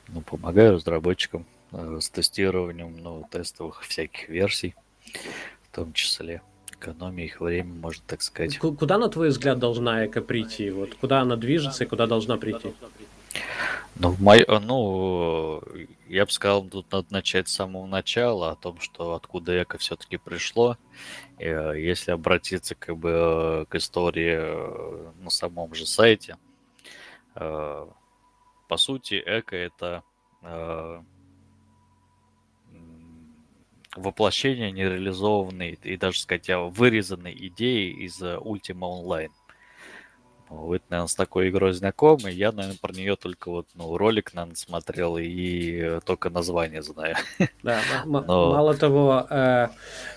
Ну, помогаю разработчикам э, с тестированием ну, тестовых всяких версий, в том числе экономия их время, можно так сказать. Куда, на твой взгляд, должна эко прийти? Вот куда она движется и куда должна прийти? Ну, мой, э, ну, я бы сказал, тут надо начать с самого начала, о том, что откуда эко все-таки пришло. Э, если обратиться как бы к истории э, на самом же сайте, по сути, эко это воплощение нереализованной и даже сказать вырезанной идеи из Ultima Online. Вы, наверное, с такой игрой знакомы. Я, наверное, про нее только вот, ну, ролик, наверное, смотрел и только название знаю. Да, Но... мало того, э,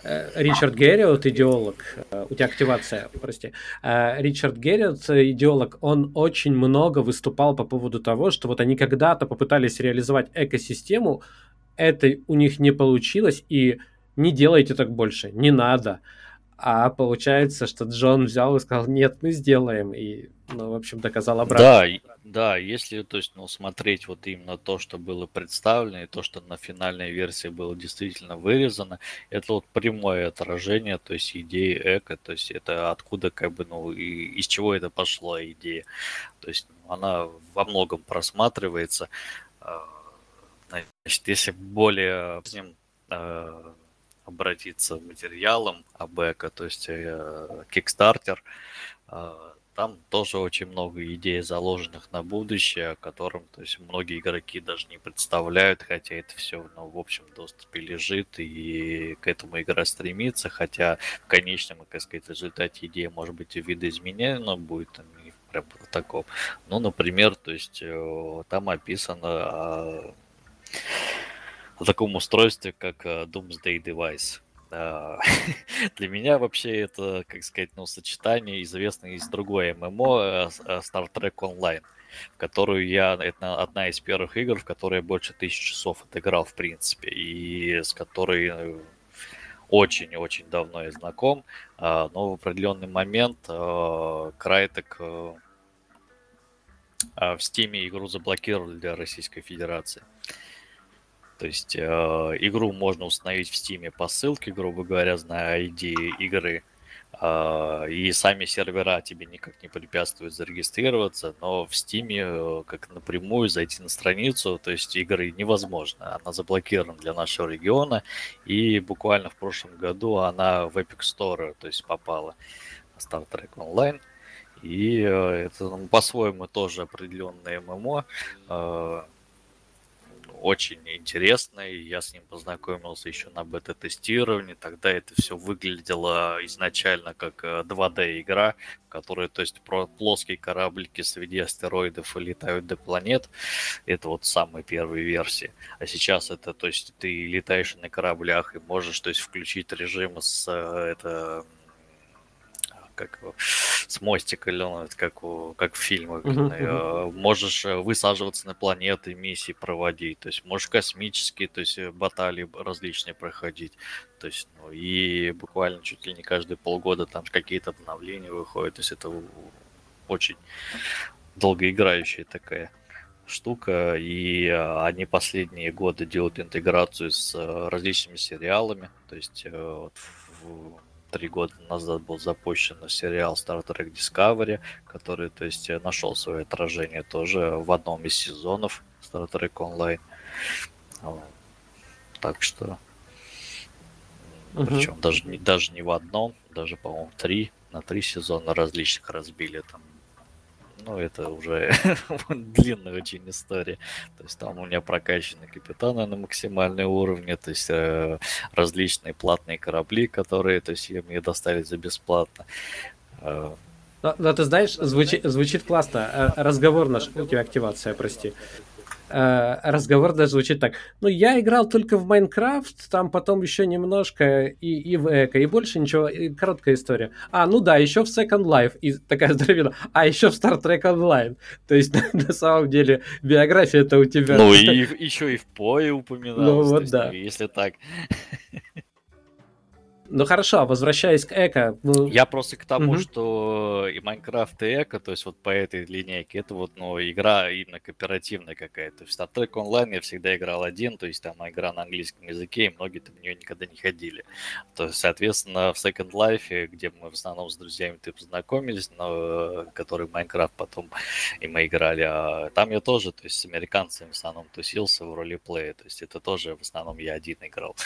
э, Ричард Герриот, идеолог, э, у тебя активация, прости, Ричард Герриот, идеолог, он очень много выступал по поводу того, что вот они когда-то попытались реализовать экосистему, это у них не получилось, и не делайте так больше, не надо. А получается, что Джон взял и сказал, нет, мы сделаем. И, ну, в общем, доказал обратно. Да, да, если, то есть, ну, смотреть вот именно то, что было представлено, и то, что на финальной версии было действительно вырезано, это вот прямое отражение, то есть, идеи эко, то есть, это откуда, как бы, ну, и из чего это пошло идея. То есть, она во многом просматривается. А, значит, если более а, обратиться к материалам АБЭКа, то есть э, Kickstarter. Э, там тоже очень много идей, заложенных на будущее, о котором то есть, многие игроки даже не представляют, хотя это все ну, в общем доступе лежит, и к этому игра стремится, хотя в конечном, как сказать, результате идея может быть видоизменена будет, там, не прям протокол. Ну, например, то есть э, там описано о таком устройстве, как э, Doomsday Device. Для меня вообще это, как сказать, ну, сочетание известное из другой ММО э, э, Star Trek Online, в которую я, это одна из первых игр, в которой я больше тысячи часов отыграл, в принципе, и с которой очень-очень давно я знаком, а, но в определенный момент Крайтек в Steam игру заблокировали для Российской Федерации. То есть э, игру можно установить в Steam по ссылке, грубо говоря, на ID игры. А, и сами сервера тебе никак не препятствуют зарегистрироваться, но в Стиме э, как напрямую зайти на страницу, то есть игры невозможно. Она заблокирована для нашего региона, и буквально в прошлом году она в Epic Store, то есть попала Star Trek Online. И э, это ну, по-своему тоже определенное ММО очень интересный. Я с ним познакомился еще на бета-тестировании. Тогда это все выглядело изначально как 2D-игра, э, в которой, то есть, про плоские кораблики среди астероидов и летают до планет. Это вот самые первые версии. А сейчас это, то есть, ты летаешь на кораблях и можешь, то есть, включить режим с э, это как с мостика летает, как, у, как в фильмах. Uh-huh. Можешь э, высаживаться на планеты, миссии проводить, то есть можешь космические, то есть э, баталии различные проходить. То есть, ну, и буквально чуть ли не каждые полгода там какие-то обновления выходят. То есть это очень долгоиграющая такая штука, и они последние годы делают интеграцию с различными сериалами, то есть вот в три года назад был запущен сериал Star Trek Discovery, который, то есть, нашел свое отражение тоже в одном из сезонов Star Trek Online. Так что, угу. причем даже не, даже не в одном, даже, по-моему, три, на три сезона различных разбили там ну, это уже длинная очень история. То есть там у меня прокачаны капитаны на максимальной уровне, то есть э, различные платные корабли, которые, то есть мне доставить за бесплатно. Э, но, но ты знаешь, звучит, звучит классно. Э, разговор наш, у тебя активация, прости. Э, разговор даже звучит так. Ну, я играл только в Майнкрафт, там потом еще немножко и, и в Эко, и больше ничего. И короткая история. А, ну да, еще в Second Life. И такая здоровина. А еще в Star Trek Online. То есть, на самом деле, биография это у тебя. Ну, и еще и в Пое упоминалось. Ну, вот да. Ну, если так. Ну хорошо, а возвращаясь к эко. Ну... Я просто к тому, угу. что и Майнкрафт, и эко, то есть вот по этой линейке, это вот, ну, игра именно кооперативная какая-то. То есть Star Trek Online я всегда играл один, то есть там игра на английском языке, и многие там в нее никогда не ходили. То есть, соответственно, в Second Life, где мы в основном с друзьями ты познакомились, но который Майнкрафт потом и мы играли, а там я тоже, то есть с американцами в основном тусился в роли плея, то есть это тоже в основном я один играл.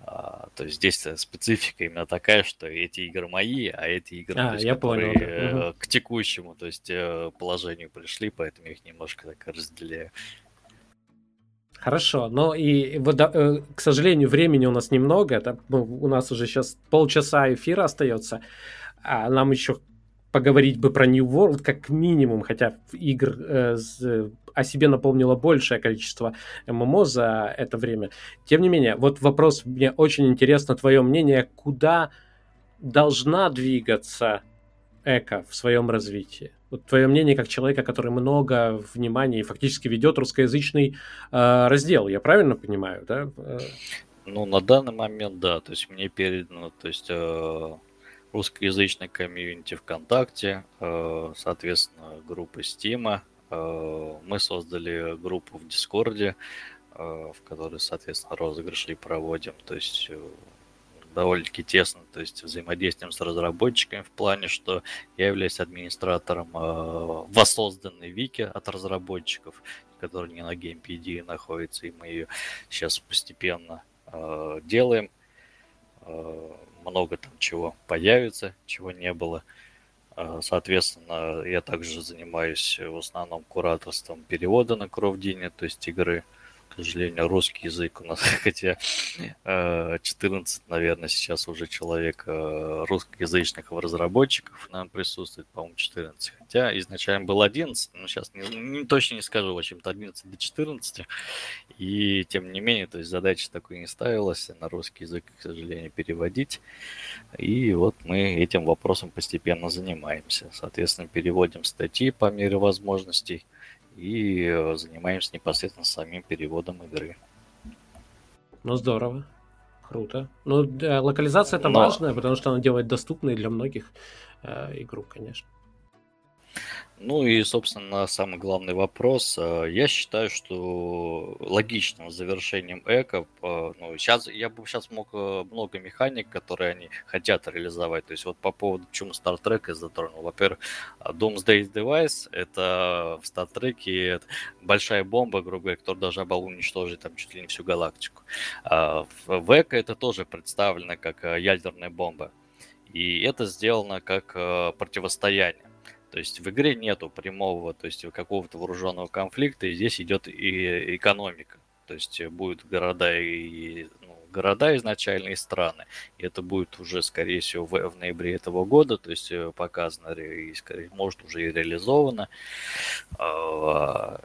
А, то есть здесь специфика специфика именно такая, что эти игры мои, а эти игры, а, есть, я которые понял, да. к текущему, то есть э, положению пришли, поэтому я их немножко так разделяю. Хорошо, но и вот, э, к сожалению, времени у нас немного. Это, ну, у нас уже сейчас полчаса эфира остается, а нам еще поговорить бы про New World как минимум, хотя игр э, с, о себе напомнило большее количество ММО за это время. Тем не менее, вот вопрос, мне очень интересно твое мнение, куда должна двигаться эко в своем развитии? Вот твое мнение как человека, который много внимания и фактически ведет русскоязычный э, раздел, я правильно понимаю, да? Ну, на данный момент, да, то есть мне передано, то есть э, русскоязычной комьюнити ВКонтакте, э, соответственно, группа Стима. Э, мы создали группу в Дискорде, э, в которой, соответственно, розыгрыши проводим. То есть довольно-таки тесно, то есть взаимодействуем с разработчиками в плане, что я являюсь администратором воссозданной вики от разработчиков, которая не на GamePD находится, и мы ее сейчас постепенно делаем. Э, много там чего появится, чего не было. А, соответственно, я также занимаюсь в основном кураторством перевода на Кровдине, то есть игры к сожалению, русский язык у нас, хотя 14, э, наверное, сейчас уже человек э, русскоязычных разработчиков нам присутствует, по-моему, 14. Хотя изначально был 11, но сейчас не, не, точно не скажу, в общем-то, 11 до 14. И тем не менее, то есть задача такой не ставилась на русский язык, к сожалению, переводить. И вот мы этим вопросом постепенно занимаемся. Соответственно, переводим статьи по мере возможностей и э, занимаемся непосредственно самим переводом игры. Ну, здорово. Круто. Ну, да, локализация это Но... важная, потому что она делает доступной для многих э, игру, конечно. Ну и, собственно, самый главный вопрос. Э, я считаю, что логичным завершением эко, ну, сейчас я бы сейчас мог э, много механик, которые они хотят реализовать. То есть вот по поводу, почему Star Trek я затронул. Во-первых, Doomsday Device — это в Star Trek большая бомба, грубо говоря, которая должна была уничтожить там чуть ли не всю галактику. А в эко это тоже представлено как э, ядерная бомба. И это сделано как противостояние. То есть в игре нету прямого, то есть какого-то вооруженного конфликта, и здесь идет и экономика. То есть будут города и ну, города изначально и страны. И это будет уже, скорее всего, в, в ноябре этого года, то есть э, показано и, скорее, может, уже и реализовано. А,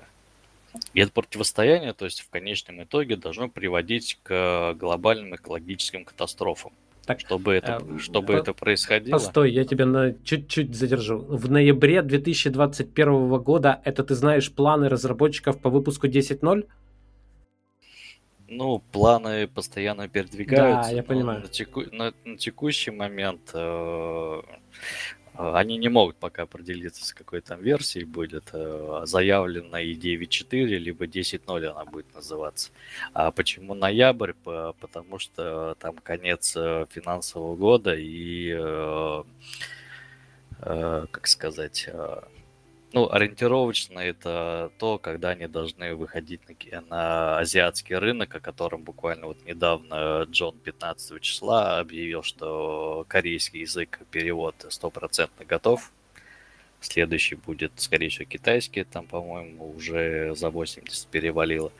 и это противостояние, то есть в конечном итоге должно приводить к глобальным экологическим катастрофам. Так, чтобы это, э, чтобы по, это происходило. Постой, я тебя на чуть-чуть задержу. В ноябре 2021 года это ты знаешь планы разработчиков по выпуску 10.0? Ну, планы постоянно передвигаются. Да, я понимаю. На, теку, на, на текущий момент э, они не могут пока определиться, с какой там версией будет. Э, заявлена и 9.4, либо 10.0 она будет называться. А почему ноябрь? Потому что там конец э, финансового года и, э, как сказать, ну, ориентировочно это то, когда они должны выходить на, на азиатский рынок, о котором буквально вот недавно Джон 15 числа объявил, что корейский язык перевод стопроцентно готов. Следующий будет, скорее всего, китайский, там, по-моему, уже за 80 перевалило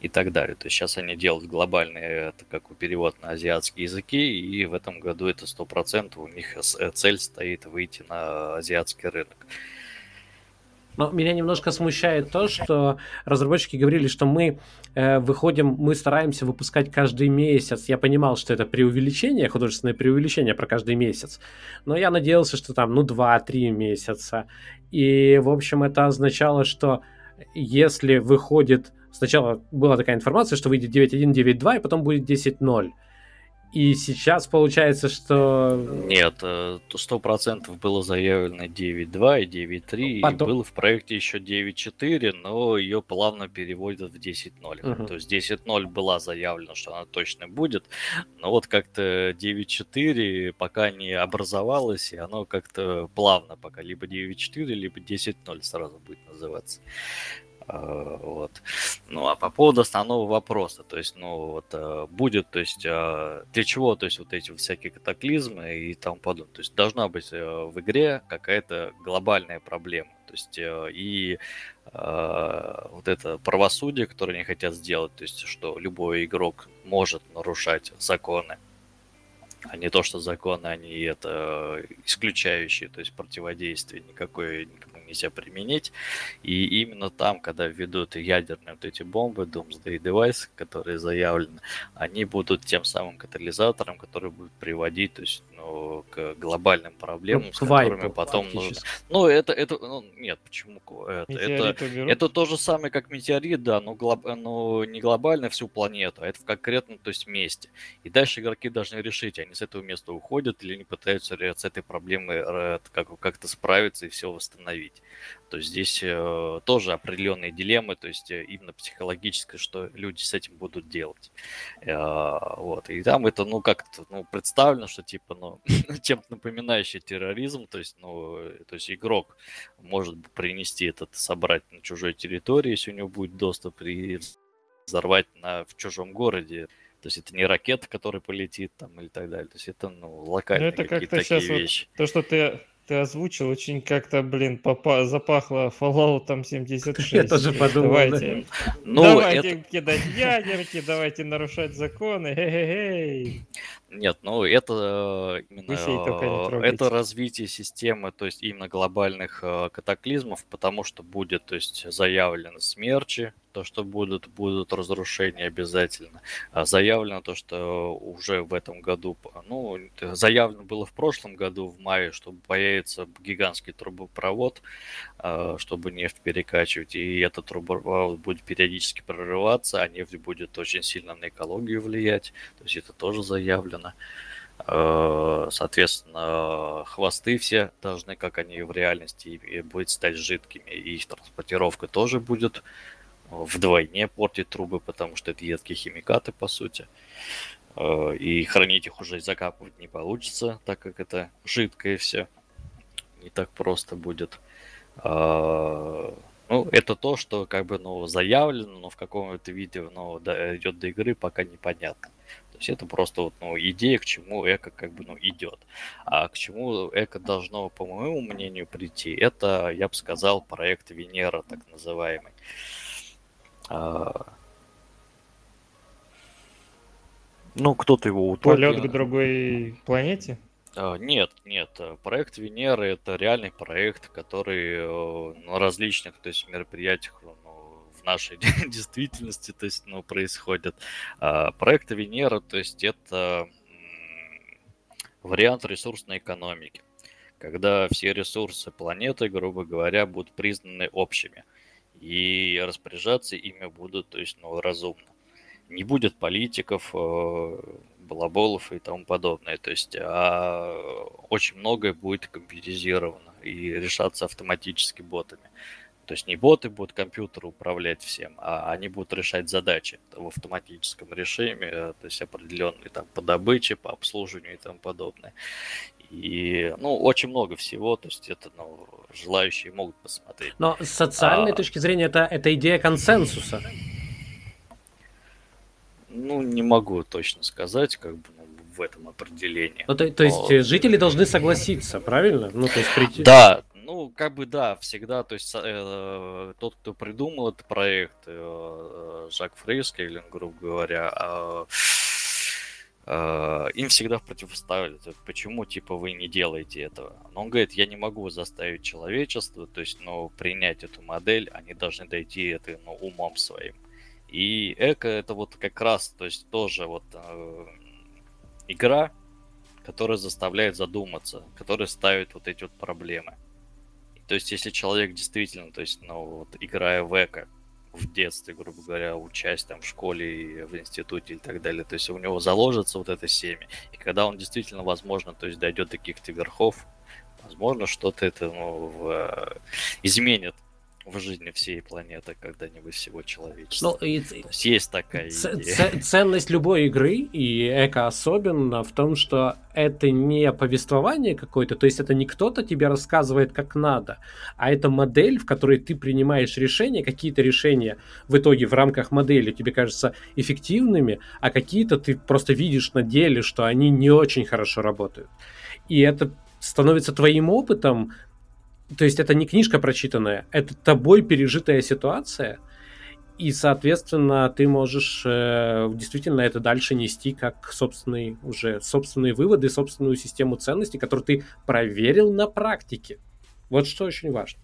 и так далее. То есть сейчас они делают глобальный это как перевод на азиатские языки, и в этом году это 100% у них цель стоит выйти на азиатский рынок. Но меня немножко смущает то, что разработчики говорили, что мы э, выходим, мы стараемся выпускать каждый месяц. Я понимал, что это преувеличение, художественное преувеличение про каждый месяц. Но я надеялся, что там, ну, 2-3 месяца. И, в общем, это означало, что если выходит... Сначала была такая информация, что выйдет 9.1, 9.2, и потом будет 10.0. И сейчас получается, что... Нет, э, сто процентов было заявлено 9.2 и 9.3, Потом... и было в проекте еще 9.4, но ее плавно переводят в 10.0. Угу. То есть 10.0 была заявлена, что она точно будет, но вот как-то 9.4 пока не образовалось, и оно как-то плавно пока либо 9.4, либо 10.0 сразу будет называться. А, вот. Ну, а по поводу основного вопроса, то есть, ну, вот, э, будет, то есть, а, для чего, то есть, вот эти всякие катаклизмы и тому подобное. То есть, должна быть э, в игре какая-то глобальная проблема. То есть, э, и вот это правосудие, которое они хотят сделать, то есть, что любой игрок может нарушать законы, а не то, что законы, они это исключающие, то есть противодействие никакой, нельзя применить. И именно там, когда введут ядерные вот эти бомбы, Doomsday Device, которые заявлены, они будут тем самым катализатором, который будет приводить, то есть ну, к глобальным проблемам, ну, с которыми потом нужно... Ну, это, это, ну, нет, почему? Это, это, это то же самое, как метеорит, да, но, глоб, но не глобально всю планету, а это в конкретном, то есть, месте. И дальше игроки должны решить, они с этого места уходят или не пытаются с этой проблемой э, как, как-то справиться и все восстановить. То есть здесь э, тоже определенные дилеммы, то есть э, именно психологическое, что люди с этим будут делать. Э, вот. И там это, ну, как-то ну, представлено, что типа, ну, чем-то напоминающий терроризм, то есть, ну, то есть игрок может принести этот, собрать на чужой территории, если у него будет доступ, и взорвать на, в чужом городе. То есть это не ракета, которая полетит там или так далее. То есть это ну, локальные ну, это какие-то такие вещи. Вот, то, что ты ты озвучил, очень как-то, блин, попа- запахло Fallout там 76. Я тоже подумал. Давайте, да. ну, давайте это... кидать ядерки, давайте нарушать законы. Хе-хе-хей. Нет, ну это э, именно это развитие системы, то есть именно глобальных э, катаклизмов, потому что будет, то есть заявлено смерчи, то, что будут, будут разрушения обязательно. А заявлено то, что уже в этом году, ну, заявлено было в прошлом году, в мае, что появится гигантский трубопровод, э, чтобы нефть перекачивать, и этот трубопровод будет периодически прорываться, а нефть будет очень сильно на экологию влиять, то есть это тоже заявлено. Э, соответственно, хвосты все должны, как они в реальности, будет стать жидкими. И их транспортировка тоже будет вдвойне портить трубы, потому что это едкие химикаты, по сути. Э, и хранить их уже закапывать не получится, так как это жидкое все. Не так просто будет. Э, ну, это то, что как бы ну, заявлено, но в каком-то виде ну, идет до игры, пока непонятно есть это просто вот, ну, идея, к чему эко как бы, ну, идет. А к чему эко должно, по моему мнению, прийти, это, я бы сказал, проект Венера, так называемый. Ну, кто-то его утопил. Полет к другой планете? А, нет, нет. Проект Венера это реальный проект, который э, на различных то есть, мероприятиях в нашей действительности, то есть, ну, происходит. А, проекты Венера, то есть, это вариант ресурсной экономики, когда все ресурсы планеты, грубо говоря, будут признаны общими, и распоряжаться ими будут, то есть, ну, разумно. Не будет политиков, э, балаболов и тому подобное. То есть а очень многое будет компьютеризировано и решаться автоматически ботами. То есть не боты будут компьютеры управлять всем, а они будут решать задачи в автоматическом режиме, э, то есть определенные там по добыче, по обслуживанию и тому подобное. И, ну, очень много всего, то есть это, ну, желающие могут посмотреть. Но с социальной а... точки зрения это, это идея консенсуса. Ну, не могу точно сказать, как бы, ну, в этом определении. Ну, то, то есть Но... жители должны согласиться, правильно? Ну, то есть прийти... Да, ну, как бы да, всегда, то есть э, тот, кто придумал этот проект, э, Жак Фрейскейлин, грубо говоря, э, э, им всегда противоставили, почему, типа, вы не делаете этого. Но он говорит, я не могу заставить человечество, то есть, ну, принять эту модель, они должны дойти это, ну, умом своим. И эко это вот как раз, то есть тоже вот э, игра, которая заставляет задуматься, которая ставит вот эти вот проблемы. То есть, если человек действительно, то есть, ну, вот, играя в эко в детстве, грубо говоря, учась там в школе в институте и так далее, то есть у него заложится вот это семя. И когда он действительно, возможно, то есть дойдет до каких-то верхов, возможно, что-то это ну, в, э, изменит в жизни всей планеты когда-нибудь всего человечества. Ну, и... То есть, есть такая идея. Ценность любой игры, и эко особенно, в том, что это не повествование какое-то, то есть это не кто-то тебе рассказывает, как надо, а это модель, в которой ты принимаешь решения, какие-то решения в итоге в рамках модели тебе кажутся эффективными, а какие-то ты просто видишь на деле, что они не очень хорошо работают. И это становится твоим опытом, то есть это не книжка прочитанная, это тобой пережитая ситуация, и, соответственно, ты можешь э, действительно это дальше нести как собственные уже собственные выводы, собственную систему ценностей, которую ты проверил на практике. Вот что очень важно.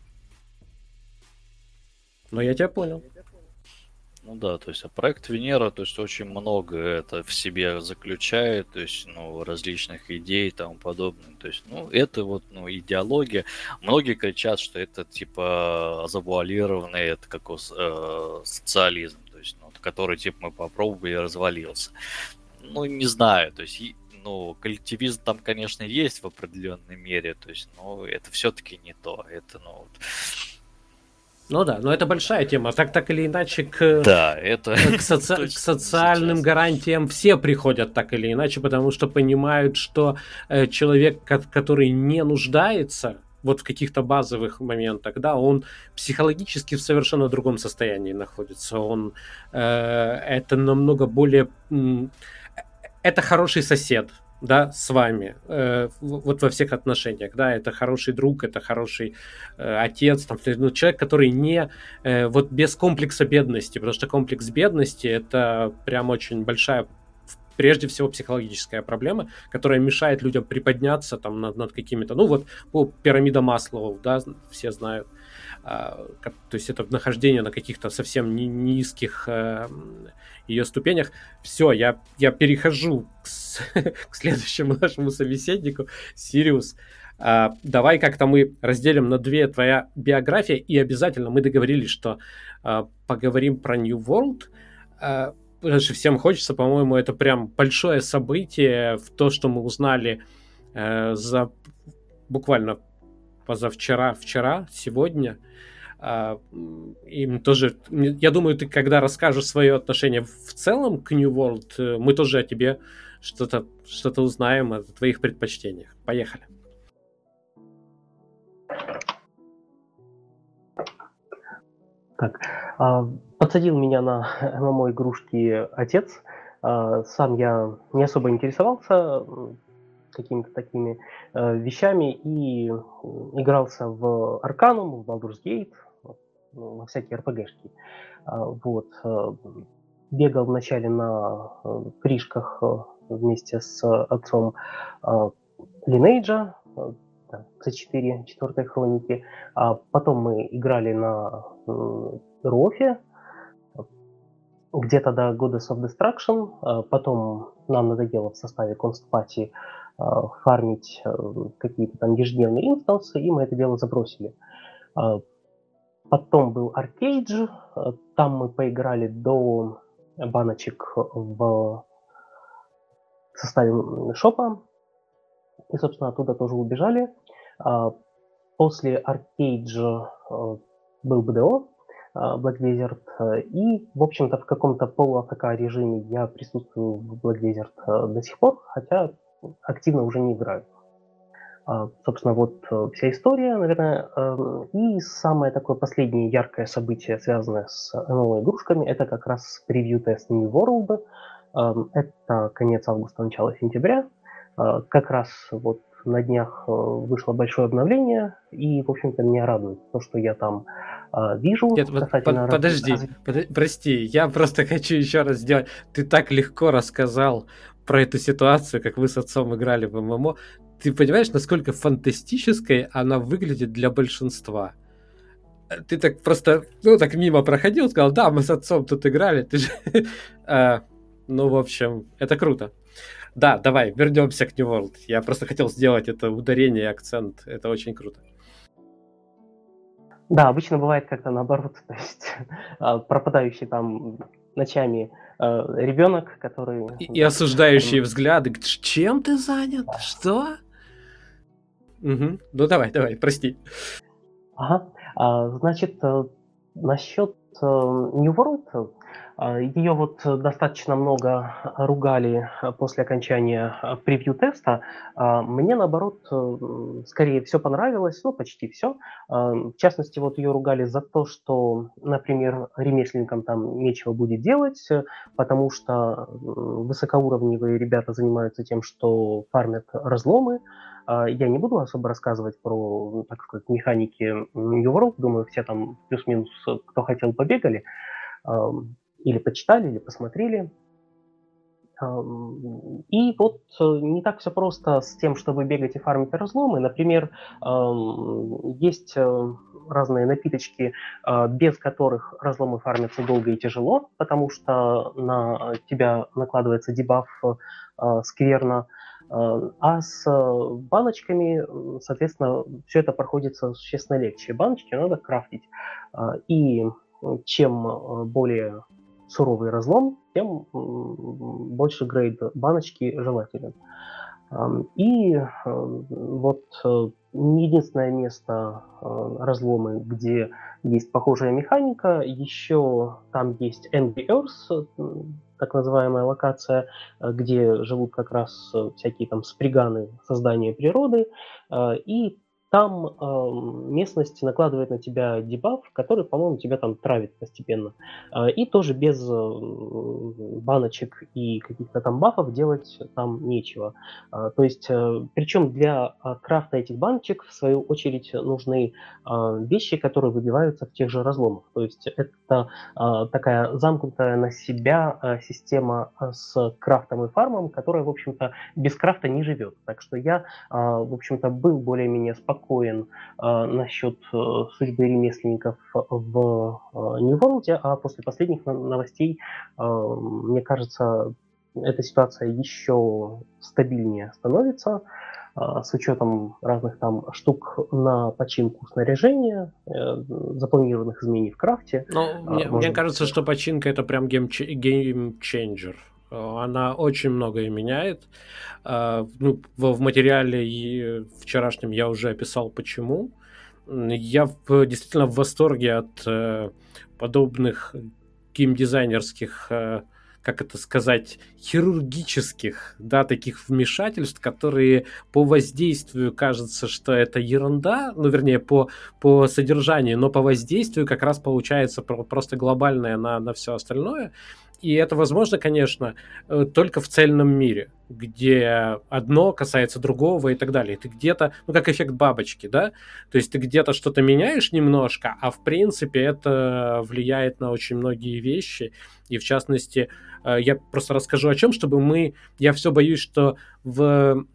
Но я тебя понял. Ну да, то есть а проект Венера, то есть очень много это в себе заключает, то есть, ну, различных идей и тому подобное. То есть, ну, это вот, ну, идеология. Многие кричат, что это типа завуалированный, это как э, социализм, то есть, ну, который типа мы попробовали и развалился. Ну, не знаю, то есть, ну, коллективизм там, конечно, есть в определенной мере, то есть, но это все-таки не то. Это, ну, вот, ну да, но это большая тема. Так так или иначе к, да, это к, соци... к социальным сейчас. гарантиям все приходят так или иначе, потому что понимают, что э, человек, который не нуждается вот в каких-то базовых моментах, да, он психологически в совершенно другом состоянии находится. Он э, это намного более э, это хороший сосед, да, с вами, э, вот во всех отношениях, да, это хороший друг, это хороший э, отец, там, ну, человек, который не, э, вот без комплекса бедности, потому что комплекс бедности это прям очень большая прежде всего психологическая проблема, которая мешает людям приподняться там над, над какими-то, ну вот по пирамида Маслоу, да, все знают, а, то есть это нахождение на каких-то совсем ни, низких э, ее ступенях. Все, я, я перехожу к, к следующему нашему собеседнику, Сириус. А, давай как-то мы разделим на две твоя биография, и обязательно мы договорились, что а, поговорим про New World. А, даже всем хочется, по-моему, это прям большое событие в то, что мы узнали э, за буквально позавчера, вчера, сегодня. Им тоже, я думаю, ты когда расскажешь свое отношение в целом к New World, э, мы тоже о тебе что-то что узнаем, о твоих предпочтениях. Поехали. Так, а, подсадил меня на ММО-игрушки отец. А, сам я не особо интересовался какими-то такими э, вещами и игрался в Арканум, в Baldur's Gate, ну, во всякие РПГшки. А, вот. Э, бегал вначале на э, пришках вместе с отцом Lineage, C4, четвертой хроники. А потом мы играли на Рофе, где-то до Goddess of Destruction. А потом нам надоело в составе а, фармить э, какие-то там ежедневные инстансы, и мы это дело забросили. Потом был Arcade, там мы поиграли до баночек в составе шопа, и, собственно, оттуда тоже убежали. А, после Arcade э, был BDO, э, Black Desert, э, и, в общем-то, в каком-то полу-АФК режиме я присутствую в Black Desert до сих пор, хотя активно уже не играю. А, собственно, вот вся история, наверное. И самое такое последнее яркое событие, связанное с ММО-игрушками, это как раз превью-тест New World. Это конец августа, начало сентября. Как раз вот на днях э, вышло большое обновление, и, в общем-то, меня радует то, что я там э, вижу. Нет, вот под, подожди, раз... под, прости, я просто хочу еще раз сделать. Ты так легко рассказал про эту ситуацию, как вы с отцом играли в ММО. Ты понимаешь, насколько фантастической она выглядит для большинства? Ты так просто, ну, так мимо проходил, сказал, да, мы с отцом тут играли, ты же... А, ну, в общем, это круто. Да, давай, вернемся к New World. Я просто хотел сделать это ударение и акцент. Это очень круто. Да, обычно бывает как-то наоборот, то есть а, пропадающий там ночами э, ребенок, который... И, и осуждающие взгляды. Чем ты занят? Что? Угу. Ну давай, давай, прости. Ага. А, значит, э, насчет э, New World а, Ее вот достаточно много ругали после окончания превью-теста. А, мне, наоборот, э, скорее все понравилось, ну, почти все. А, в частности, вот ее ругали за то, что, например, ремесленникам там нечего будет делать, потому что высокоуровневые ребята занимаются тем, что фармят разломы. Я не буду особо рассказывать про, так сказать, механики New World. Думаю, все там плюс-минус, кто хотел, побегали или почитали, или посмотрели. И вот э, не так все просто с тем, чтобы бегать и фармить разломы. Например, есть э, разные напиточки, э, без которых разломы фармятся долго и тяжело, потому что на тебя накладывается дебаф скверно. А с баночками, соответственно, все это проходит существенно легче. Баночки надо крафтить. И чем более суровый разлом, тем больше грейд баночки желателен. И э, вот э, не единственное место э, разломы, где есть похожая механика, еще там есть Angry Earth, так называемая локация, где живут как раз всякие там сприганы создания природы, и там э, местность накладывает на тебя дебаф, который, по-моему, тебя там травит постепенно. Э, и тоже без э, баночек и каких-то там бафов делать там нечего. Э, то есть, э, причем для э, крафта этих баночек, в свою очередь, нужны э, вещи, которые выбиваются в тех же разломах. То есть, это э, такая замкнутая на себя э, система с крафтом и фармом, которая, в общем-то, без крафта не живет. Так что я, э, в общем-то, был более-менее спокоен спокоен э, насчет э, судьбы ремесленников в э, Нью-Ворлде, а после последних новостей, э, мне кажется, эта ситуация еще стабильнее становится. а, с учетом разных там штук на починку снаряжения, э, запланированных изменений в крафте. Ну, а, мне, мне кажется, что починка это прям геймченджер. Она очень многое меняет. А, ну, в материале вчерашнем я уже описал почему. Я действительно в восторге от э, подобных геймдизайнерских э, как это сказать, хирургических, да, таких вмешательств, которые по воздействию кажется, что это ерунда, ну, вернее, по, по содержанию, но по воздействию как раз получается просто глобальное на, на все остальное. И это возможно, конечно, э, только в цельном мире, где одно касается другого и так далее. Ты где-то, ну как эффект бабочки, да? То есть ты где-то что-то меняешь немножко, а в принципе это влияет на очень многие вещи. И в частности, э, я просто расскажу о чем, чтобы мы... Я все боюсь, что в,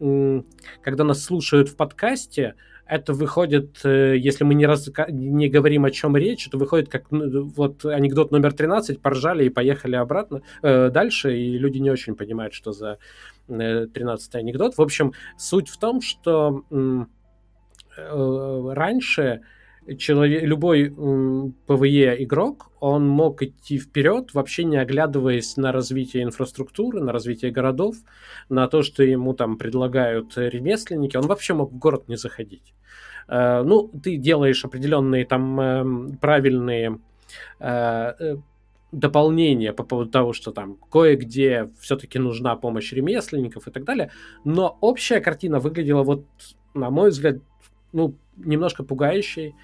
когда нас слушают в подкасте, это выходит, э, если мы не, раз, не говорим, о чем речь, это выходит как ну, вот анекдот номер 13, поржали и поехали обратно э, дальше, и люди не очень понимают, что за э, 13 анекдот. В общем, суть в том, что э, раньше человек, любой PvE игрок, он мог идти вперед, вообще не оглядываясь на развитие инфраструктуры, на развитие городов, на то, что ему там предлагают ремесленники, он вообще мог в город не заходить. Э, ну, ты делаешь определенные там эм, правильные э, дополнения по поводу того, что там кое-где все-таки нужна помощь ремесленников и так далее, но общая картина выглядела вот, на мой взгляд, ну, немножко пугающей.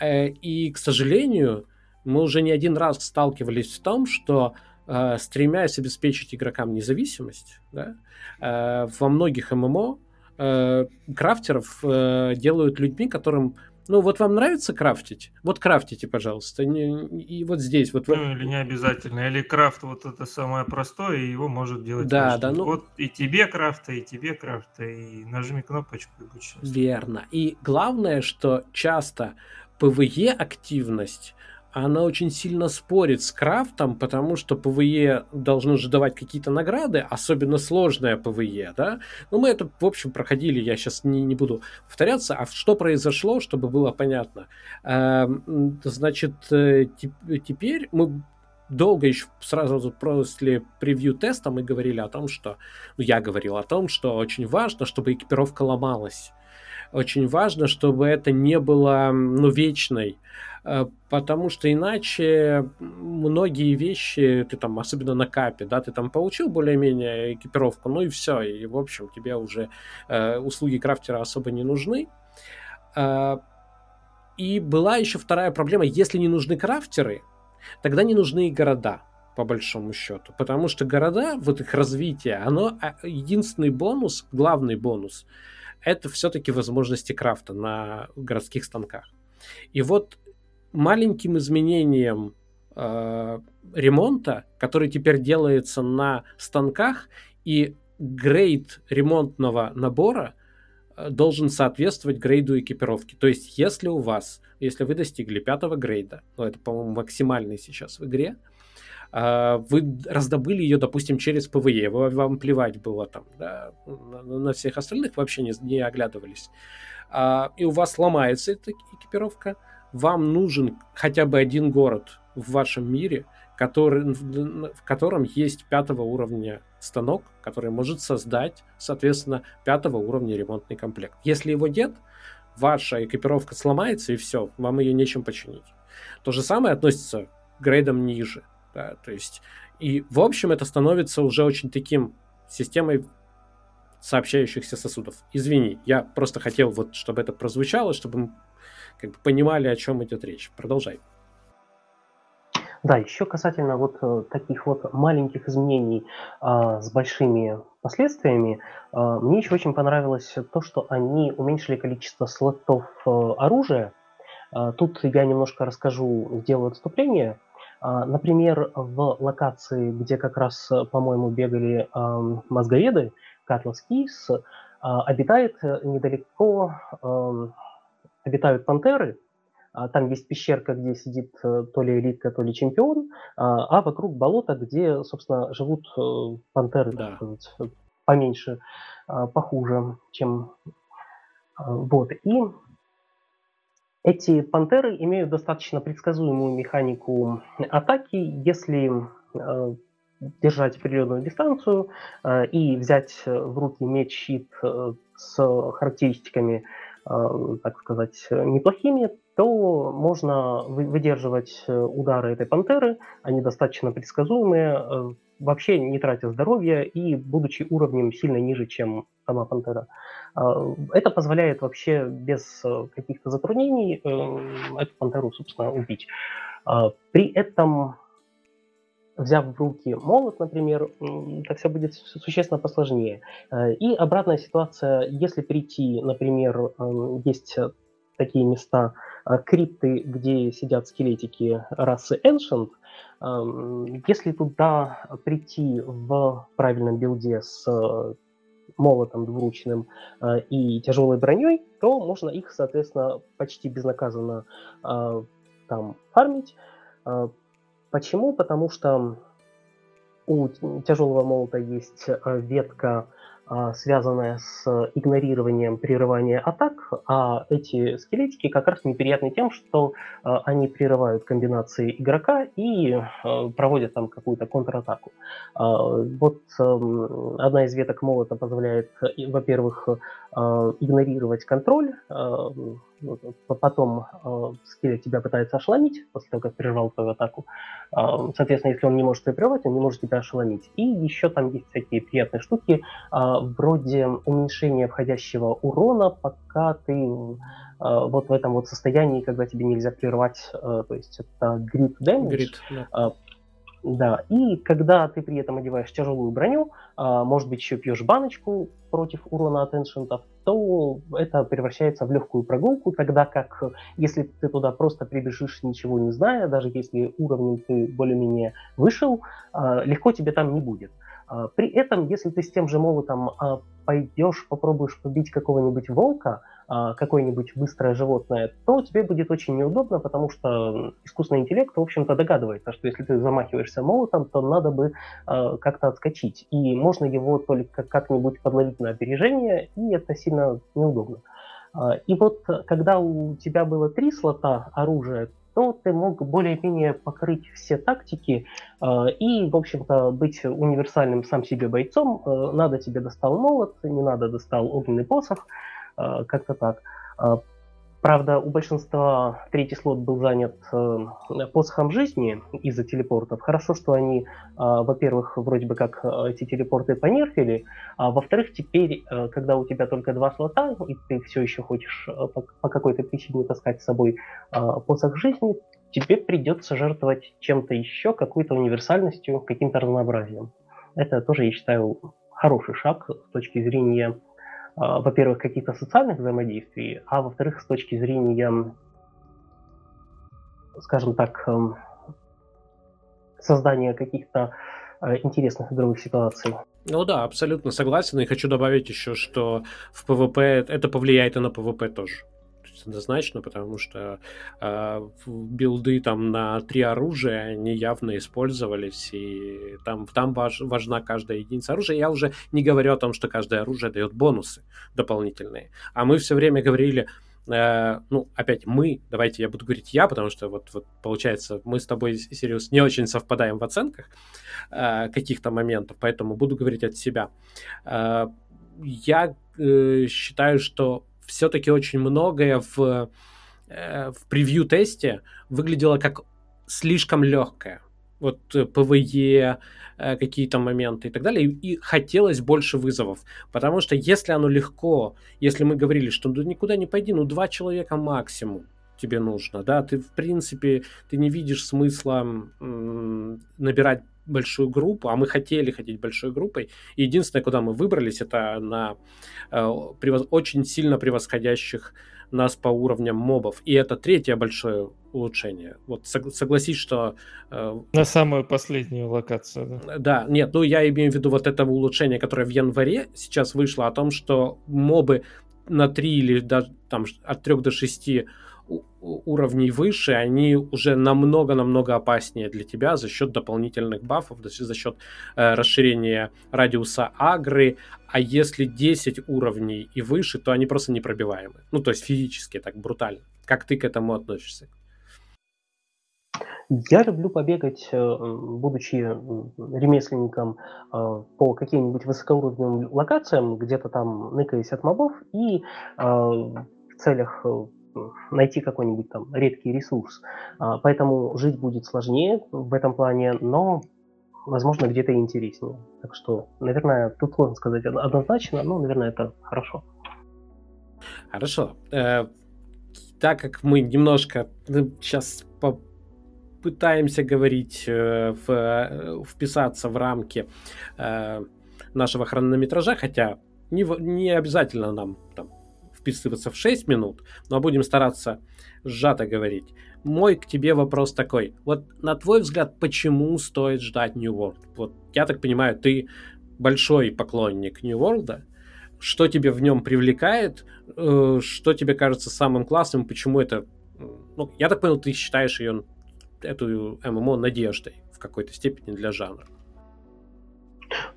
Э, и, к сожалению, мы уже не один раз сталкивались с том, что э, стремясь обеспечить игрокам независимость, да, э, во многих ММО крафтеров делают людьми, которым ну, вот вам нравится крафтить? Вот крафтите, пожалуйста. Не, и вот здесь. Вот ну, или не обязательно. Или крафт вот это самое простое, и его может делать Да, каждый. да. Ну... Вот и тебе крафта, и тебе крафта, и нажми кнопочку и будь счастлив. Верно. И главное, что часто PvE активность она очень сильно спорит с крафтом, потому что PvE должно же давать какие-то награды, особенно сложная PvE, да. Ну, мы это, в общем, проходили, я сейчас не, не буду повторяться. А что произошло, чтобы было понятно? Эм, значит, э, теперь мы долго еще сразу после превью теста мы говорили о том, что... Ну, я говорил о том, что очень важно, чтобы экипировка ломалась. Очень важно, чтобы это не было, ну, вечной. Э, потому что иначе многие вещи, ты там, особенно на капе, да, ты там получил более-менее экипировку, ну и все, и, в общем, тебе уже э, услуги крафтера особо не нужны. Э, и была еще вторая проблема, если не нужны крафтеры, тогда не нужны и города, по большому счету, потому что города, вот их развитие, оно а, единственный бонус, главный бонус, это все-таки возможности крафта на городских станках. И вот маленьким изменением э, ремонта, который теперь делается на станках, и грейд ремонтного набора э, должен соответствовать грейду экипировки. То есть, если у вас, если вы достигли пятого грейда, ну это, по-моему, максимальный сейчас в игре, вы раздобыли ее, допустим, через PvE, вам плевать было там, да, на, всех остальных вообще не, не оглядывались, э, и у вас ломается эта экипировка, вам нужен хотя бы один город в вашем мире, который, в котором есть пятого уровня станок, который может создать, соответственно, пятого уровня ремонтный комплект. Если его нет, ваша экипировка сломается, и все, вам ее нечем починить. То же самое относится к грейдам ниже. Да, то есть, и в общем это становится уже очень таким системой сообщающихся сосудов. Извини, я просто хотел вот, чтобы это прозвучало, чтобы как бы понимали, о чем идет речь. Продолжай. Да, еще касательно вот э, таких вот маленьких изменений э, с большими последствиями, э, мне еще очень понравилось то, что они уменьшили количество слотов э, оружия. Э, тут я немножко расскажу, сделаю отступление. Э, например, в локации, где как раз, по-моему, бегали э, мозговеды, Катлас Кейс, э, обитает недалеко э, обитают пантеры, а, там есть пещерка, где сидит э, то ли элитка, то ли чемпион, а, а вокруг болота, где, собственно, живут э, пантеры, да. поменьше, похуже, чем вот. И эти пантеры имеют достаточно предсказуемую механику атаки, если э, держать определенную дистанцию э, и взять в руки меч-щит э, с характеристиками, так сказать, неплохими, то можно выдерживать удары этой пантеры, они достаточно предсказуемые, вообще не тратя здоровья и будучи уровнем сильно ниже, чем сама пантера. А, это позволяет вообще без э, каких-то затруднений э, эту пантеру, собственно, убить. А, при этом, взяв в руки молот, например, это все будет существенно посложнее. Э, и обратная ситуация, если прийти, например, есть такие места, крипты, где сидят скелетики расы Ancient, если туда прийти в правильном билде с молотом двуручным э, и тяжелой броней, то можно их, соответственно, почти безнаказанно э, там фармить. Э, почему? Потому что у тяжелого молота есть ветка а, связанная с игнорированием прерывания атак, а эти скелетики как раз неприятны тем, что а, они прерывают комбинации игрока и а, проводят там какую-то контратаку. Вот эм, одна из веток молота позволяет, во-первых, игнорировать контроль, потом э, скелет тебя пытается ошеломить после того, как прервал твою атаку. Э, соответственно, если он не может тебя прервать, он не может тебя ошеломить. И еще там есть всякие приятные штуки, э, вроде уменьшения входящего урона, пока ты э, вот в этом вот состоянии, когда тебе нельзя прервать, э, то есть это grit damage. Grit, да. Э, да, и когда ты при этом одеваешь тяжелую броню, а, может быть, еще пьешь баночку против урона от эншентов, то это превращается в легкую прогулку, тогда как если ты туда просто прибежишь, ничего не зная, даже если уровнем ты более-менее вышел, а, легко тебе там не будет. А, при этом, если ты с тем же молотом пойдешь, попробуешь побить какого-нибудь волка, а, какое-нибудь быстрое животное, то тебе будет очень неудобно, потому что искусственный интеллект, в общем-то, догадывается, что если ты замахиваешься молотом, то надо бы как-то отскочить. И можно его только как-нибудь подловить на опережение, и это сильно неудобно. И вот когда у тебя было три слота оружия, то ты мог более-менее покрыть все тактики э, и, в общем-то, быть универсальным сам себе бойцом. Э, надо тебе достал молот, не надо достал огненный посох, э, как-то так. Правда, у большинства третий слот был занят э, посохом жизни из-за телепортов. Хорошо, что они, э, во-первых, вроде бы как э, эти телепорты понерфили, а во-вторых, теперь, э, когда у тебя только два слота, и ты все еще хочешь э, по, по какой-то причине таскать с собой э, посох жизни, тебе придется жертвовать чем-то еще, какой-то универсальностью, каким-то разнообразием. Это тоже, я считаю, хороший шаг с точки зрения во-первых, каких-то социальных взаимодействий, а во-вторых, с точки зрения, скажем так, эм, создания каких-то э, интересных игровых ситуаций. Ну да, абсолютно согласен. И хочу добавить еще, что в PvP это повлияет и на PvP тоже однозначно, потому что э, билды там на три оружия, они явно использовались, и там, там важ, важна каждая единица оружия. Я уже не говорю о том, что каждое оружие дает бонусы дополнительные. А мы все время говорили, э, ну, опять мы, давайте я буду говорить я, потому что вот, вот получается, мы с тобой, Сириус, не очень совпадаем в оценках э, каких-то моментов, поэтому буду говорить от себя. Э, я э, считаю, что все-таки очень многое в, э, в превью-тесте выглядело как слишком легкое. Вот PvE, э, какие-то моменты и так далее. И хотелось больше вызовов. Потому что если оно легко, если мы говорили, что ну, никуда не пойди, ну два человека максимум тебе нужно, да, ты в принципе, ты не видишь смысла м- набирать большую группу, а мы хотели ходить большой группой. И единственное, куда мы выбрались, это на э, превоз, очень сильно превосходящих нас по уровням мобов. И это третье большое улучшение. Вот согласись, что... Э, на самую последнюю локацию. Да? да, нет, ну я имею в виду вот этого улучшения, которое в январе сейчас вышло, о том, что мобы на 3 или даже там от 3 до 6 уровней выше, они уже намного-намного опаснее для тебя за счет дополнительных бафов, за счет э, расширения радиуса агры. А если 10 уровней и выше, то они просто непробиваемы. Ну, то есть физически, так брутально. Как ты к этому относишься? Я люблю побегать, э, будучи ремесленником, э, по каким-нибудь высокоуровневым локациям, где-то там ныкаясь от мобов, и э, в целях найти какой-нибудь там редкий ресурс. А, поэтому жить будет сложнее в этом плане, но, возможно, где-то и интереснее. Так что, наверное, тут сложно сказать однозначно, но, наверное, это хорошо. Хорошо. Э, так как мы немножко сейчас ну, пытаемся говорить, э, в, э, вписаться в рамки нашего хронометража, хотя не, не обязательно нам там вписываться в 6 минут, но будем стараться сжато говорить. Мой к тебе вопрос такой. Вот на твой взгляд, почему стоит ждать New World? Вот я так понимаю, ты большой поклонник New World. Что тебе в нем привлекает? Э, что тебе кажется самым классным? Почему это... Ну, я так понял, ты считаешь ее, эту ММО надеждой в какой-то степени для жанра.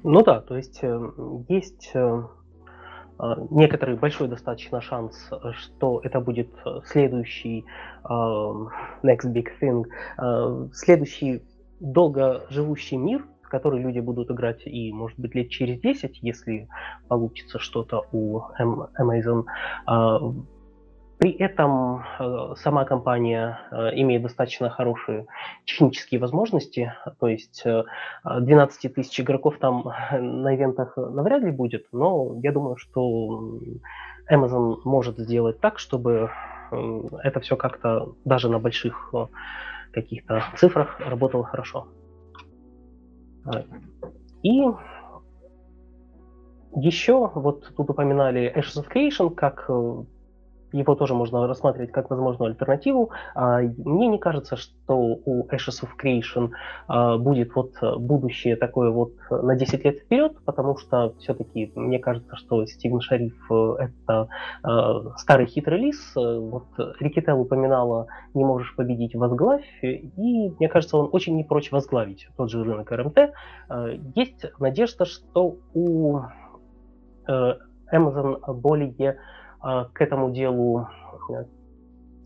Ну да, то есть э, есть э, некоторый большой достаточно шанс, что это будет э, следующий uh, next big thing, uh, следующий долго живущий мир, в который люди будут играть и, может быть, лет через 10, если получится что-то у Amazon. При этом э, сама компания э, имеет достаточно хорошие технические возможности, то есть 12 тысяч игроков там на ивентах навряд ли будет, но я думаю, что Amazon может сделать так, чтобы это все как-то даже на больших каких-то цифрах работало хорошо. И еще, вот тут упоминали Ashes of Creation как его тоже можно рассматривать как возможную альтернативу. А, мне не кажется, что у Ashes of Creation а, будет вот будущее такое вот на 10 лет вперед, потому что все-таки мне кажется, что Стивен Шариф э, это старый хитрый лис. Вот Рикетел упоминала «Не можешь победить, возглавь», и мне кажется, он очень не прочь возглавить тот же рынок РМТ. Есть надежда, что у э, Amazon более к этому делу э,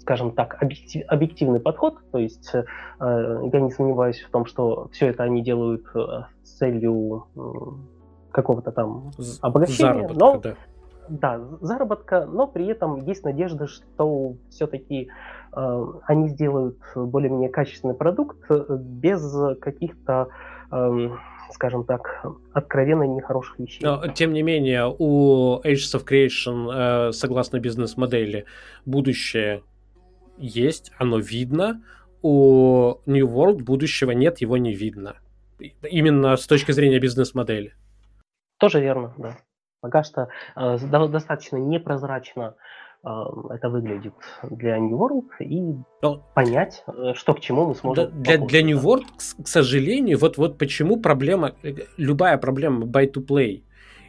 скажем так, объектив, объективный подход, то есть э, я не сомневаюсь в том, что все это они делают э, с целью какого-то там обогащения, заработка, но да. да, заработка, но при этом есть надежда, что все-таки э, они сделают более-менее качественный продукт без каких-то э, скажем так, откровенно нехороших вещей. Но, тем не менее, у Ages of Creation, э, согласно бизнес-модели, будущее есть, оно видно. У New World будущего нет, его не видно. Именно с точки зрения бизнес-модели. Тоже верно, да. Пока что э, достаточно непрозрачно это выглядит для New World и Но... понять, э, что к чему мы сможем. Для, для New World, к, к сожалению, вот, вот почему проблема, э, любая проблема buy-to-play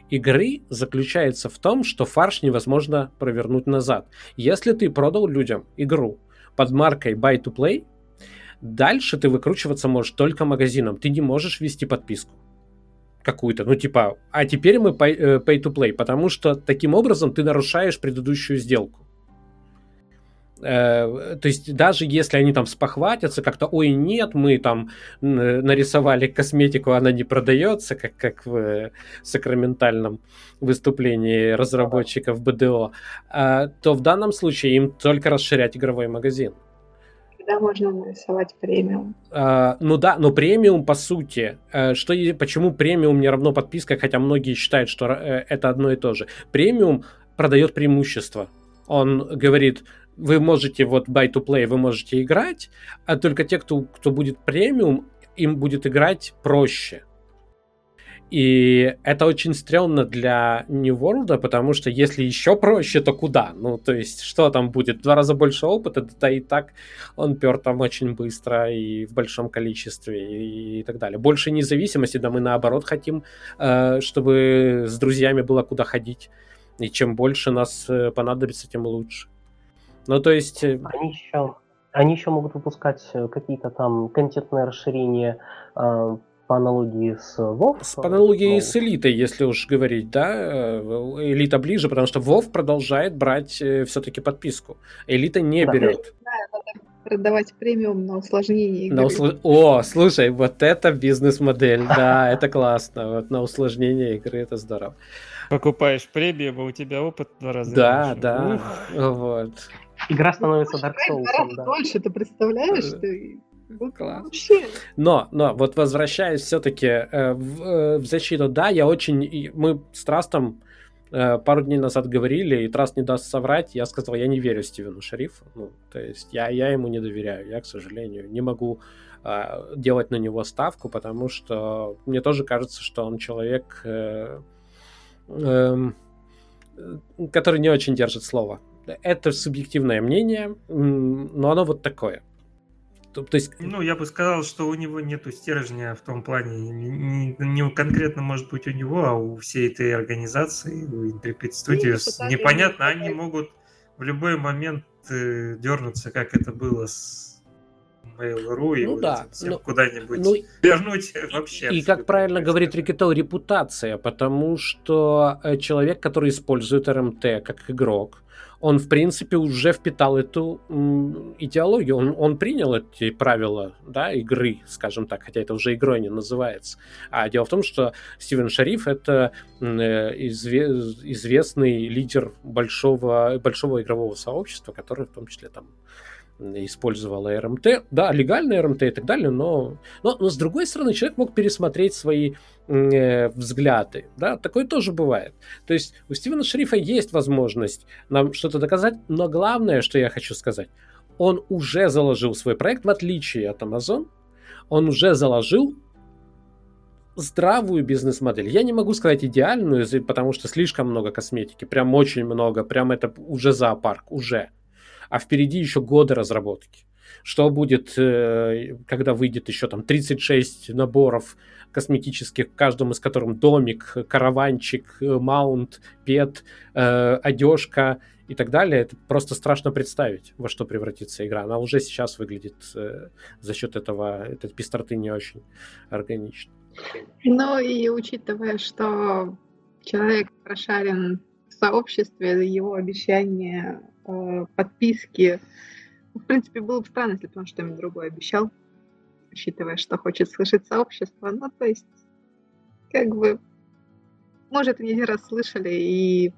игры заключается в том, что фарш невозможно провернуть назад. Если ты продал людям игру под маркой buy-to-play, дальше ты выкручиваться можешь только магазином. Ты не можешь вести подписку какую-то, ну типа, а теперь мы pay, pay to play, потому что таким образом ты нарушаешь предыдущую сделку. Э, то есть даже если они там спохватятся как-то, ой, нет, мы там нарисовали косметику, она не продается, как, как в сакраментальном выступлении разработчиков БДО, э, то в данном случае им только расширять игровой магазин. Когда можно нарисовать премиум? А, ну да, но премиум по сути, э, что почему премиум не равно подписка, хотя многие считают, что э, это одно и то же. Премиум продает преимущество. Он говорит, вы можете вот buy to play, вы можете играть, а только те, кто, кто будет премиум, им будет играть проще. И это очень стрёмно для New World, потому что если еще проще, то куда? Ну, то есть, что там будет? В два раза больше опыта, да и так он пер там очень быстро и в большом количестве и, и так далее. Больше независимости, да мы наоборот хотим, э, чтобы с друзьями было куда ходить. И чем больше нас э, понадобится, тем лучше. Ну, то есть... Э, они еще, они еще могут выпускать какие-то там контентные расширения по аналогии с WoW. С, по аналогии ну, с Элитой, если уж говорить, да. Э, Элита ближе, потому что WoW продолжает брать все-таки подписку. Элита не да. берет. Да, продавать премиум на усложнение игры. На усл... О, слушай, вот это бизнес-модель, да, это классно. Вот на усложнение игры это здорово. Покупаешь премиум, а у тебя опыт два раза Да, больше. да, вот. Игра становится Dark Souls. Да. Дольше, ты представляешь? Ты... Класс. Но, но вот возвращаясь все-таки э, в, э, в защиту, да, я очень, мы с Трастом Э, пару дней назад говорили, и Трас не даст соврать, я сказал, я не верю Стивену Шерифу. Ну, то есть я, я ему не доверяю. Я, к сожалению, не могу э, делать на него ставку, потому что мне тоже кажется, что он человек, э, э, который не очень держит слово. Это субъективное мнение, но оно вот такое. То, то есть... Ну, я бы сказал, что у него нету стержня в том плане, не, не конкретно, может быть, у него, а у всей этой организации, у Intrepid Studios. Ну, Непонятно, они могут в любой момент э, дернуться, как это было с Mail.ru и ну, вот да, ну, куда-нибудь ну, вернуть вообще. И, как правильно говорит Рикетел, репутация, потому что э, человек, который использует РМТ как игрок, он, в принципе, уже впитал эту идеологию, он, он принял эти правила да, игры, скажем так, хотя это уже игрой не называется. А дело в том, что Стивен Шариф — это э, изве, известный лидер большого, большого игрового сообщества, который в том числе там использовала РМТ. Да, легальная РМТ и так далее, но, но, но с другой стороны, человек мог пересмотреть свои э, взгляды. Да, такое тоже бывает. То есть у Стивена Шерифа есть возможность нам что-то доказать, но главное, что я хочу сказать, он уже заложил свой проект, в отличие от Amazon, он уже заложил здравую бизнес-модель. Я не могу сказать идеальную, потому что слишком много косметики, прям очень много, прям это уже зоопарк, уже а впереди еще годы разработки. Что будет, э, когда выйдет еще там 36 наборов косметических, в каждом из которых домик, караванчик, э, маунт, пет, э, одежка и так далее. Это просто страшно представить, во что превратится игра. Она уже сейчас выглядит за счет этого, этой пестроты не очень органично. Ну и учитывая, что человек прошарен в сообществе, его обещание э, подписки. В принципе, было бы странно, если бы он что-нибудь другое обещал, учитывая, что хочет слышать сообщество. Ну, то есть, как бы, может, не один раз слышали и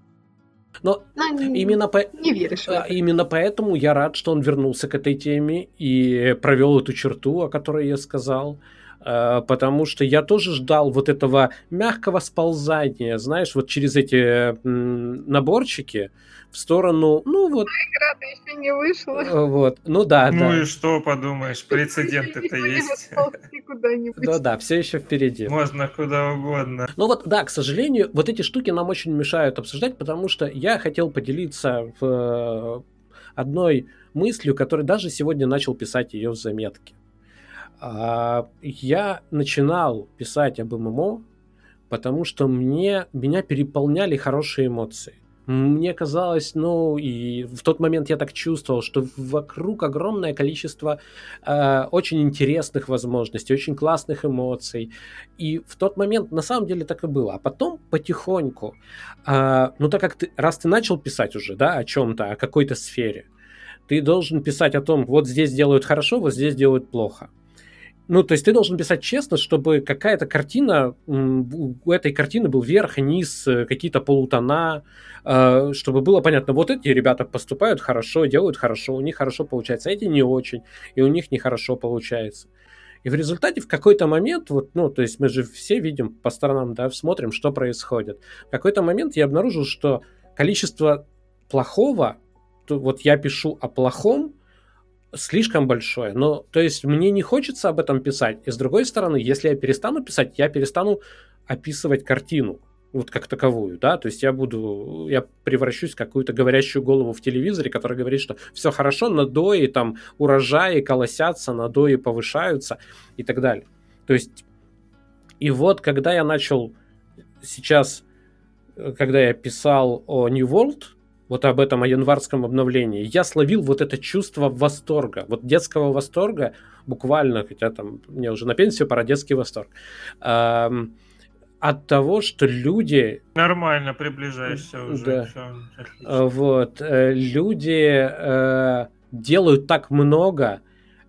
но, Но не, именно, по... не веришь а, именно поэтому я рад, что он вернулся к этой теме и провел эту черту, о которой я сказал. Э, потому что я тоже ждал вот этого мягкого сползания, знаешь, вот через эти наборчики в сторону, ну вот... Игра-то еще не вышла. Э, вот, ну да, ну да. Ну и что подумаешь, прецедент это есть. Да, да, все еще впереди. Можно куда угодно. Ну вот, да, к сожалению, вот эти штуки нам очень мешают обсуждать, потому что я хотел поделиться в э, одной мыслью, которой даже сегодня начал писать ее в заметке. А, я начинал писать об ММО, потому что мне, меня переполняли хорошие эмоции. Мне казалось, ну, и в тот момент я так чувствовал, что вокруг огромное количество э, очень интересных возможностей, очень классных эмоций. И в тот момент на самом деле так и было. А потом потихоньку, э, ну, так как ты, раз ты начал писать уже, да, о чем-то, о какой-то сфере, ты должен писать о том, вот здесь делают хорошо, вот здесь делают плохо. Ну, то есть ты должен писать честно, чтобы какая-то картина, у этой картины был верх, низ, э, какие-то полутона, э, чтобы было понятно, вот эти ребята поступают хорошо, делают хорошо, у них хорошо получается, а эти не очень, и у них нехорошо получается. И в результате в какой-то момент, вот, ну, то есть мы же все видим по сторонам, да, смотрим, что происходит. В какой-то момент я обнаружил, что количество плохого, то вот я пишу о плохом, слишком большое. Но, то есть, мне не хочется об этом писать. И с другой стороны, если я перестану писать, я перестану описывать картину вот как таковую, да, то есть я буду, я превращусь в какую-то говорящую голову в телевизоре, которая говорит, что все хорошо, надои, там, урожаи колосятся, надои повышаются и так далее. То есть, и вот, когда я начал сейчас, когда я писал о New World, вот об этом, о январском обновлении, я словил вот это чувство восторга, вот детского восторга, буквально, хотя там мне уже на пенсию пора, детский восторг, эм, от того, что люди... Нормально приближаешься уже. Да. Все, вот, э, люди э, делают так много,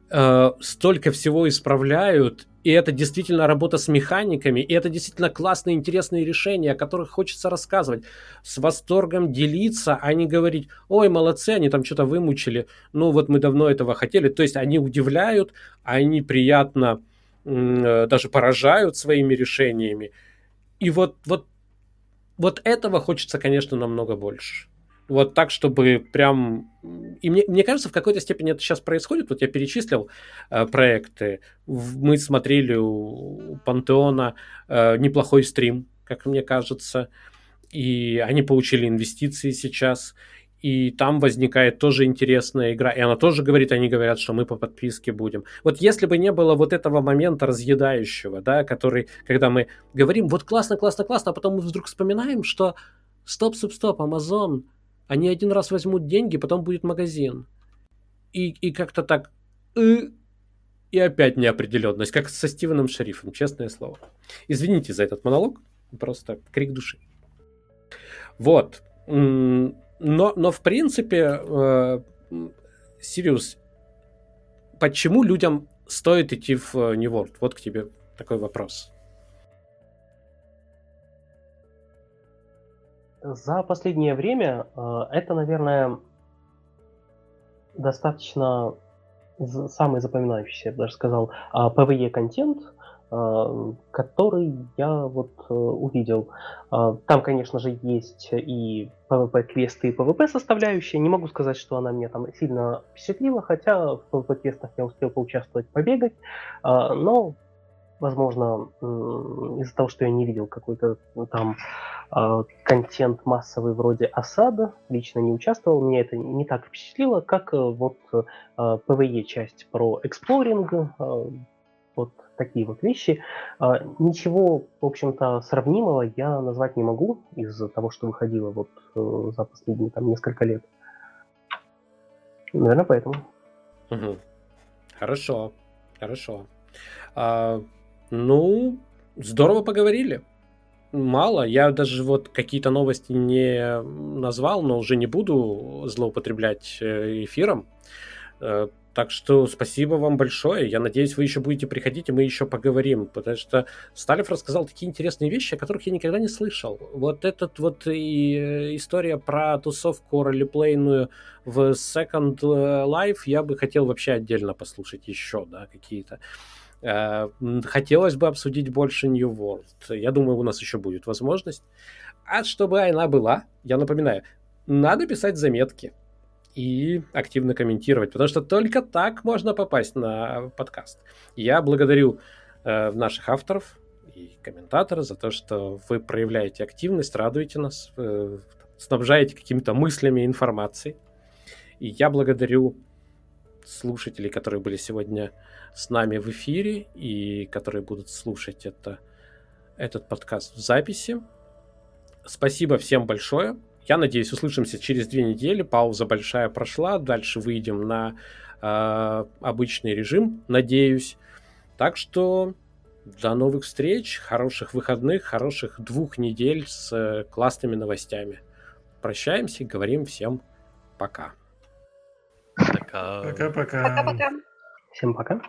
э, столько всего исправляют, и это действительно работа с механиками, и это действительно классные, интересные решения, о которых хочется рассказывать, с восторгом делиться, а не говорить, ой, молодцы, они там что-то вымучили, ну вот мы давно этого хотели. То есть они удивляют, они приятно э, даже поражают своими решениями. И вот, вот, вот этого хочется, конечно, намного больше. Вот так, чтобы прям... И мне, мне кажется, в какой-то степени это сейчас происходит. Вот я перечислил э, проекты. Мы смотрели у Пантеона э, неплохой стрим, как мне кажется. И они получили инвестиции сейчас. И там возникает тоже интересная игра. И она тоже говорит, они говорят, что мы по подписке будем. Вот если бы не было вот этого момента разъедающего, да, который, когда мы говорим, вот классно, классно, классно, а потом мы вдруг вспоминаем, что стоп, стоп, стоп, Amazon они один раз возьмут деньги, потом будет магазин. И, и как-то так... И, и опять неопределенность, как со Стивеном Шерифом, честное слово. Извините за этот монолог, просто крик души. Вот. Но, но в принципе, э, Сириус, почему людям стоит идти в New World? Вот к тебе такой вопрос. За последнее время э, это, наверное, достаточно самый запоминающийся, я бы даже сказал, PvE-контент, э, который я вот э, увидел. Там, конечно же, есть и PvP-квесты, и PvP-составляющая. Не могу сказать, что она меня там сильно впечатлила, хотя в PvP-квестах я успел поучаствовать, побегать. Но возможно, из-за того, что я не видел какой-то там э, контент массовый вроде осада, лично не участвовал, меня это не так впечатлило, как э, вот э, PvE-часть про эксплоринг, э, вот такие вот вещи. Э, ничего, в общем-то, сравнимого я назвать не могу из-за того, что выходило вот за последние там несколько лет. Наверное, поэтому. Хорошо, хорошо. А, ну, здорово поговорили. Мало. Я даже вот какие-то новости не назвал, но уже не буду злоупотреблять э, эфиром. Э, так что спасибо вам большое. Я надеюсь, вы еще будете приходить, и мы еще поговорим. Потому что Сталев рассказал такие интересные вещи, о которых я никогда не слышал. Вот этот вот и э, история про тусовку ролеплейную в Second Life я бы хотел вообще отдельно послушать еще, да, какие-то. Э, хотелось бы обсудить больше New World. Я думаю, у нас еще будет возможность. А чтобы она была, я напоминаю, надо писать заметки и активно комментировать, потому что только так можно попасть на подкаст. Я благодарю э, наших авторов и комментаторов за то, что вы проявляете активность, радуете нас, э, снабжаете какими-то мыслями, информацией. И я благодарю слушателей, которые были сегодня с нами в эфире и которые будут слушать это, этот подкаст в записи. Спасибо всем большое. Я надеюсь, услышимся через две недели. Пауза большая прошла. Дальше выйдем на э, обычный режим, надеюсь. Так что до новых встреч, хороших выходных, хороших двух недель с э, классными новостями. Прощаемся, говорим всем пока. Пока. Пока-пока. Пока-пока. Всем пока.